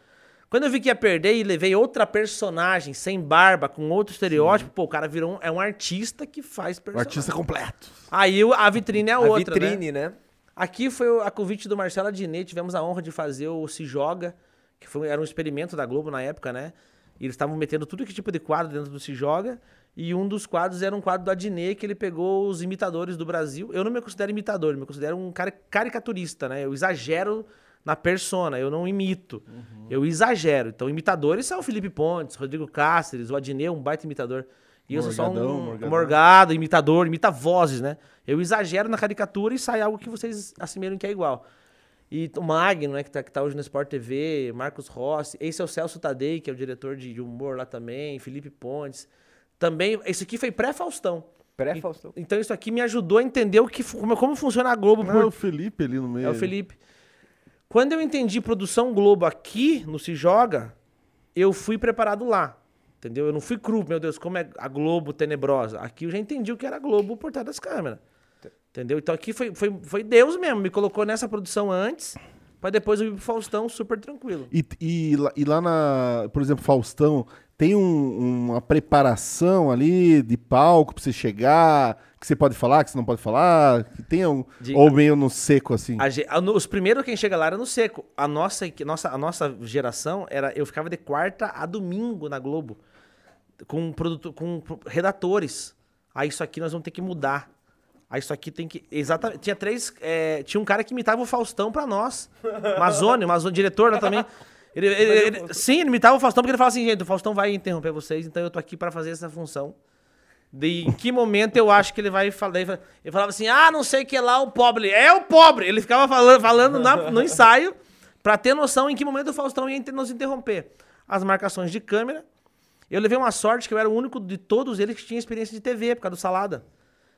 Quando eu vi que ia perder e levei outra personagem sem barba, com outro estereótipo, pô, o cara virou um, é um artista que faz personagem. artista completo. Aí a vitrine é a A outra, né? vitrine, né? Aqui foi a convite do Marcelo Adnet, tivemos a honra de fazer o Se Joga, que foi, era um experimento da Globo na época, né? E eles estavam metendo tudo que tipo de quadro dentro do Se Joga, e um dos quadros era um quadro do Adnet, que ele pegou os imitadores do Brasil. Eu não me considero imitador, eu me considero um cari- caricaturista, né? Eu exagero na persona, eu não imito, eu exagero. Então, imitadores são o Felipe Pontes, Rodrigo Cáceres, o Adnet, um baita imitador. E eu sou só um Morgadão. morgado, imitador, imita vozes, né? Eu exagero na caricatura e sai algo que vocês assimilem que é igual. E o Magno, né, que tá, que tá hoje no Sport TV, Marcos Rossi, esse é o Celso Tadei, que é o diretor de de humor lá também, Felipe Pontes. Também, esse aqui foi pré-Faustão. Pré-Faustão. Então isso aqui me ajudou a entender o que, como, como funciona a Globo. Não por- é o Felipe ali no meio. é o Felipe. Quando eu entendi produção Globo aqui no Se Joga, eu fui preparado lá. Entendeu? Eu não fui cru, meu Deus, como é a Globo tenebrosa. Aqui eu já entendi o que era a Globo por trás das câmeras. Entendeu? Então aqui foi, foi, foi Deus mesmo, me colocou nessa produção antes, pra depois eu ir pro Faustão super tranquilo. E, e, e lá na, por exemplo, Faustão, tem um- uma preparação ali de palco pra você chegar, que você pode falar, que você não pode falar, que tem um, De- ou meio no seco assim. A ge- a- no- os primeiros quem chega lá era no seco. A nossa, nossa, a nossa geração era. Eu ficava de quarta a domingo na Globo. Com, produto, com redatores. Aí isso aqui nós vamos ter que mudar. Aí isso aqui tem que. Exatamente. Tinha três. é, tinha um cara que imitava o Faustão pra nós. <laughs> Mazone, Mazone, diretor lá também. Ele, ele- ele- sim, ele imitava o Faustão porque ele falava assim, gente, o Faustão vai interromper vocês, então eu tô aqui pra fazer essa função. De em que momento eu acho que ele vai falar. Ele falava assim: ah, não sei o que lá, o pobre. É o pobre! Ele ficava falando, falando na- no <laughs> ensaio pra ter noção em que momento o Faustão ia nos interromper. As marcações de câmera. Eu levei uma sorte que eu era o único de todos eles que tinha experiência de TV, por causa do salada.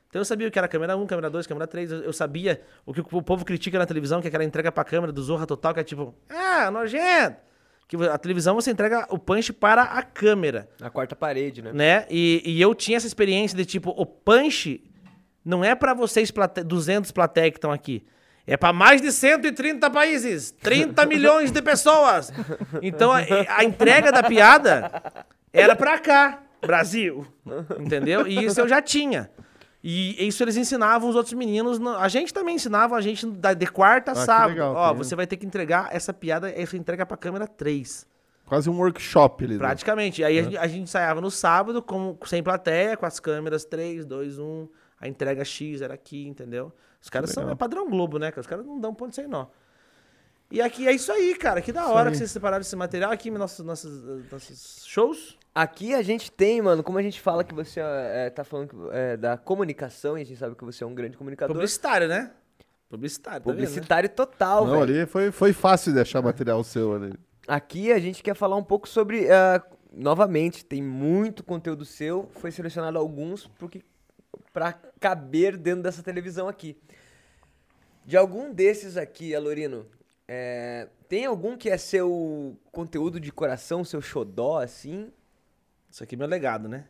Então eu sabia o que era câmera 1, câmera 2, câmera 3. Eu, sabia o que o povo critica na televisão, que é aquela entrega pra câmera do Zorra Total, que é tipo, ah, nojento. Que a televisão você entrega o punch para a câmera Na quarta parede, né? né? E, e eu tinha essa experiência de tipo, o punch não é pra vocês plate 200 plateia que estão aqui. É pra mais de 130 países, 30 <laughs> milhões de pessoas. Então a, a entrega da piada era pra cá, Brasil. <laughs> Entendeu? E isso eu já tinha. E isso eles ensinavam os outros meninos. no- A gente também ensinava a gente da- de quarta a Ah, sábado. legal, Ó, tem- você vai ter que entregar essa piada, essa entrega pra câmera 3. Quase um workshop ali. né? Praticamente. Aí a gente- a gente ensaiava no sábado, com, sem plateia, com as câmeras 3, 2, 1. A entrega X era aqui, entendeu? Os caras são é padrão Globo, né? Os caras não dão ponto sem nó. E aqui é isso aí, cara. Que da hora que vocês separaram esse material aqui, nossos, nossos, nossos shows. Aqui a gente tem, mano, como a gente fala que você é, tá falando que, é, da comunicação, e a gente sabe que você é um grande comunicador. Publicitário, né? Publicitário, tá vendo, né? Publicitário total, Não, velho. ali foi, foi fácil de achar material seu ali. Aqui a gente quer falar um pouco sobre. ah, novamente, tem muito conteúdo seu. Foi selecionado alguns porque para caber dentro dessa televisão aqui. De algum desses aqui, Alorino, é, tem algum que é seu conteúdo de coração, seu xodó, assim? Isso aqui é meu legado, né?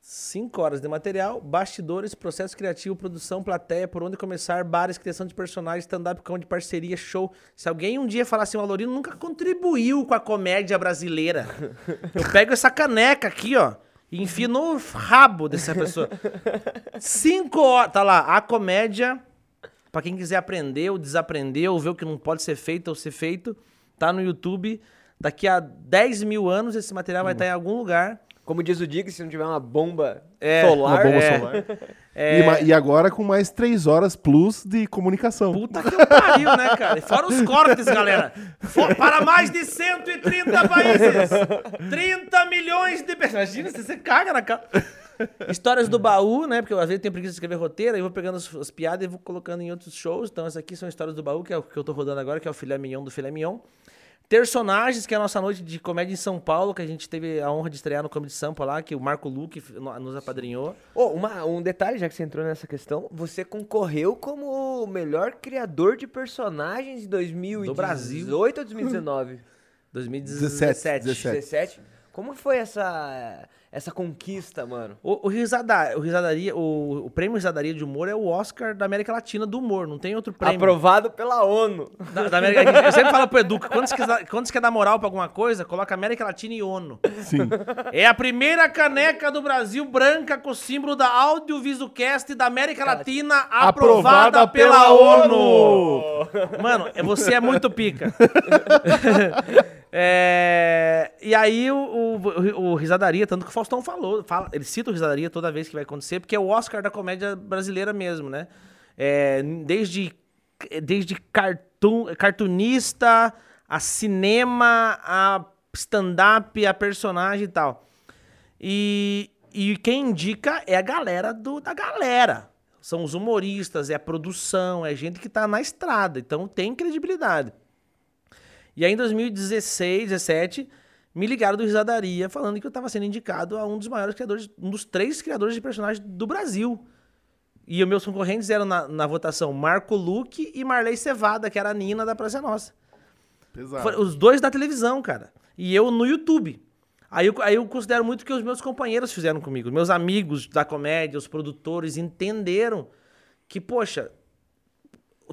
Cinco horas de material, bastidores, processo criativo, produção, plateia, por onde começar, bares, criação de personagens, stand-up, de parceria, show. Se alguém um dia falar assim, o Alorino nunca contribuiu com a comédia brasileira. <laughs> Eu pego essa caneca aqui, ó, e enfio no rabo dessa pessoa. Cinco horas, tá lá, a comédia, pra quem quiser aprender ou desaprender, ou ver o que não pode ser feito ou ser feito, tá no YouTube. Daqui a 10 mil anos esse material vai estar em algum lugar. Como diz o Dig, se não tiver uma bomba É, solar. Uma bomba é. solar. <laughs> É, E, e agora com mais três horas plus de comunicação. Puta que pariu, né, cara? E Fora os cortes, galera. For- para mais de 130 países. 30 milhões de pessoas. Imagina, você, você caga na cara. Histórias do baú, né? Porque eu, às vezes tenho preguiça de escrever roteiro, aí eu vou pegando as, as piadas e vou colocando em outros shows. Então, essas aqui são histórias do baú, que é o que eu tô rodando agora, que é o filé mignon do filé mignon. Personagens, que é a nossa noite de comédia em São Paulo, que a gente teve a honra de estrear no Comedy Sampa lá, que o Marco Luque no- nos apadrinhou. Ô, uma- um detalhe, já que você entrou nessa questão, você concorreu como o melhor criador de personagens em 2018 Do Brasil. ou 2019? 2017. 17. 17. Como foi essa, essa conquista, mano? O, o, risada, o, risadaria, o, o prêmio Risadaria de Humor é o Oscar da América Latina do humor, não tem outro prêmio. Aprovado pela ONU. Da, da América Latina. Eu sempre falo pro Edu, quando você, quer, dar- quando você quer dar moral pra alguma coisa, coloca América Latina e ONU. Sim. É a primeira caneca do Brasil branca com o símbolo da Audiovisualcast da América Latina aprovada, Aprovada pela, pela ONU. Mano, é- você é muito pica. <laughs> É, e aí o, o, o Risadaria, tanto que o Faustão falou, fala, ele cita o Risadaria toda vez que vai acontecer, porque é o Oscar da comédia brasileira mesmo, né? É, desde desde cartoon, cartunista, a cinema, a stand-up, a personagem e tal. E, e quem indica é a galera do, da galera. São os humoristas, é a produção, é gente que tá na estrada. Então tem credibilidade. E aí em 2016, 17, me ligaram do Risadaria falando que eu tava sendo indicado a um dos maiores criadores, um dos três criadores de personagens do Brasil. E os meus concorrentes eram na, na votação Marco Luque e Marley Cevada, que era a Nina da Praça Nossa. Pesado. Os dois da televisão, cara. E eu no YouTube. Aí eu, aí eu considero muito que os meus companheiros fizeram comigo. Meus amigos da comédia, os produtores, entenderam que, poxa,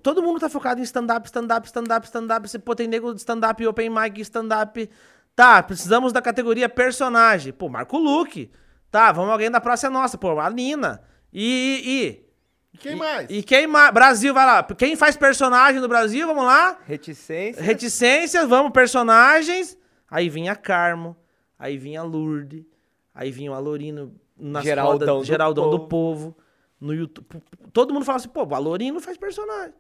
todo mundo tá focado em stand-up, stand-up, stand-up, stand-up. Você, pô, tem nego de stand-up, open mic, stand-up. Tá, precisamos da categoria personagem. Pô, Marco Luque. Tá, vamos alguém da Praça Nossa. Pô, a Nina. E, e, E quem e- mais? E quem mais? Brasil, vai lá. Quem faz personagem no Brasil, vamos lá. Reticência. Reticências, vamos, personagens. Aí vinha Carmo, aí vinha Lourdes, aí vinha o Alorino nas Geraldão rodas, do Geraldão do Povo. Povo. No YouTube. Todo mundo fala assim, pô, o Alorino faz personagem.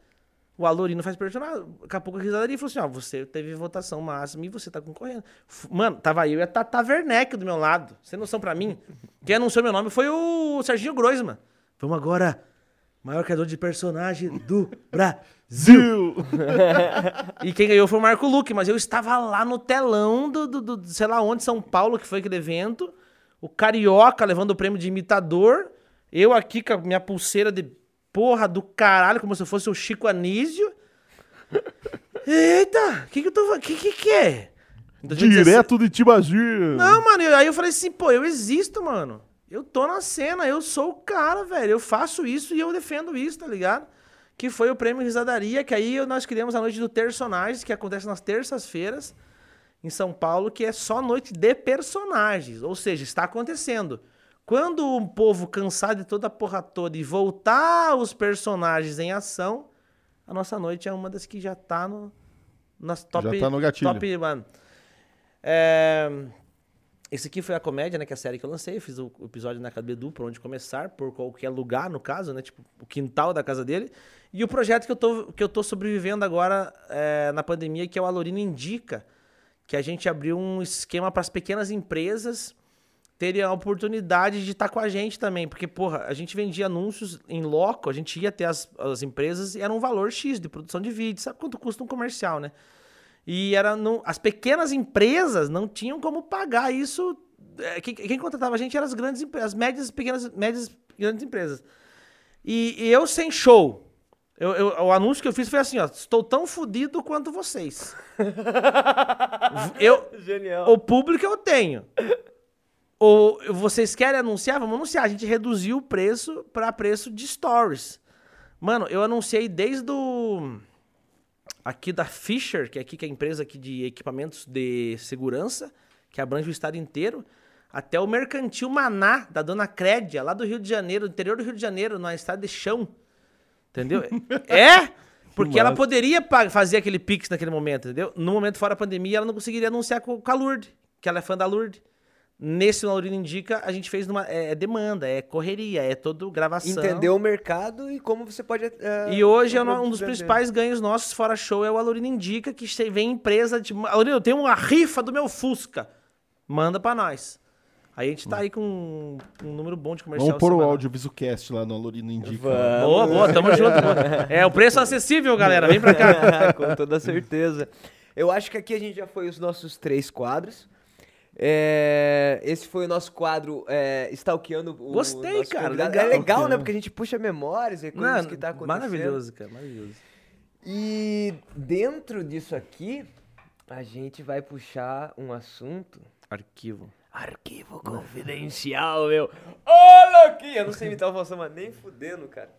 O Alorino faz personagem. Daqui a pouco a risadaria falou assim: ó, você teve votação máxima e você tá concorrendo. Mano, tava eu e a Tata Werneck do meu lado. Sem noção pra mim. Quem anunciou meu nome foi o Serginho Groisman. Vamos agora. Maior criador de personagem do Brasil. <laughs> E quem ganhou foi o Marco Luque, mas eu estava lá no telão do, do, do- sei lá onde, São Paulo, que foi aquele evento. O Carioca levando o prêmio de imitador. Eu aqui com a minha pulseira de porra do caralho, como se eu fosse o Chico Anísio. Eita, o que que eu tô... O que que que é? Em 2016 Direto de Tibagi. não, mano, aí eu falei assim, pô, eu existo, mano. Eu tô na cena, eu sou o cara, velho. Eu faço isso e eu defendo isso, tá ligado? Que foi o prêmio Risadaria, que aí nós criamos a noite do Personagens, que acontece nas terças-feiras em São Paulo, que é só noite de personagens. Ou seja, está acontecendo. Quando o povo cansar de toda a porra toda e voltar os personagens em ação, a nossa noite é uma das que já tá no. Nas top, tá no gatilho. Top, mano. É, esse aqui foi a comédia, né? Que é a série que eu lancei. Eu fiz o o episódio na casa do Edu, por onde começar, por qualquer lugar, no caso, né? Tipo, o quintal da casa dele. E o projeto que eu tô, que eu tô sobrevivendo agora é, na pandemia, que é o Alorino Indica, que a gente abriu um esquema para as pequenas empresas terem a oportunidade de estar com a gente também. Porque, porra, a gente vendia anúncios em loco, a gente ia até as, as empresas e era um valor X de produção de vídeo. Sabe quanto custa um comercial, né? E era não, as pequenas empresas não tinham como pagar isso. É, Quem, quem contratava a gente eram as grandes empresas, as médias, pequenas, médias, grandes empresas. E, e eu sem show. Eu, eu- o anúncio que eu fiz foi assim, ó. Estou tão fudido quanto vocês. <laughs> eu, Genial. o público eu tenho. Ou vocês querem anunciar? Vamos anunciar. A gente reduziu o preço para preço de stories. Mano, eu anunciei desde o aqui da Fisher, que é aqui que é a empresa aqui de equipamentos de segurança, que abrange o estado inteiro, até o Mercantil Maná, da Dona Crédia, lá do Rio de Janeiro, do interior do Rio de Janeiro, na estrada de chão. Entendeu? <laughs> é! Porque ela poderia fazer aquele pix naquele momento, entendeu? No momento fora da pandemia, ela não conseguiria anunciar com, com a Lourdes, que ela é fã da Lourdes. Nesse Laurino Indica, a gente fez numa. É, é demanda, é correria, é todo gravação. Entendeu o mercado e como você pode. eh, E hoje é um dos principais ganhos nossos fora show é o Alorino Indica, que vem empresa de. Alorino, eu tenho uma rifa do meu Fusca. Manda pra nós. Aí a gente tá aí com um, número bom de comercial. Vamos pôr o semanal. audiovisualcast lá no Alorino Indica. Boa, boa, tamo junto. É o preço acessível, galera. Vem pra cá. <laughs> Com toda certeza. Eu acho que aqui a gente já foi os nossos três quadros. É, esse foi o nosso quadro é, stalkeando o Gostei, nosso cara, convidado. legal. É legal, né? Porque a gente puxa memórias e coisas Mano, que tá acontecendo. maravilhoso, cara, maravilhoso. E dentro disso aqui, a gente vai puxar um assunto Arquivo. Arquivo confidencial, meu. Ô, louquinho! Eu não sei imitar o Faustão, mas nem fudendo, cara.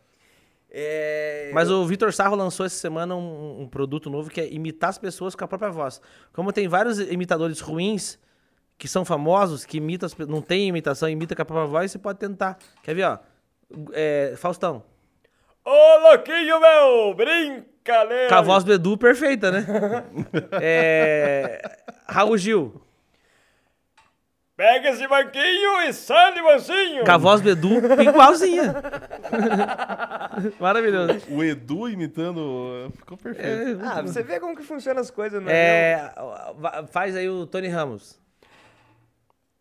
É... Mas o Vitor Sarro lançou essa semana um, um produto novo que é imitar as pessoas com a própria voz. Como tem vários imitadores ruins que são famosos, que imitam não tem imitação, imita com a própria voz, você pode tentar. Quer ver, ó? É, Faustão. Ô, louquinho, meu! Brincadeira! Com a voz do Edu perfeita, né? <laughs> é, Raul Gil. Pega esse banquinho e sale, mansinho! Com a voz do Edu igualzinha. <laughs> Maravilhoso. O Edu imitando. Ficou perfeito. Ah, você vê como que funcionam as coisas, né? É, faz aí o Tony Ramos.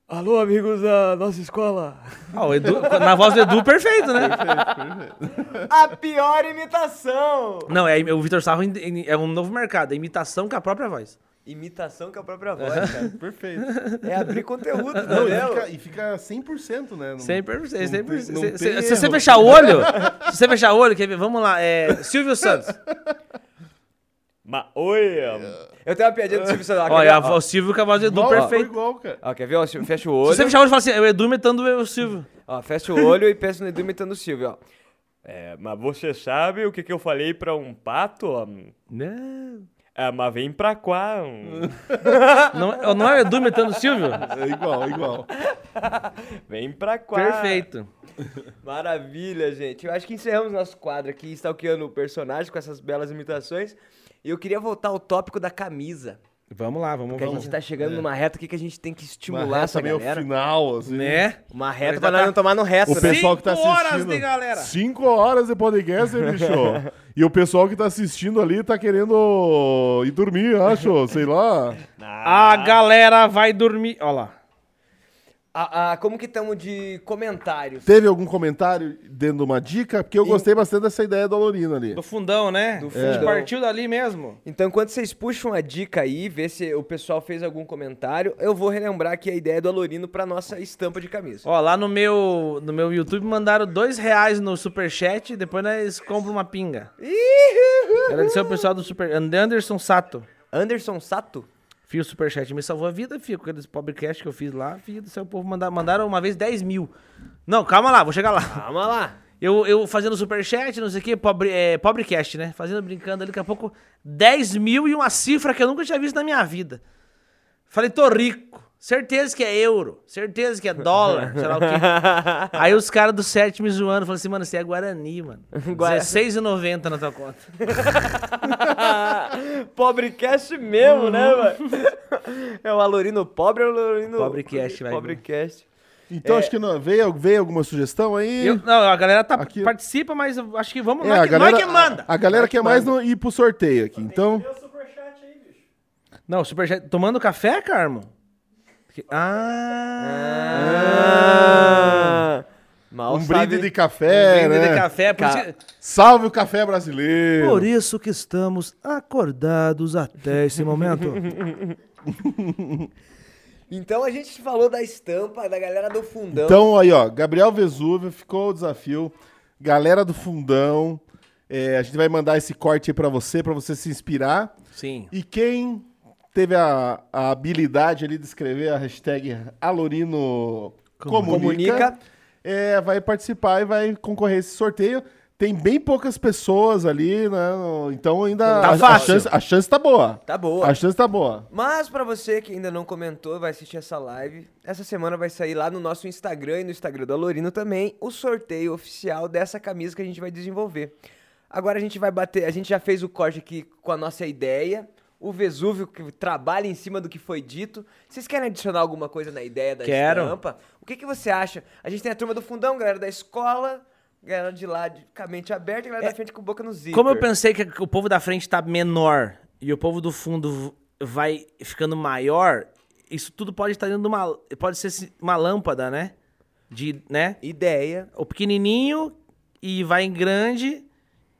Alô, amigos da nossa escola. Ó, o Edu, na voz do Edu, perfeito, né? A pior imitação! Não, é o Vitor Sarro é um novo mercado, é imitação com a própria voz. Imitação com a própria voz, cara. Perfeito. É abrir conteúdo, Não, e, fica, e fica 100%, né? Não- 100%. não 100%. tem- Se, não se- se erro. você fechar o olho, se você fechar o olho, quer ver? Vamos lá. É, Silvio Santos. Ma oi, Eu tenho uma piadinha do Silvio Santos. Olha, Ó, o Silvio com a voz do Edu, Igual, perfeito. igual, cara. Ó, quer ver? Ó, Silvio, fecha o Se olho. você fechar o olho e falar assim, é o Edu imitando o Silvio. Ó, fecha o olho e pensa no Edu imitando o Silvio, ó. É, mas você sabe o que, que eu falei pra um pato? ó? Não. É, mas vem pra cá. hum. <laughs> Não, não é o Edu imitando o Silvio? É igual, é igual. Vem pra cá. Perfeito. Maravilha, gente. Eu acho que encerramos nosso quadro aqui, stalkeando o personagem com essas belas imitações. Eu queria voltar ao tópico da camisa. Vamos lá, vamos, Porque a vamos. gente tá chegando numa reta aqui que a gente tem que Uma estimular reta essa meio galera. final, assim. Né? Uma reta pra tá- não tomar no reto, O né? pessoal que tá Cinco horas assistindo. tem galera. Cinco horas de podcast, hein, bicho? <laughs> e o pessoal que tá assistindo ali tá querendo ir dormir, acho, sei lá. A galera vai dormir. Olha lá. Ah, ah, como que estamos de comentários? Teve algum comentário dando uma dica? Porque eu gostei bastante dessa ideia do Alorino ali. Do fundão, né? Do A gente fundão. partiu dali mesmo. Então, enquanto vocês puxam a dica aí, vê se o pessoal fez algum comentário, eu vou relembrar aqui a ideia do Alorino pra nossa estampa de camisa. Ó, lá no meu, no meu YouTube mandaram dois reais no superchat, depois nós compram uma pinga. Agradecer ao pessoal do Super... Anderson Sato. Anderson Sato? Fio Superchat me salvou a vida, fio, com aqueles podcast que eu fiz lá, fio do céu, o povo mandar, mandaram uma vez 10 mil. Não, calma lá, vou chegar lá. Calma lá. Eu, eu fazendo superchat, não sei o que, pobre, é, pobrecast, né? Fazendo, brincando ali, daqui a pouco 10 mil e uma cifra que eu nunca tinha visto na minha vida. Falei, tô rico. Certeza que é euro. Certeza que é dólar. <laughs> sei lá o quê. Aí os caras do set me zoando. Falaram assim, mano, você é Guarani, mano. <laughs> Guara- R$16,90 na tua conta. <laughs> Pobrecast mesmo, né, mano? É o Alorino pobre ou o Alorino... Pobrecast, vai, Pobrecast. Então acho que não, veio, veio alguma sugestão aí? Eu- não, a galera tá, Aqui- participa, mas acho que vamos... É, nós, a que, galera, nós que manda. A galera quer mais no- ir pro sorteio aqui. Então, Não, superchat... Tomando café, Carmo? Que- Ah... Ah, mal um sabe- brinde de café, Brinde né? de café, por Ca- isso que- Salve o café brasileiro. Por isso que estamos acordados até esse momento. <laughs> Então a gente falou da estampa, da galera do fundão. Então, aí, ó, Gabriel Vesúvio, ficou o desafio. Galera do Fundão, é, a gente vai mandar esse corte aí pra você, pra você se inspirar. Sim. E quem teve a, a habilidade ali de escrever a hashtag Alorino Comunica, Comunica. é, vai participar e vai concorrer a esse sorteio. Tem bem poucas pessoas ali, né? Então ainda Tá a, a fácil. chance, a chance tá boa. Tá boa. A chance tá boa. Mas pra você que ainda não comentou, vai assistir essa live, essa semana vai sair lá no nosso Instagram e no Instagram do Alorino também o sorteio oficial dessa camisa que a gente vai desenvolver. Agora a gente vai bater, a gente já fez o corte aqui com a nossa ideia, o Vesúvio que trabalha em cima do que foi dito. Vocês querem adicionar alguma coisa na ideia da Quero. estampa? O que, que você acha? A gente tem a turma do fundão, galera da escola, galera de lá de com a mente aberta e galera da frente com boca no zíper. Como eu pensei que o povo da frente tá menor e o povo do fundo vai ficando maior, isso tudo pode estar dentro de uma. Pode ser se- uma lâmpada, né? De, né? Ideia, O pequenininho e vai em grande,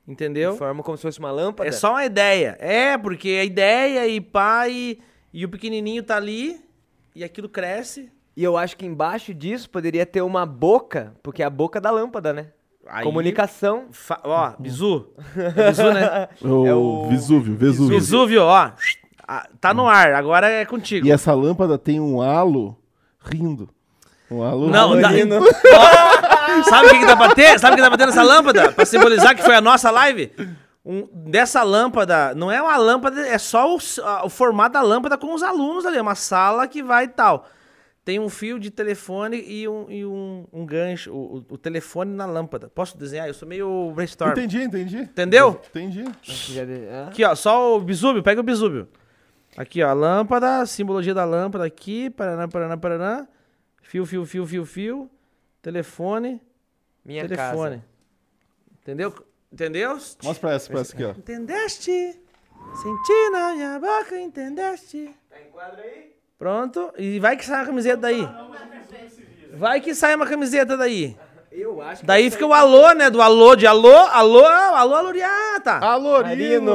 entendeu? forma como se fosse uma lâmpada. É só uma ideia. É, porque a ideia e pá, e, e o pequenininho tá ali e aquilo cresce. E eu acho que embaixo disso poderia ter uma boca, porque é a boca da lâmpada, né? Aí- Comunicação. Fa- ó, bizu. É bizu, né? <laughs> O, É o Vesúvio, Vesúvio. Vesúvio, ó. Tá no ar, agora é contigo. E essa lâmpada tem um halo rindo. Um halo Não, dá- <laughs> Alorino. Sabe o que, que dá pra ter? Sabe o que dá pra ter nessa lâmpada? Pra simbolizar que foi a nossa live? Um, dessa lâmpada, não é uma lâmpada, é só o, a- o formato da lâmpada com os alunos ali. É uma sala que vai e tal. Tem um fio de telefone e um, e um, um gancho, o, o- telefone na lâmpada. Posso desenhar? Eu sou meio brainstorm. Entendi, entendi. Entendeu? Entendi. Aqui, ó, só o bisúbio, pega o bisúbio. Aqui, ó, a lâmpada, simbologia da lâmpada aqui, paraná, paraná, paraná. Fio, fio, fio, fio, fio. Telefone, Minha telefone. casa. Entendeu? Entendeu? Mostra pra essa, pra essa aqui, ó. Entendeste? Senti na minha boca, entendeste? Tá em quadro aí? Pronto. E vai que sai uma camiseta daí. Vai que sai uma camiseta daí. Eu acho que. Daí fica o alô, né? Do alô, de alô, alô, alô, aloriata. Alorino!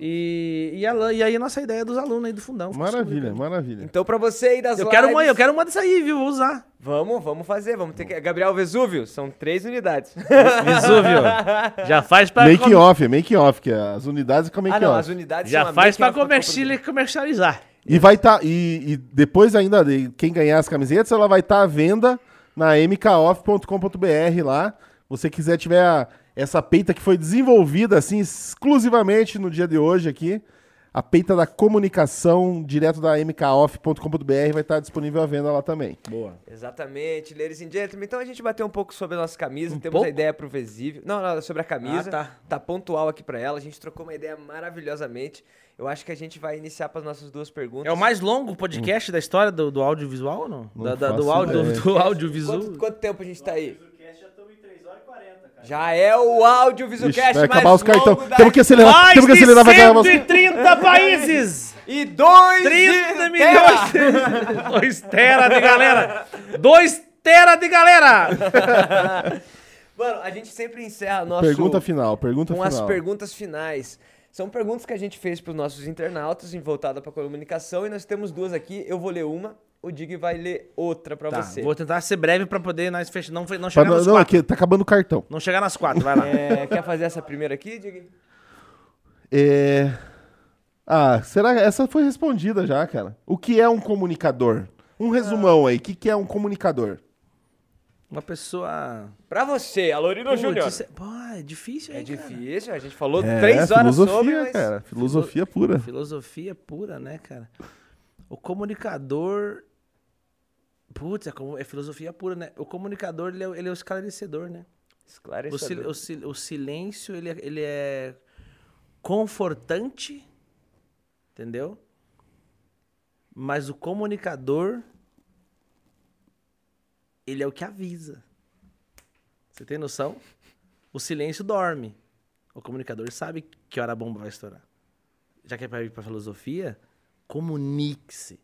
E, e, a e aí a nossa ideia é dos alunos aí do fundão. Maravilha, maravilha. Então, pra você aí das Eu quero uma, lives- eu quero uma dessa aí, viu? Vou usar. Vamos, vamos fazer. Vamos ter que. Gabriel Vesúvio, são três unidades. Vesúvio. <laughs> Já faz pra Make off, é make off, que as unidades com make ah, não, off. as unidades Já faz pra comerci- comercializar. E vai estar. e, e depois ainda, de quem ganhar as camisetas, ela vai estar à venda na mkoff.com.br lá. você quiser tiver essa peita que foi desenvolvida assim exclusivamente no dia de hoje aqui, a peita da comunicação direto da mkoff.com.br vai estar disponível à venda lá também. Boa. Exatamente, ladies and gentlemen. Então a gente bateu um pouco sobre a nossa camisa, temos pouco? a ideia pro Vesível. Não, não, sobre a camisa. Ah, tá. pontual aqui pra ela. A gente trocou uma ideia maravilhosamente. Eu acho que a gente vai iniciar para as nossas duas perguntas. É o mais longo podcast da história do, do audiovisual ou não? Não Da- da- do áudio, ideia. do audiovisual. Quanto, quanto tempo a gente tá aí? Já é o audiovisualcast Ixi, vai mais acabar os cartões. longo da Temos que acelerar, Mais temos que de acelerar, vai acabar os 130 países! E dois 30 de milhões! <laughs> terra. 2 tera de galera! 2 tera de galera! Mano, a gente sempre encerra nosso... Pergunta final, pergunta com final. as perguntas finais. São perguntas que a gente fez para os nossos internautas, em voltada para comunicação, e nós temos duas aqui. Eu vou ler uma, o Dig vai ler outra para Tá, você. vou tentar ser breve pra poder nós fechar, não, não Pra chegar não, nas não, quatro. aqui tá acabando o cartão. Não chegar nas quatro, vai lá. <laughs> É, quer fazer essa primeira aqui, Dig? É... Ah, será que essa foi respondida já, cara? O que é um comunicador? Um resumão aí, o que, que é um comunicador? Uma pessoa... Para você, Alorino Júnior. isso é- Pô, é difícil, É hein, cara? difícil, a gente falou É, três horas filosofia, sobre, mas... cara. Filosofia pura. Filosofia pura, né, cara? O comunicador. Putz, é, como- é filosofia pura, né? O comunicador, ele é, o- ele é o esclarecedor, né? O, Esclarecedor. o, sil- o silêncio, ele é, ele é confortante, entendeu? Mas o comunicador, ele é o que avisa. Você tem noção? O silêncio dorme. O comunicador sabe que hora a bomba vai estourar. Já que é pra ir pra filosofia, comunique-se.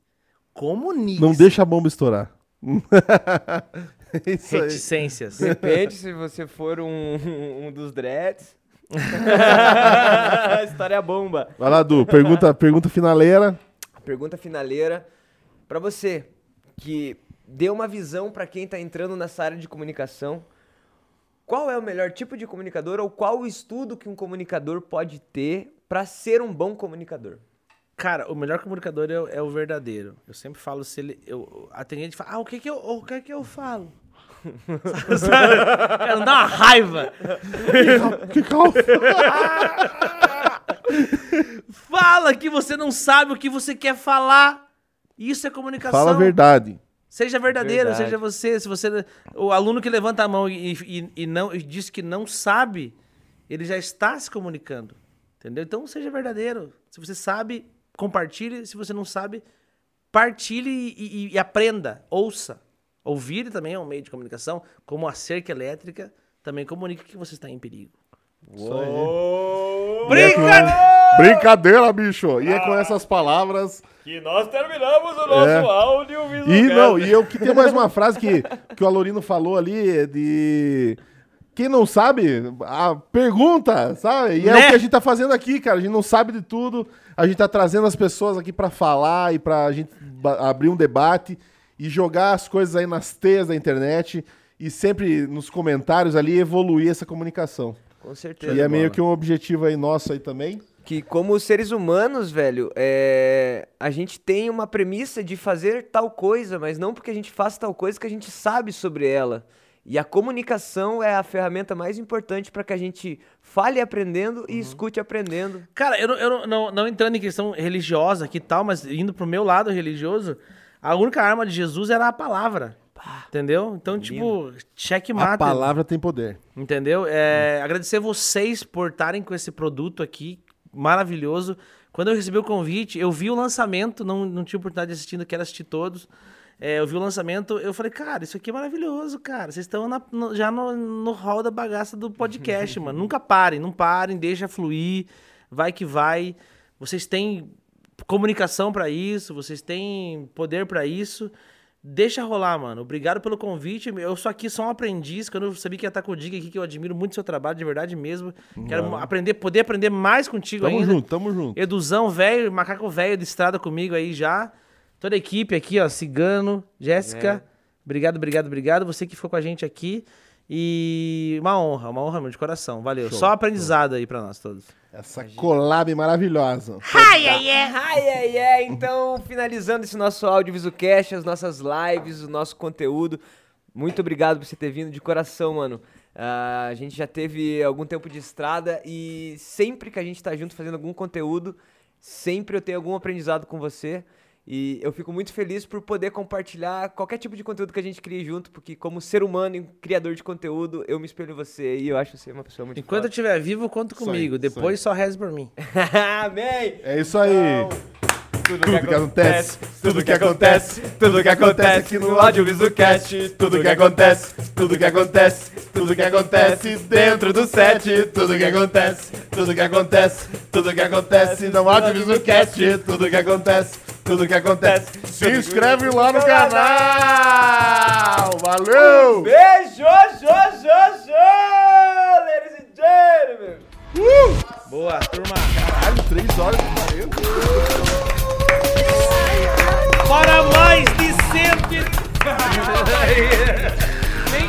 Comunique-se. Não deixa a bomba estourar. <laughs> Isso aí. Reticências. Depende se você for um, <laughs> um dos dreads. <laughs> História bomba. Vai lá, Du. Pergunta, pergunta finaleira. Pergunta finaleira pra você que dê uma visão pra quem tá entrando nessa área de comunicação. Qual é o melhor tipo de comunicador ou qual o estudo que um comunicador pode ter pra ser um bom comunicador? Cara, o melhor comunicador é, o- é o verdadeiro. Eu sempre falo se ele. Eu, tem gente que fala, ah, o que que eu, o que que eu falo? <laughs> Sabe? Cara, dá uma raiva. <laughs> Que cal... <laughs> Fala que você não sabe o que você quer falar. Isso é comunicação. Fala a verdade. Seja verdadeiro, Verdade. seja você. Se você. O aluno que levanta a mão e, e, e não, e diz que não sabe, ele já está se comunicando. Entendeu? Então seja verdadeiro. Se você sabe, compartilhe. Se você não sabe, partilhe e, e- e aprenda. Ouça. Ouvir também é um meio de comunicação, como a cerca elétrica também comunica que você está em perigo. Brincadeira! Brincadeira, bicho! E é com essas palavras. Que nós terminamos o nosso É. audiovisual. E não, e eu que tem mais uma frase que, que o Alorino falou ali é de. Quem não sabe, a pergunta, sabe? E é Né? o que a gente tá fazendo aqui, cara. A gente não sabe de tudo. A gente tá trazendo as pessoas aqui pra falar e pra gente abrir um debate e jogar as coisas aí nas teias da internet e sempre nos comentários ali evoluir essa comunicação. Com certeza. e é meio que um objetivo aí nosso aí também. que como seres humanos, velho, é, a gente tem uma premissa de fazer tal coisa, mas não porque a gente faça tal coisa que a gente sabe sobre ela. E a comunicação é a ferramenta mais importante para que a gente fale aprendendo e escute aprendendo. Cara, eu, não, eu não, não, não entrando em questão religiosa aqui e tal, mas indo pro meu lado religioso, a única arma de Jesus era a palavra. Entendeu? Então, tipo, cheque A palavra tem poder. Entendeu? É, Agradecer vocês por estarem com esse produto aqui, maravilhoso. Quando eu recebi o convite, eu vi o lançamento, não, não tive oportunidade de assistir, quero assistir todos. É, eu vi o lançamento, eu falei, cara, isso aqui é maravilhoso, cara. Vocês estão na- no- já no, no hall da bagaça do podcast, <laughs> mano. Nunca parem, não parem, deixa fluir, vai que vai. Vocês têm comunicação pra isso, vocês têm poder pra isso. Deixa rolar, mano. Obrigado pelo convite. Eu sou aqui só um aprendiz. Quando eu sabia que ia estar com o Diga aqui, que eu admiro muito o seu trabalho, de verdade mesmo. Quero aprender, poder aprender mais contigo Tamo ainda. junto, tamo junto. Eduzão, velho, macaco velho de estrada comigo aí já. Toda a equipe aqui, ó, Cigano, Jéssica. Obrigado, obrigado, obrigado. Você que ficou com a gente aqui. E uma honra, uma honra, meu, de coração. Valeu. Show, Só aprendizado aí pra nós todos. Essa collab maravilhosa. Ai, ai, ai, ai, ai. Então, finalizando esse nosso audiovisualcast, as nossas lives, o nosso conteúdo. Muito obrigado por você ter vindo de coração, mano. Ah, a gente já teve algum tempo de estrada e sempre que a gente tá junto fazendo algum conteúdo, sempre eu tenho algum aprendizado com você. E eu fico muito feliz por poder compartilhar qualquer tipo de conteúdo que a gente crie junto, porque como ser humano e criador de conteúdo, eu me espelho em você e eu acho você uma pessoa muito Enquanto eu estiver vivo, conta comigo. isso Depois só reze por mim. Amém! <laughs> É isso aí. Tudo Tudo que acontece, tudo que acontece, tudo que acontece aqui no Audiovisualcast, tudo que acontece, tudo que acontece, tudo que acontece dentro do set, tudo que acontece, tudo que acontece, tudo que acontece no Audiovisualcast, tudo que acontece, tudo que acontece. Se inscreve lá no canal. Valeu! Beijo, jo, jo, jo, ladies and gentlemen. Boa, turma. Caralho, 3 horas e 40. Para mais de 100. <laughs> Nem